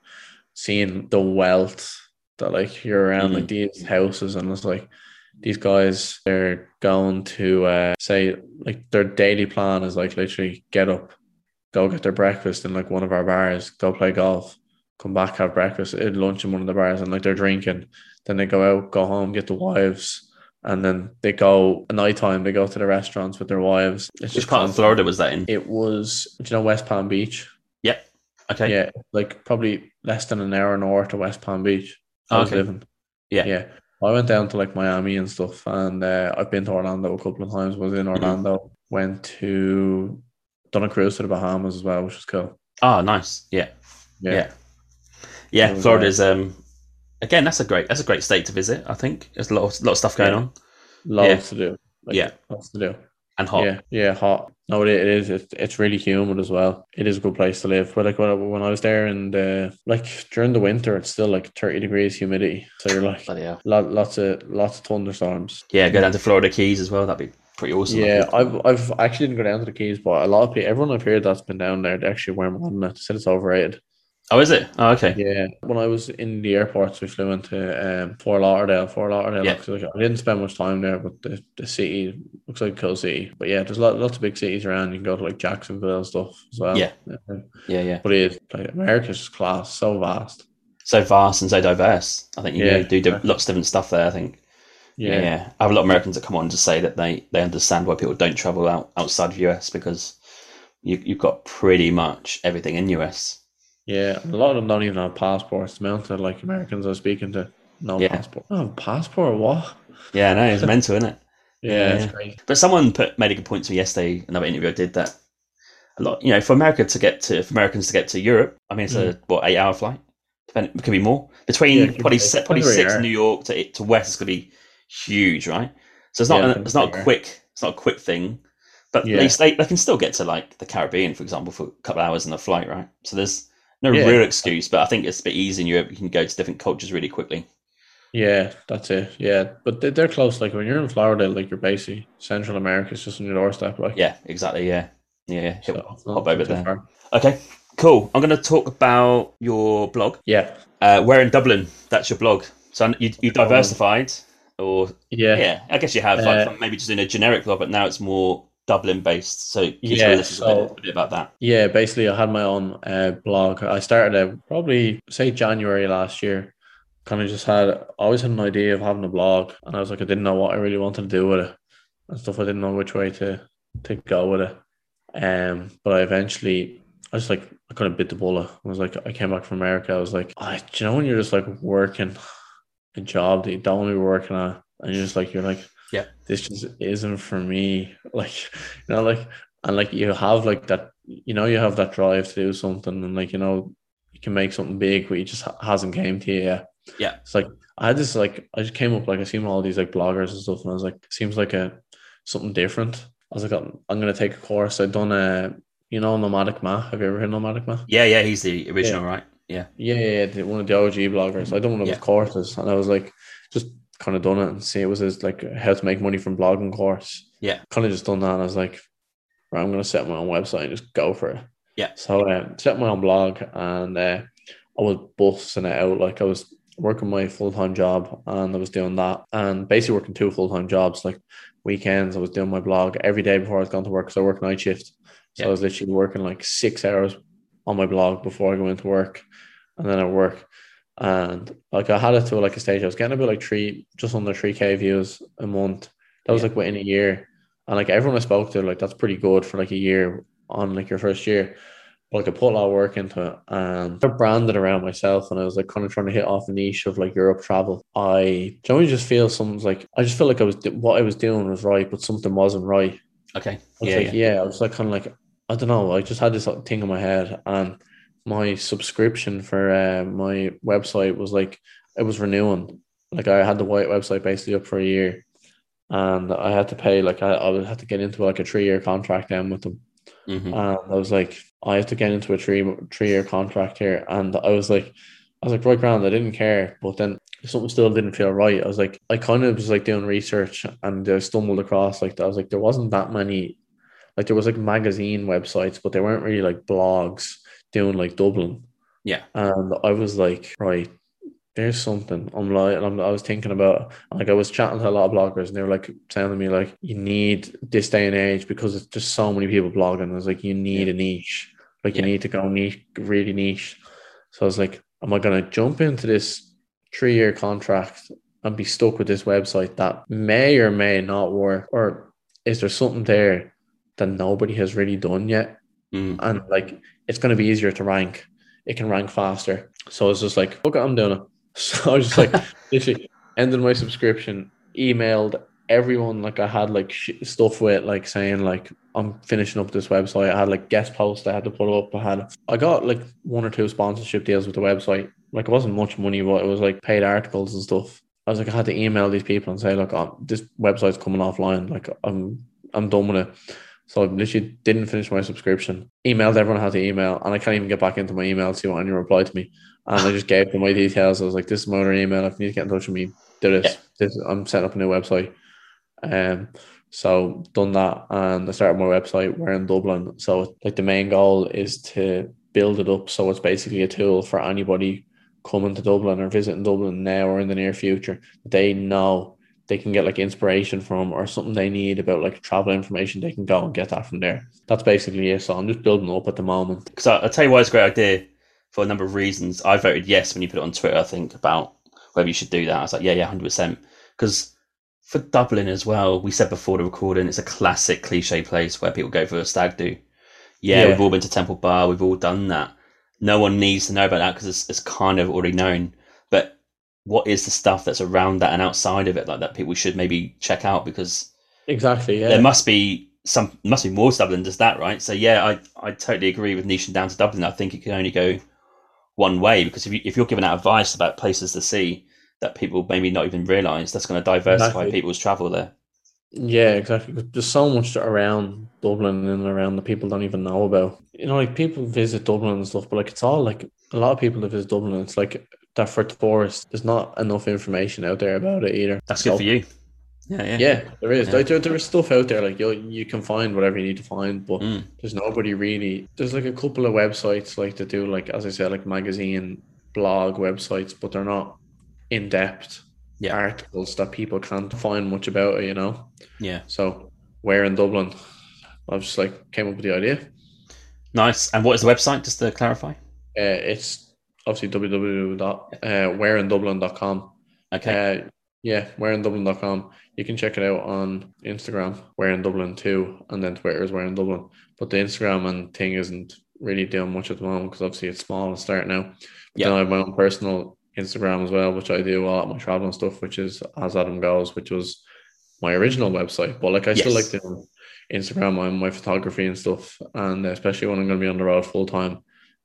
seeing the wealth that like you're around like these houses and it's like these guys they're going to uh say like their daily plan is like literally get up, go get their breakfast in like one of our bars, go play golf, come back, have breakfast, eat lunch in one of the bars, and like they're drinking. Then they go out, go home, get the wives, and then they go at night time, they go to the restaurants with their wives. It's Which part of Florida was that in? It was, do you know, West Palm Beach. Yep. Okay. Yeah, like probably less than an hour north of West Palm Beach. I was Okay. living. Yeah. Yeah. I went down to like Miami and stuff, and uh, I've been to Orlando a couple of times. Was in Mm-hmm. Orlando. Went to done a cruise to the Bahamas as well, which was cool. Oh, nice. Yeah. Yeah, Yeah. Yeah. It was, Florida's um again that's a great that's a great state to visit. I think there's a lot of lot of stuff going Yeah. on loads to do. Like, Yeah. lots to do. and hot. Yeah, yeah, hot. No, it, it is. It's, it's really humid as well. It is a good place to live. But like when I, when I was there and uh, like during the winter, it's still like thirty degrees humidity. So you're like Bloody lot, lots of lots of thunderstorms. Yeah, go down to Florida Keys as well. That'd be pretty awesome. Yeah. I've I've actually didn't go down to the Keys, but a lot of people, everyone I've heard that's been down there, they actually wear more than that. They said it's overrated. Oh, is it? Oh, okay. Yeah, when I was in the airports, we flew into um, Fort Lauderdale. Fort Lauderdale. Yeah. like- I didn't spend much time there, but the, the city looks like a cool city. But yeah, there's lot, lots of big cities around. You can go to like Jacksonville and stuff as well. Yeah. Yeah. Yeah, yeah. But it is like America's just class, so vast. So vast and so diverse. I think you Yeah, do, do lots of different stuff there. I think. Yeah, Yeah. I have a lot of Americans that come on to say that they, they understand why people don't travel out outside of US because you you've got pretty much everything in US. Yeah. A lot of them don't even have passports. The amount like Americans I was speaking to, no Yeah. passport. Oh, passport? What? Yeah, no, it's mental, isn't it? *laughs* Yeah, Yeah. But someone put made a good point to me yesterday. Another interview I did that a lot. You know, for America to get to for Americans to get to Europe, I mean, it's a mm. what eight hour flight. Depend, it could be more between Yeah, probably se- probably Depends where you six are. New York to to west. It's going to be huge, right? So it's not Yeah, an, it's not a quick it's not a quick thing, but Yeah. at least they, they can still get to like the Caribbean, for example, for a couple of hours in a flight, right? So there's no Yeah. real excuse, but I think it's a bit easy in Europe. You can go to different cultures really quickly. Yeah, that's it. Yeah, but they- they're close. Like when you're in Florida, like you're basically Central America. is just on your doorstep. Like Yeah, exactly. Yeah, yeah. so Hop- over there. far. Okay, cool. I'm going to talk about your blog. Yeah, Uh, where in Dublin? That's your blog. So you you diversified, or yeah, yeah, I guess you have Uh, from maybe just doing a generic blog, but now it's more Dublin based. So can you Yeah, tell us a so- bit, a bit about that? Yeah, basically, I had my own uh, blog. I started it probably say January last year. Kind of just had always had an idea of having a blog, and I was like, I didn't know what I really wanted to do with it and stuff. I didn't know which way to to go with it. Um, but I eventually, I was like, I kind of bit the bullet. I was like, I came back from America. I was like, I, do you know when you're just like working a job that you don't want to be working at, and you're just like, you're like, Yeah. this just isn't for me. Like, you know, like and like you have like that you know you have that drive to do something and like you know you can make something big but you just hasn't came to you yet Yeah. It's like I had this like I just came up like I seen all these like bloggers and stuff, and I was like, seems like a something different. I was like, I'm, I'm gonna take a course. I'd done a you know Nomadic Matt. Have you ever heard Nomadic Matt? Yeah, yeah, he's the original, right? Yeah. Yeah, yeah, yeah, one of the OG bloggers. I done one of Yeah. his courses, and I was like, just kind of done it and see it was his like how to make money from blogging course. Yeah. kind of just done that, and I was like, right, I'm gonna set my own website and just go for it. Yeah. So uh, set my own blog, and uh, I was busting it out. Like I was working my full time job, and I was doing that, and basically working two full time jobs. Like weekends, I was doing my blog every day before I was going to work because I work night shift. So Yeah. I was literally working like six hours on my blog before I go into work, and then at work. And like I had it to like a stage, I was getting about like three, just under three k views a month. That was Yeah. like within a year, and like everyone I spoke to, like that's pretty good for like a year on like your first year. But like I put a lot of work into it, and I branded around myself, and I was like kind of trying to hit off a niche of like Europe travel. I generally just feel something's like I just feel like I was what I was doing was right, but something wasn't right. Okay. I was Yeah, like, yeah. yeah. I was like, kind of like, I don't know. I just had this thing in my head, and my subscription for uh, my website was like, it was renewing. Like I had the white website basically up for a year, and I had to pay like I, I would have to get into like a three year contract then with them. Mhm. And I was like, I have to get into a three three year contract here, and I was like, I was like, right, grand. I didn't care, but then something still didn't feel right. I was like, I kind of was like doing research, and I stumbled across like I was like, there wasn't that many, like there was like magazine websites, but they weren't really like blogs doing like Dublin. Yeah. And I was like, right, there's something. I'm like, and I'm, I was thinking about, like, I was chatting to a lot of bloggers, and they were like telling me, like, you need this day and age because it's just so many people blogging. I was like, you need a niche, like, you need to go niche, really niche. So I was like, am I going to jump into this three year contract and be stuck with this website that may or may not work? Or is there something there that nobody has really done yet? Mm. and like it's going to be easier to rank. It can rank faster. So it's just like, okay, I'm doing it. *laughs* So I was just like, *laughs* literally ended my subscription, emailed everyone like I had like sh- stuff with like saying like I'm finishing up this website. I had like guest posts I had to put up. I had I got like one or two sponsorship deals with the website. Like it wasn't much money, but it was like paid articles and stuff. I was like I had to email these people and say like oh, this website's coming offline. Like I'm I'm done with it. So I literally didn't finish my subscription. Emailed everyone had to email, and I can't even get back into my email to see what anyone replied to me. And I just gave them my details. I was like, "This is my other email. If you need to get in touch with me, do this. this I'm setting up a new website." Um, so done that, and I started my website. Where in Dublin, so like the main goal is to build it up so it's basically a tool for anybody coming to Dublin or visiting Dublin now or in the near future. They know they can get like inspiration from or something they need about like travel information. They can go and get that from there. That's basically it. So I'm just building up at the moment. Because I'll tell you why it's a great idea for a number of reasons. I voted yes when you put it on Twitter, I think, about whether you should do that. I was like, yeah, yeah, 100%. Because for Dublin as well, we said before the recording, it's a classic cliche place where people go for a stag do. Yeah, Yeah. we've all been to Temple Bar, we've all done that. No one needs to know about that because it's, it's kind of already known. What is the stuff that's around that and outside of it, like that people should maybe check out because Exactly. Yeah. there must be some must be more stuff than just that, right? So yeah, I I totally agree with niching down to Dublin. I think it can only go one way because if you if you're giving out advice about places to see that people maybe not even realise, that's going to diversify Exactly. people's travel there. Yeah, exactly There's so much around Dublin and around that people don't even know about. You know, like people visit Dublin and stuff, but like it's all like a lot of people that visit Dublin. It's like that for tourists. There's not enough information out there about it either. That's good for you. Yeah, yeah, Yeah, there is. Yeah. Like, there, there is stuff out there. Like you, you can find whatever you need to find, but Mm. there's nobody really. There's like a couple of websites like to do like as I said, like magazine, blog websites, but they're not in depth Yeah. articles that people can't find much about it. You know. yeah. So where in Dublin, I just like came up with the idea. Nice. And what is the website? Just to clarify. Uh, it's obviously www.whereindublin.com. Okay. Uh, yeah, whereindublin.com. You can check it out on Instagram, where in Dublin too, and then Twitter is where in Dublin. But the Instagram and thing isn't really doing much at the moment because obviously it's small and starting out. But Yeah. then I have my own personal Instagram as well, which I do a lot of my traveling stuff, which is as Adam goes, which was my original website. But like I still like doing Instagram on my photography and stuff, and especially when I'm going to be on the road full time.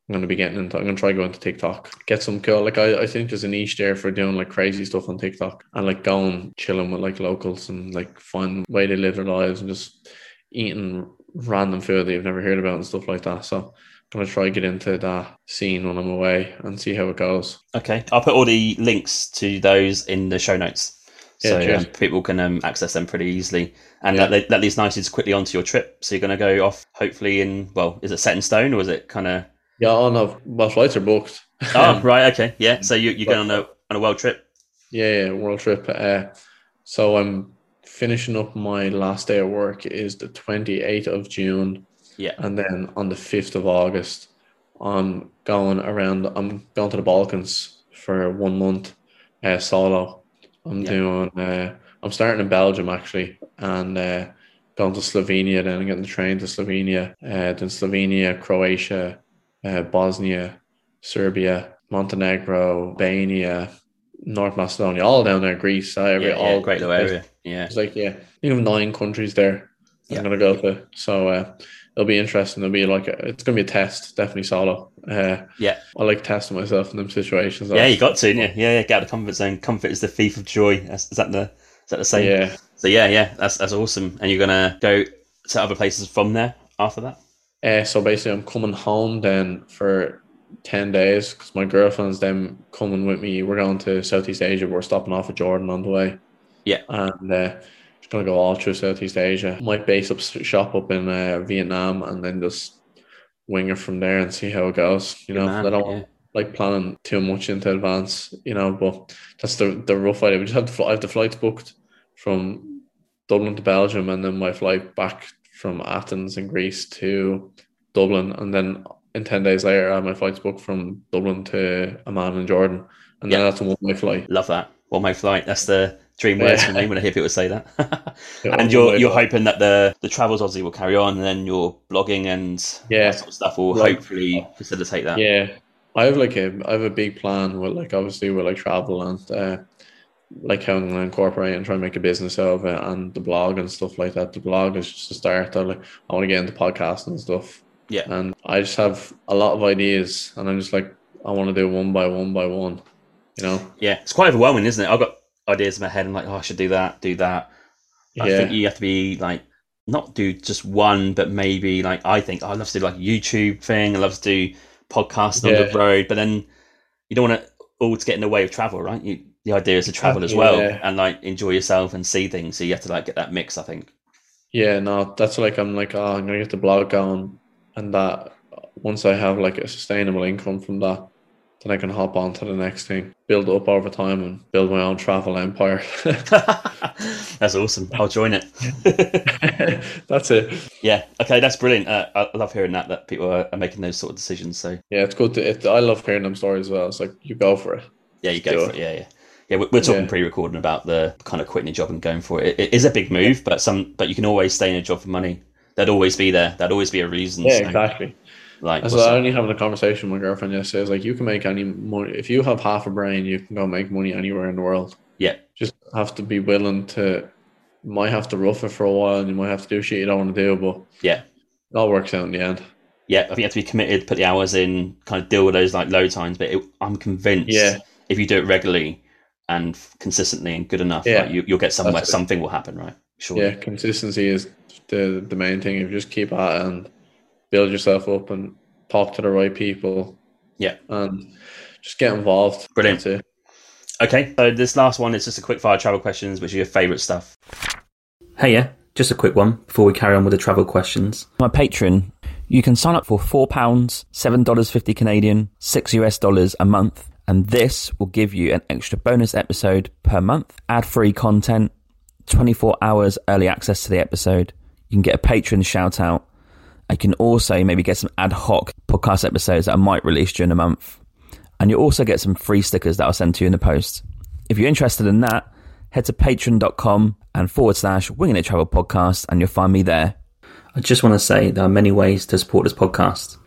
I'm gonna be getting into. I'm gonna try going to TikTok, get some cool. Like I, I think there's a niche there for doing like crazy stuff on TikTok and like going chilling with like locals and like find way they live their lives and just eating random food that you've never heard about and stuff like that. So I'm gonna try get into that scene when I'm away and see how it goes. Okay, I'll put all the links to those in the show notes. So Yeah, um, people can um, access them pretty easily, and Yeah. that, that leads nicely quickly onto your trip. So you're going to go off, hopefully in well, is it set in stone or is it kind of? Yeah, oh no, well flights are booked. Oh, *laughs* right, okay, yeah. So you, you're going on a on a world trip. Yeah, yeah, world trip. Uh, so I'm finishing up my last day of work is the 28th of June, Yeah, and then on the 5th of August, I'm going around. I'm going to the Balkans for one month, uh, solo. I'm Yeah. doing. Uh, I'm starting in Belgium actually, and uh, going to Slovenia. Then I'm getting the train to Slovenia. Uh, then Slovenia, Croatia, uh, Bosnia, Serbia, Montenegro, Albania, North Macedonia, all down there, Greece, every, yeah, yeah, all great little area. Yeah, It's like yeah, you have nine countries there. Yeah. I'm gonna go to, so uh, it'll be interesting. It'll be like a, it's gonna be a test, definitely solo. Uh, yeah, I like testing myself in them situations. yeah. You got to, yeah, yeah, yeah. Get out of the comfort zone. Comfort is the thief of joy. Is, is that the is that the same? yeah, So yeah, yeah. That's that's awesome. And you're gonna go to other places from there after that. Uh, so basically, I'm coming home then for 10 days because my girlfriend's then coming with me. We're going to Southeast Asia. We're stopping off at Jordan on the way. Yeah. And uh, just going to go all through Southeast Asia. Might base up shop up in uh, Vietnam and then just wing it from there and see how it goes. You know, man, I don't yeah. like planning too much into advance, you know, but that's the, the rough idea. We just have the, fl- I have the flights booked from Dublin to Belgium and then my flight back from Athens in Greece to Dublin, and then in ten days later, I have my flights booked from Dublin to Amman in Jordan, and then that's a one way flight. Love that. One way flight. That's the dream words Yeah. for me when I hear people say that. *laughs* Yeah, and you're you're hoping that the the travels Aussie will carry on, and then your blogging and Yeah. that sort of stuff will Like- hopefully facilitate that. Yeah, I have like a I have a big plan with like obviously with like travel and uh, like how I'm gonna incorporate and try and make a business out of it and the blog and stuff like that. The blog is just a start. I like I want to get into podcasting and stuff. Yeah. and I just have a lot of ideas, and I'm just like I want to do one by one by one. You know. Yeah, it's quite overwhelming, isn't it? I've got ideas in my head. I'm like, oh, I should do that, do that. I Yeah. think you have to be like, not do just one, but maybe like I think oh, I love to do like a YouTube thing. I love to do podcasting on Yeah. the road, but then you don't want it all to get in the way of travel, right? You, the idea is to travel as well Yeah. and like enjoy yourself and see things. So you have to like get that mix. I think. Yeah, no, that's like I'm like, oh, I'm gonna get the blog going, and that once I have like a sustainable income from that, then I can hop on to the next thing, build up over time, and build my own travel empire. *laughs* *laughs* that's awesome. I'll join it. *laughs* that's it. yeah. Okay, that's brilliant. Uh, I love hearing that that people are, making those sort of decisions. So Yeah, it's good to. It, I love hearing them stories as well. It's like you go for it. Yeah, you go for it. it. Yeah, yeah, yeah. We're, we're talking Yeah. pre-recording about the kind of quitting a job and going for it. it. It is a big move, but some, but you can always stay in a job for money. That'd always be there. That'd always be a reason. Yeah, So, exactly. Like, what's I the- only having a conversation with my girlfriend yesterday. I was like, you can make any money if you have half a brain. You can go make money anywhere in the world. yeah, just have to be willing to might have to rough it for a while and you might have to do shit you don't want to do, but yeah, it all works out in the end. yeah. I think you have to be committed, put the hours in, kind of deal with those like low times. But it, I'm convinced, Yeah. if you do it regularly and consistently and good enough, Yeah. like, you, you'll get somewhere. That's it. Something will happen, right? Sure. Yeah, consistency is the the main thing. If you just keep at it and build yourself up and talk to the right people Yeah. and just get involved. Brilliant. That's. Okay, so this last one is just a quick fire travel questions, which are your favourite stuff. Hey, yeah, just a quick one before we carry on with the travel questions. My Patreon, you can sign up for £4, $7.50 Canadian, 6 US dollars a month, and this will give you an extra bonus episode per month, ad free content, 24 hours early access to the episode. You can get a patron shout out. I can also maybe get some ad hoc podcast episodes that I might release during the month. And you'll also get some free stickers that I'll send to you in the post. If you're interested in that, head to patreon.com and forward slash winging it travel podcast and you'll find me there. I just want to say there are many ways to support this podcast.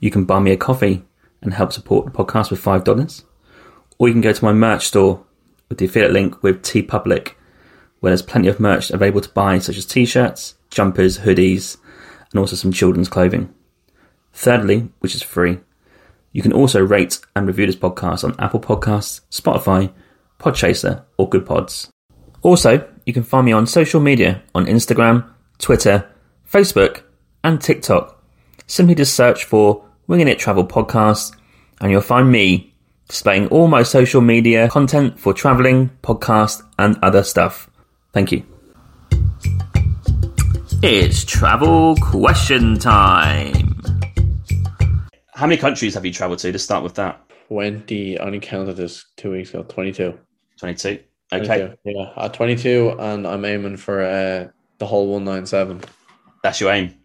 You can buy me a coffee and help support the podcast with $5. Or you can go to my merch store with the affiliate link with TeePublic, where there's plenty of merch available to buy, such as t shirts, jumpers, hoodies, and also some children's clothing. Thirdly, which is free, You can also rate and review this podcast on Apple Podcasts, Spotify, Podchaser, or Goodpods. Also, you can find me on social media on Instagram, Twitter, Facebook, and TikTok. Simply just search for Winging It Travel Podcast, and you'll find me displaying all my social media content for traveling, podcast, and other stuff. Thank you. It's travel question time. How many countries have you traveled to? To start with that, 20, I only counted this two weeks ago, 22. 22. Okay, 22. Yeah, at 22, and I'm aiming for uh, the whole 197. that's your aim.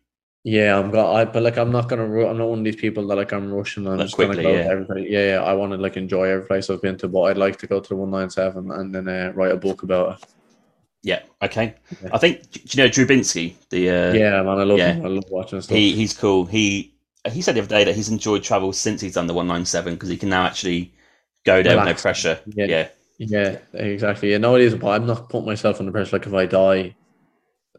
Yeah, I'm got. I but like I'm not gonna. I'm not one of these people that like I'm rushing. I'm just gonna go yeah. everybody. Yeah, yeah. I want to like enjoy every place I've been to, but I'd like to go to the 197 and then uh, write a book about it. Yeah. Okay. Yeah. I think. Do you know Drew Binsky. The uh, yeah, man, I love yeah. him. I love watching stuff. he he's cool. He he said the other day that he's enjoyed travel since he's done the one nine seven because he can now actually go there with no Relax. pressure. Yeah. Yeah. Yeah, exactly. Yeah, no, it is. But I'm not putting myself under pressure. Like if I die,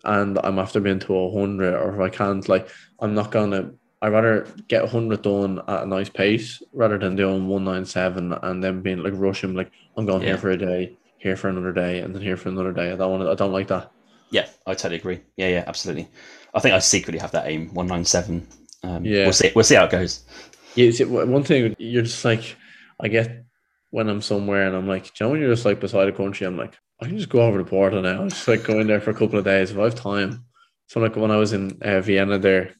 and I'm after being to a hundred, or if I can't, like I'm not gonna. I'd rather get a hundred done at a nice pace rather than doing one nine seven and then being like rushing. Like I'm going Yeah. here for a day, here for another day, and then here for another day. I don't want. to I don't like that. Yeah. I totally agree. Yeah. Yeah. Absolutely. I think I secretly have that aim one nine seven. Um, Yeah. We'll see. We'll see how it goes. Yeah, see, one one thing you're just like, I get when I'm somewhere and I'm like, do you know when you're just like beside a country, I'm like, I can just go over to Porto now. Just like go in there for a couple of days if I have time. So like when I was in uh, Vienna there,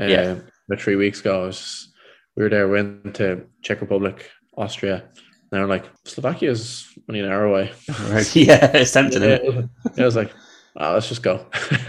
uh, Yeah. about three weeks ago, I was we were there, went to Czech Republic, Austria. And they're like, Slovakia is only an hour away. *laughs* Right. yeah. It's tempting. Yeah, I was like, ah, let's just go. *laughs*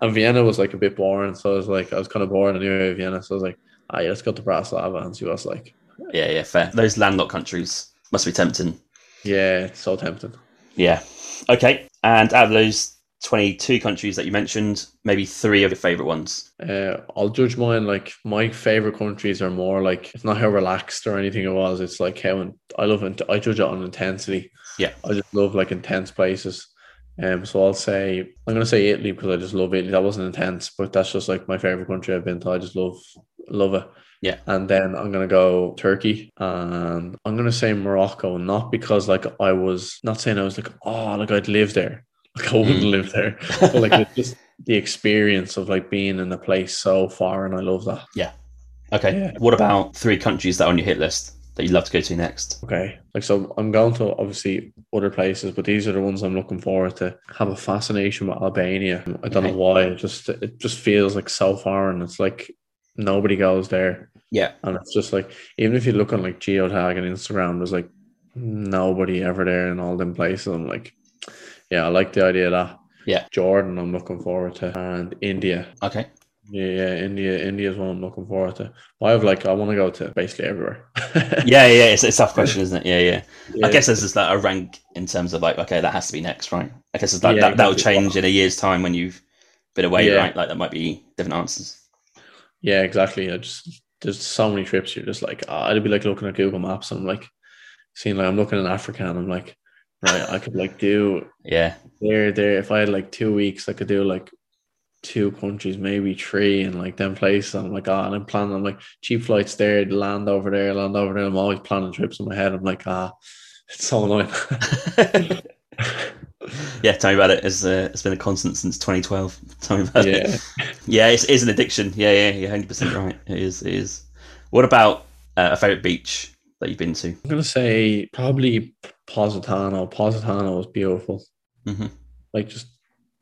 and Vienna was like a bit boring, so I was like, I was kind of bored anyway. Vienna, so I was like, ah, yeah, let's go to Bratislava and see what it's like. yeah. Yeah. Fair. Those landlocked countries must be tempting. Yeah, it's so tempting. Yeah. Okay. And out of those 22 countries that you mentioned, maybe three of your favorite ones. Uh, I'll judge mine like my favorite countries are more like it's not how relaxed or anything it was. It's like how in, I love it. I judge it on intensity. Yeah. I just love like intense places. Um, so I'll say I'm gonna say Italy because I just love Italy. That wasn't intense, but that's just like my favorite country I've been to. I just love love it. Yeah. And then I'm gonna go Turkey and I'm gonna say Morocco, not because like I was not saying I was like, oh like I'd live there. *laughs* Like I wouldn't Mm. live there. But like *laughs* it's just the experience of like being in a place so far and I love that. Yeah. Okay. Yeah. What about three countries that are on your hit list that you'd love to go to next? Okay. Like so I'm going to obviously other places, but these are the ones I'm looking forward to. Have a fascination with Albania. I don't Okay. know why. It just it just feels like so foreign. It's like nobody goes there. Yeah. And it's just like even if you look on like geotag and Instagram, there's like nobody ever there in all them places. I'm like, yeah, I like the idea of that. Yeah. Jordan I'm looking forward to. And India. Okay. Yeah, yeah, India India is one I'm looking forward to. I have like I want to go to basically everywhere. *laughs* *laughs* Yeah, yeah, it's, it's a tough question, isn't it? Yeah, yeah. Yeah. I guess there's just like a rank in terms of like, okay, that has to be next, right? I guess it's like Yeah, that, that'll change in a year's time when you've been away, Yeah. right? Like that might be different answers. Yeah, exactly. I just there's so many trips you're just like ah, I'd be like looking at Google Maps and I'm like seeing like I'm looking in Africa and I'm like, right, I could like do *laughs* Yeah, there there if I had like two weeks I could do like two countries, maybe three and like them places. I'm like, ah, and I'm planning I'm like cheap flights there, land over there, land over there. I'm always planning trips in my head. I'm like, ah, *laughs* it's so annoying. *laughs* *laughs* yeah. Tell me about it. It's uh, it's been a constant since 2012. *laughs* Tell me about yeah. it. *laughs* Yeah, it's, an addiction. Yeah, yeah, you're 100 percent right. It is. It is. What about uh, a favorite beach that you've been to? I'm gonna say probably Positano. Positano was beautiful. hmm like just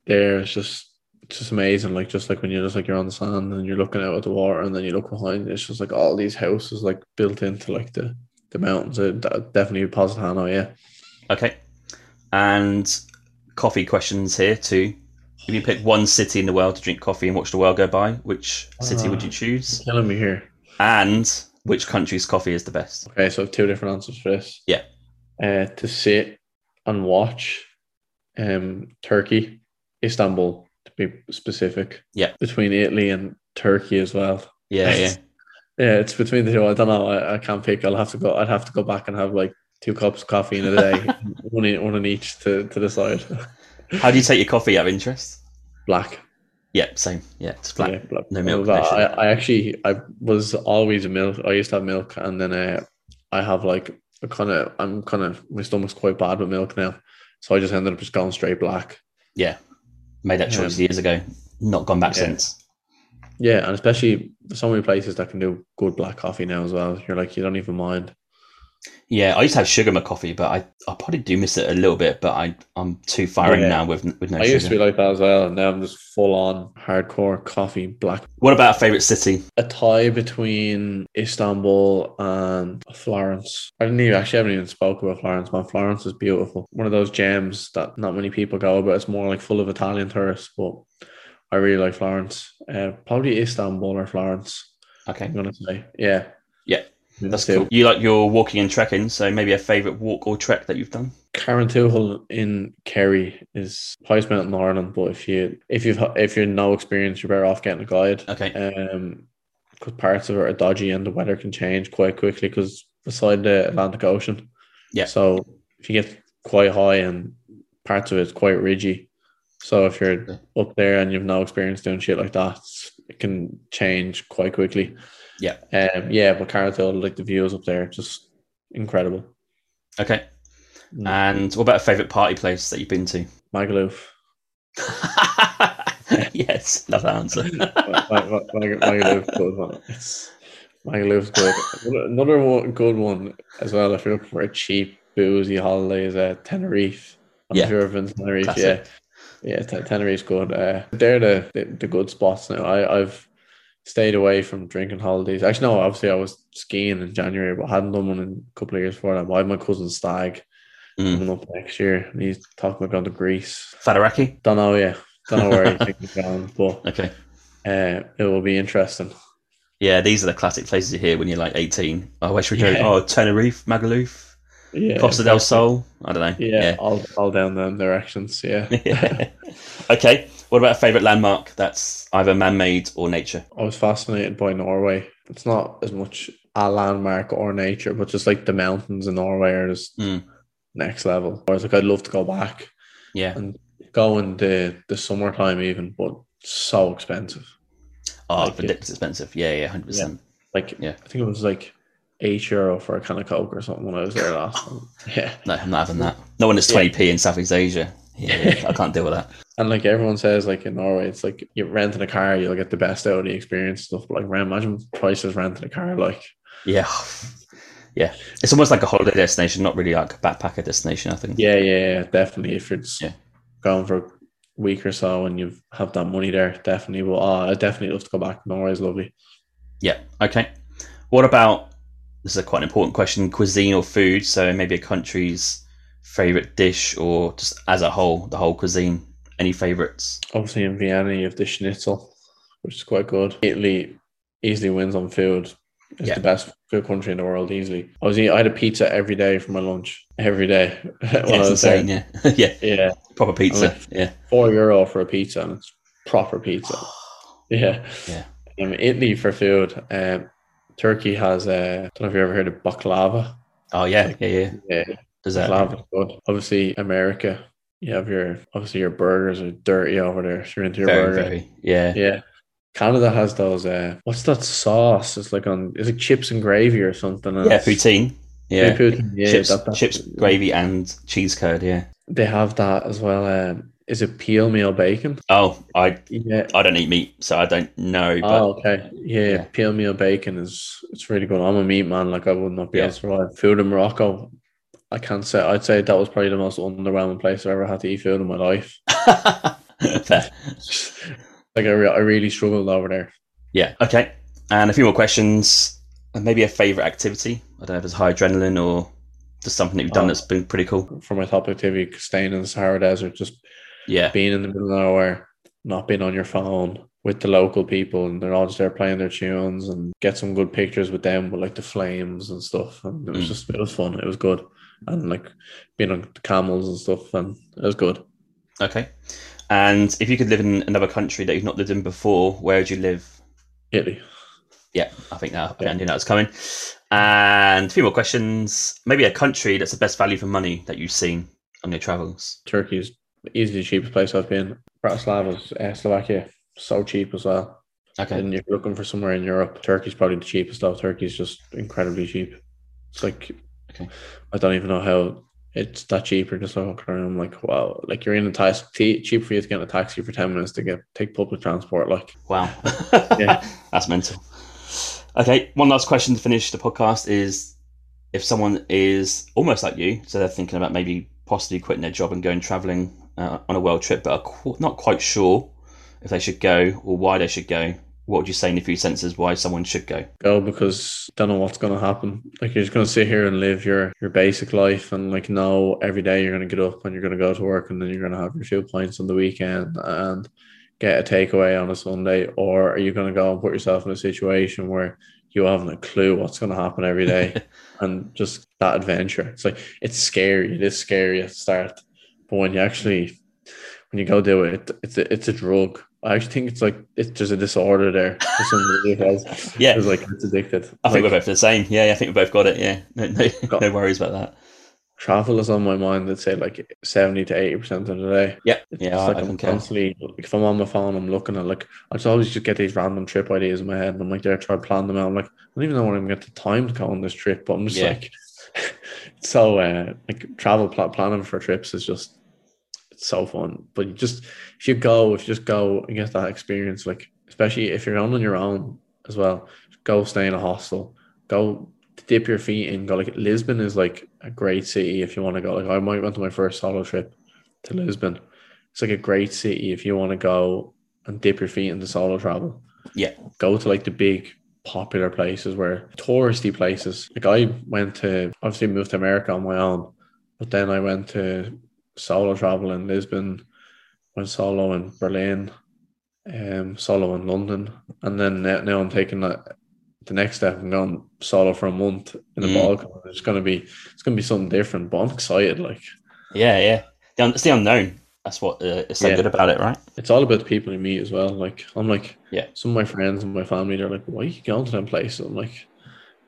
there it's just it's just amazing like just like when you're just like you're on the sand and you're looking out at the water and then you look behind it's just like all these houses like built into like the the mountains uh, definitely Positano yeah Okay. And coffee questions here too. If you pick one city in the world to drink coffee and watch the world go by, which city would you choose? killing me here And which country's coffee is the best? okay so I have two different answers for this Yeah. uh to sit and watch um Turkey Istanbul to be specific Yeah. between Italy and Turkey as well Yeah, yeah. *laughs* Yeah, it's between the two. I don't know. I, I can't pick. I'll have to go. I'd have to go back and have like two cups of coffee in a day, *laughs* one in one in each to to decide. How do you take your coffee out of interest? Black. Yeah, same. Yeah, it's flat. Yeah, black- no milk, Well, I. I actually I was always a milk. I used to have milk, and then uh, I have like a kind of I'm kind of my stomach's quite bad with milk now, so I just ended up just going straight black. Yeah, made that choice Um, years ago. Not gone back yeah. since. Yeah, and especially so many places that can do good black coffee now as well. You're like you don't even mind. Yeah, I used to have sugar in my coffee, but I, I probably do miss it a little bit. But I I'm too far in Yeah. now with with no sugar. I sugar. used to be like that as well, and now I'm just full on hardcore coffee black. what about a favorite city? A tie between Istanbul and Florence. I didn't even actually haven't even spoke about Florence, man. Florence is beautiful. One of those gems that not many people go but It's more like full of Italian tourists, but I really like Florence. Uh, probably Istanbul or Florence. Okay, I'm gonna say, yeah, Yeah, that's cool. You like your walking and trekking, so maybe a favorite walk or trek that you've done. Carrauntoohil in Kerry is highest mountain in Ireland, but if you if you've if you're no experience, you're better off getting a guide. Okay, Um, because parts of it are dodgy and the weather can change quite quickly because beside the Atlantic Ocean. Yeah. So if you get quite high and parts of it's quite ridgy, so if you're up there and you've no experience doing shit like that, it can change quite quickly. Yeah. Um. Yeah, but Carrauntoohil, like the views up there, just incredible. okay. Mm. And what about a favorite party place that you've been to? Magaluf. *laughs* *laughs* yes, love that answer. *laughs* Magaluf good one. It's Magaluf's good. Another one, good one as well. If you're looking for a cheap boozy holiday, is uh, Tenerife. I'm Yeah. sure to Tenerife. Classic. Yeah, yeah. Tenerife's good. Uh, they're the, the the good spots now. I I've stayed away from drinking holidays. Actually, no. Obviously, I was skiing in January, but I hadn't done one in a couple of years before that. I have my cousin's stag Mm. coming up next year, and he's talking about going to Greece. Faliraki. Don't know. Yeah, don't know where he's going, but *laughs* Okay. uh, it will be interesting. Yeah, these are the classic places you hear when you're like 18. Oh, where should we go? Oh, Tenerife, Magaluf, Yeah, Costa del. Sol. I don't know. Yeah, all, all down them directions. Yeah, *laughs* Yeah. *laughs* okay. What about a favorite landmark that's either man-made or nature? I was fascinated by Norway. It's not as much a landmark or nature, but just like the mountains in Norway are just Mm. next level. Whereas like I'd love to go back Yeah. and go in the the summertime even, but so expensive. Oh, Like it. ridiculous expensive. Yeah, yeah, hundred percent. Like Yeah. I think it was like eight euro for a can of Coke or something when I was there last time. *laughs* Yeah. No, I'm not having that. No one is twenty p in Southeast Asia. Yeah, I can't deal with that. And like everyone says, like in Norway, it's like you're renting a car, you'll get the best out of the experience and stuff. But like, imagine prices renting a car, like Yeah, yeah. It's almost like a holiday destination, not really like a backpacker destination. I think. yeah, yeah, yeah, definitely. If you're just Yeah. going for a week or so and you have that money there, definitely. But uh, I definitely love to go back. Norway's lovely. Yeah. Okay. What about this is a quite an important question: cuisine or food? So maybe a country's favorite dish, or just as a whole, the whole cuisine. Any favorites? Obviously, in Vienna, you have the schnitzel, which is quite good. Italy easily wins on food. It's Yeah. the best food country in the world, easily. I was eating, I had a pizza every day for my lunch, every day *laughs* Yeah, it's there. insane. Yeah, *laughs* yeah. Yeah, Proper pizza. like- Yeah. four euro for a pizza, and it's proper pizza. *sighs* Yeah, Yeah. Um, Italy for food. Um, Turkey has. Uh, I don't know if you ever heard of baklava. Oh yeah, yeah, yeah. Yeah, Dessert. baklava is good. Obviously, America. You have your obviously your burgers are dirty over there. So you're into your Very, burger. very. Yeah. Yeah. Canada has those. Uh, what's that sauce? It's like on. It's like chips and gravy or something. Yeah, poutine. Yeah. poutine, Yeah, chips, that- that- chips, gravy, and cheese curd. Yeah. They have that as well. Um, is it peameal bacon? Oh, I Yeah. I don't eat meat, so I don't know. But Oh, okay. Yeah, Yeah. peameal bacon is it's really good. I'm a meat man. Like I would not be Yeah. able to survive. Food in Morocco, I can't say. I'd say that was probably the most underwhelming place I've ever had to eat food in my life. *laughs* Like I, re- I really struggled over there. Yeah. Okay. And a few more questions. Maybe a favorite activity. I don't know if it's high adrenaline or just something that you've done Oh. that's been pretty cool. For my top activity, staying in the Sahara Desert, just Yeah. being in the middle of nowhere, not being on your phone with the local people, and they're all just there playing their tunes and get some good pictures with them with like the flames and stuff. And it was Mm. just it was fun. It was good, and like being on camels and stuff, and it was good. Okay. And if you could live in another country that you've not lived in before, where would you live? Italy. Yeah, I think that Yeah. I knew that was coming. And a few more questions. Maybe a country that's the best value for money that you've seen on your travels. Turkey is easily the cheapest place I've been. Bratislava, uh, Slovakia. so cheap as well. Okay. And you're looking for somewhere in Europe, Turkey's probably the cheapest though. Turkey's just incredibly cheap. It's like Okay. I don't even know how it's that cheap. You're just like walking around. I'm like, wow, like you're in a taxi cheap for you to get in a taxi for ten minutes to get take public transport. Like Wow. *laughs* Yeah. *laughs* That's mental. Okay, one last question to finish the podcast is if someone is almost like you, so they're thinking about maybe possibly quitting their job and going traveling uh, on a world trip, but are qu- not quite sure if they should go or why they should go, what would you say in a few sentences why someone should go? go because don't know what's gonna happen. Like you're just gonna sit here and live your your basic life and like know every day you're gonna get up and you're gonna go to work and then you're gonna have your few pints on the weekend and get a takeaway on a Sunday, or are you gonna go and put yourself in a situation where you haven't a clue what's gonna happen every day *laughs* and just that adventure. It's like it's scary. It is scary at the start, but when you actually when you go do it, it's a, it's a drug. I actually think it's like it's just a disorder there. for somebody who has Yeah. it's like it's addicted. I think Like, we're both the same. Yeah, I think we both got it. Yeah, no, no, no worries about that. travel is on my mind. I'd say like seventy to eighty percent of the day. Yeah, It's yeah, like I I'm concur. constantly like if I'm on my phone, I'm looking at like I just always just get these random trip ideas in my head, and I'm like there try to plan them out. I'm like I don't even know when I'm gonna get the time to go on this trip, but I'm just Yeah. like *laughs* so uh like travel pl- planning for trips is just so fun. But you just if you go, if you just go and get that experience, like especially if you're going on your own as well, go stay in a hostel, go dip your feet in. Go like Lisbon is like a great city if you want to go. Like I might went to my first solo trip to Lisbon. It's like a great city if you want to go and dip your feet into solo travel. Yeah. Go to like the big popular places where touristy places. Like I went to obviously moved to America on my own, but then I went to solo travel in Lisbon, went solo in Berlin, um, solo in London, and then now, I'm taking that the next step. I'm going solo for a month in the Mm. Balkans. It's gonna be it's gonna be something different, but I'm excited. Like Yeah, yeah. The It's the unknown. That's what uh, is so Yeah. good about it, right? it's all about the people you meet as well. Like I'm like Yeah. some of my friends and my family, they're like, why are you going to them places? I'm like,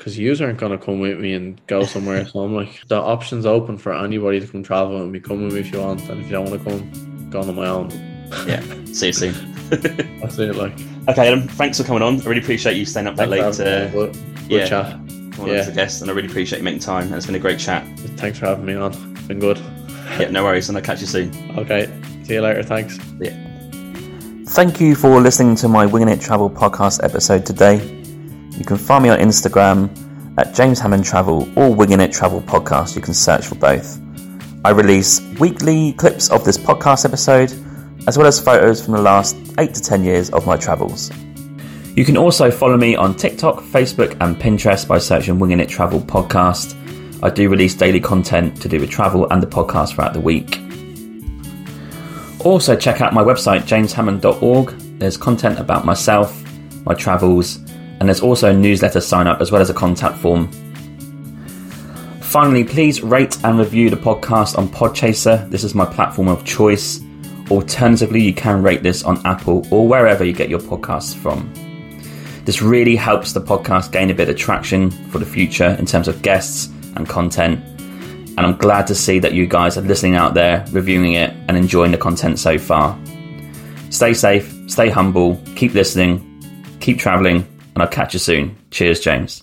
because you aren't gonna come with me and go somewhere. so I'm like, the option's open for anybody to come travel and me. Come with me if you want, and if you don't want to come, go on my own. Yeah. See you *laughs* soon. That's it. Like, okay, Adam, thanks for coming on. I really appreciate you staying up that late thanks for having to. Good, good yeah. chat. come on Yeah. as a guest, and I really appreciate you making time. And it's been a great chat. Thanks for having me on. Been good. Yeah, no worries, and I'll catch you soon. Okay. See you later. Thanks. Yeah. Thank you for listening to my Winging It Travel podcast episode today. You can find me on Instagram at James Hammond Travel or Winging It Travel Podcast. You can search for both. I release weekly clips of this podcast episode, as well as photos from the last 8 to 10 years of my travels. You can also follow me on TikTok, Facebook, and Pinterest by searching Winging It Travel Podcast. I do release daily content to do with travel and the podcast throughout the week. Also, check out my website, jameshammond.org. There's content about myself, my travels, and there's also a newsletter sign up as well as a contact form. Finally, please rate and review the podcast on Podchaser. This is my platform of choice. Alternatively, you can rate this on Apple or wherever you get your podcasts from. This really helps the podcast gain a bit of traction for the future in terms of guests and content. And I'm glad to see that you guys are listening out there, reviewing it, and enjoying the content so far. Stay safe, stay humble, keep listening, keep traveling, and I'll catch you soon. Cheers, James.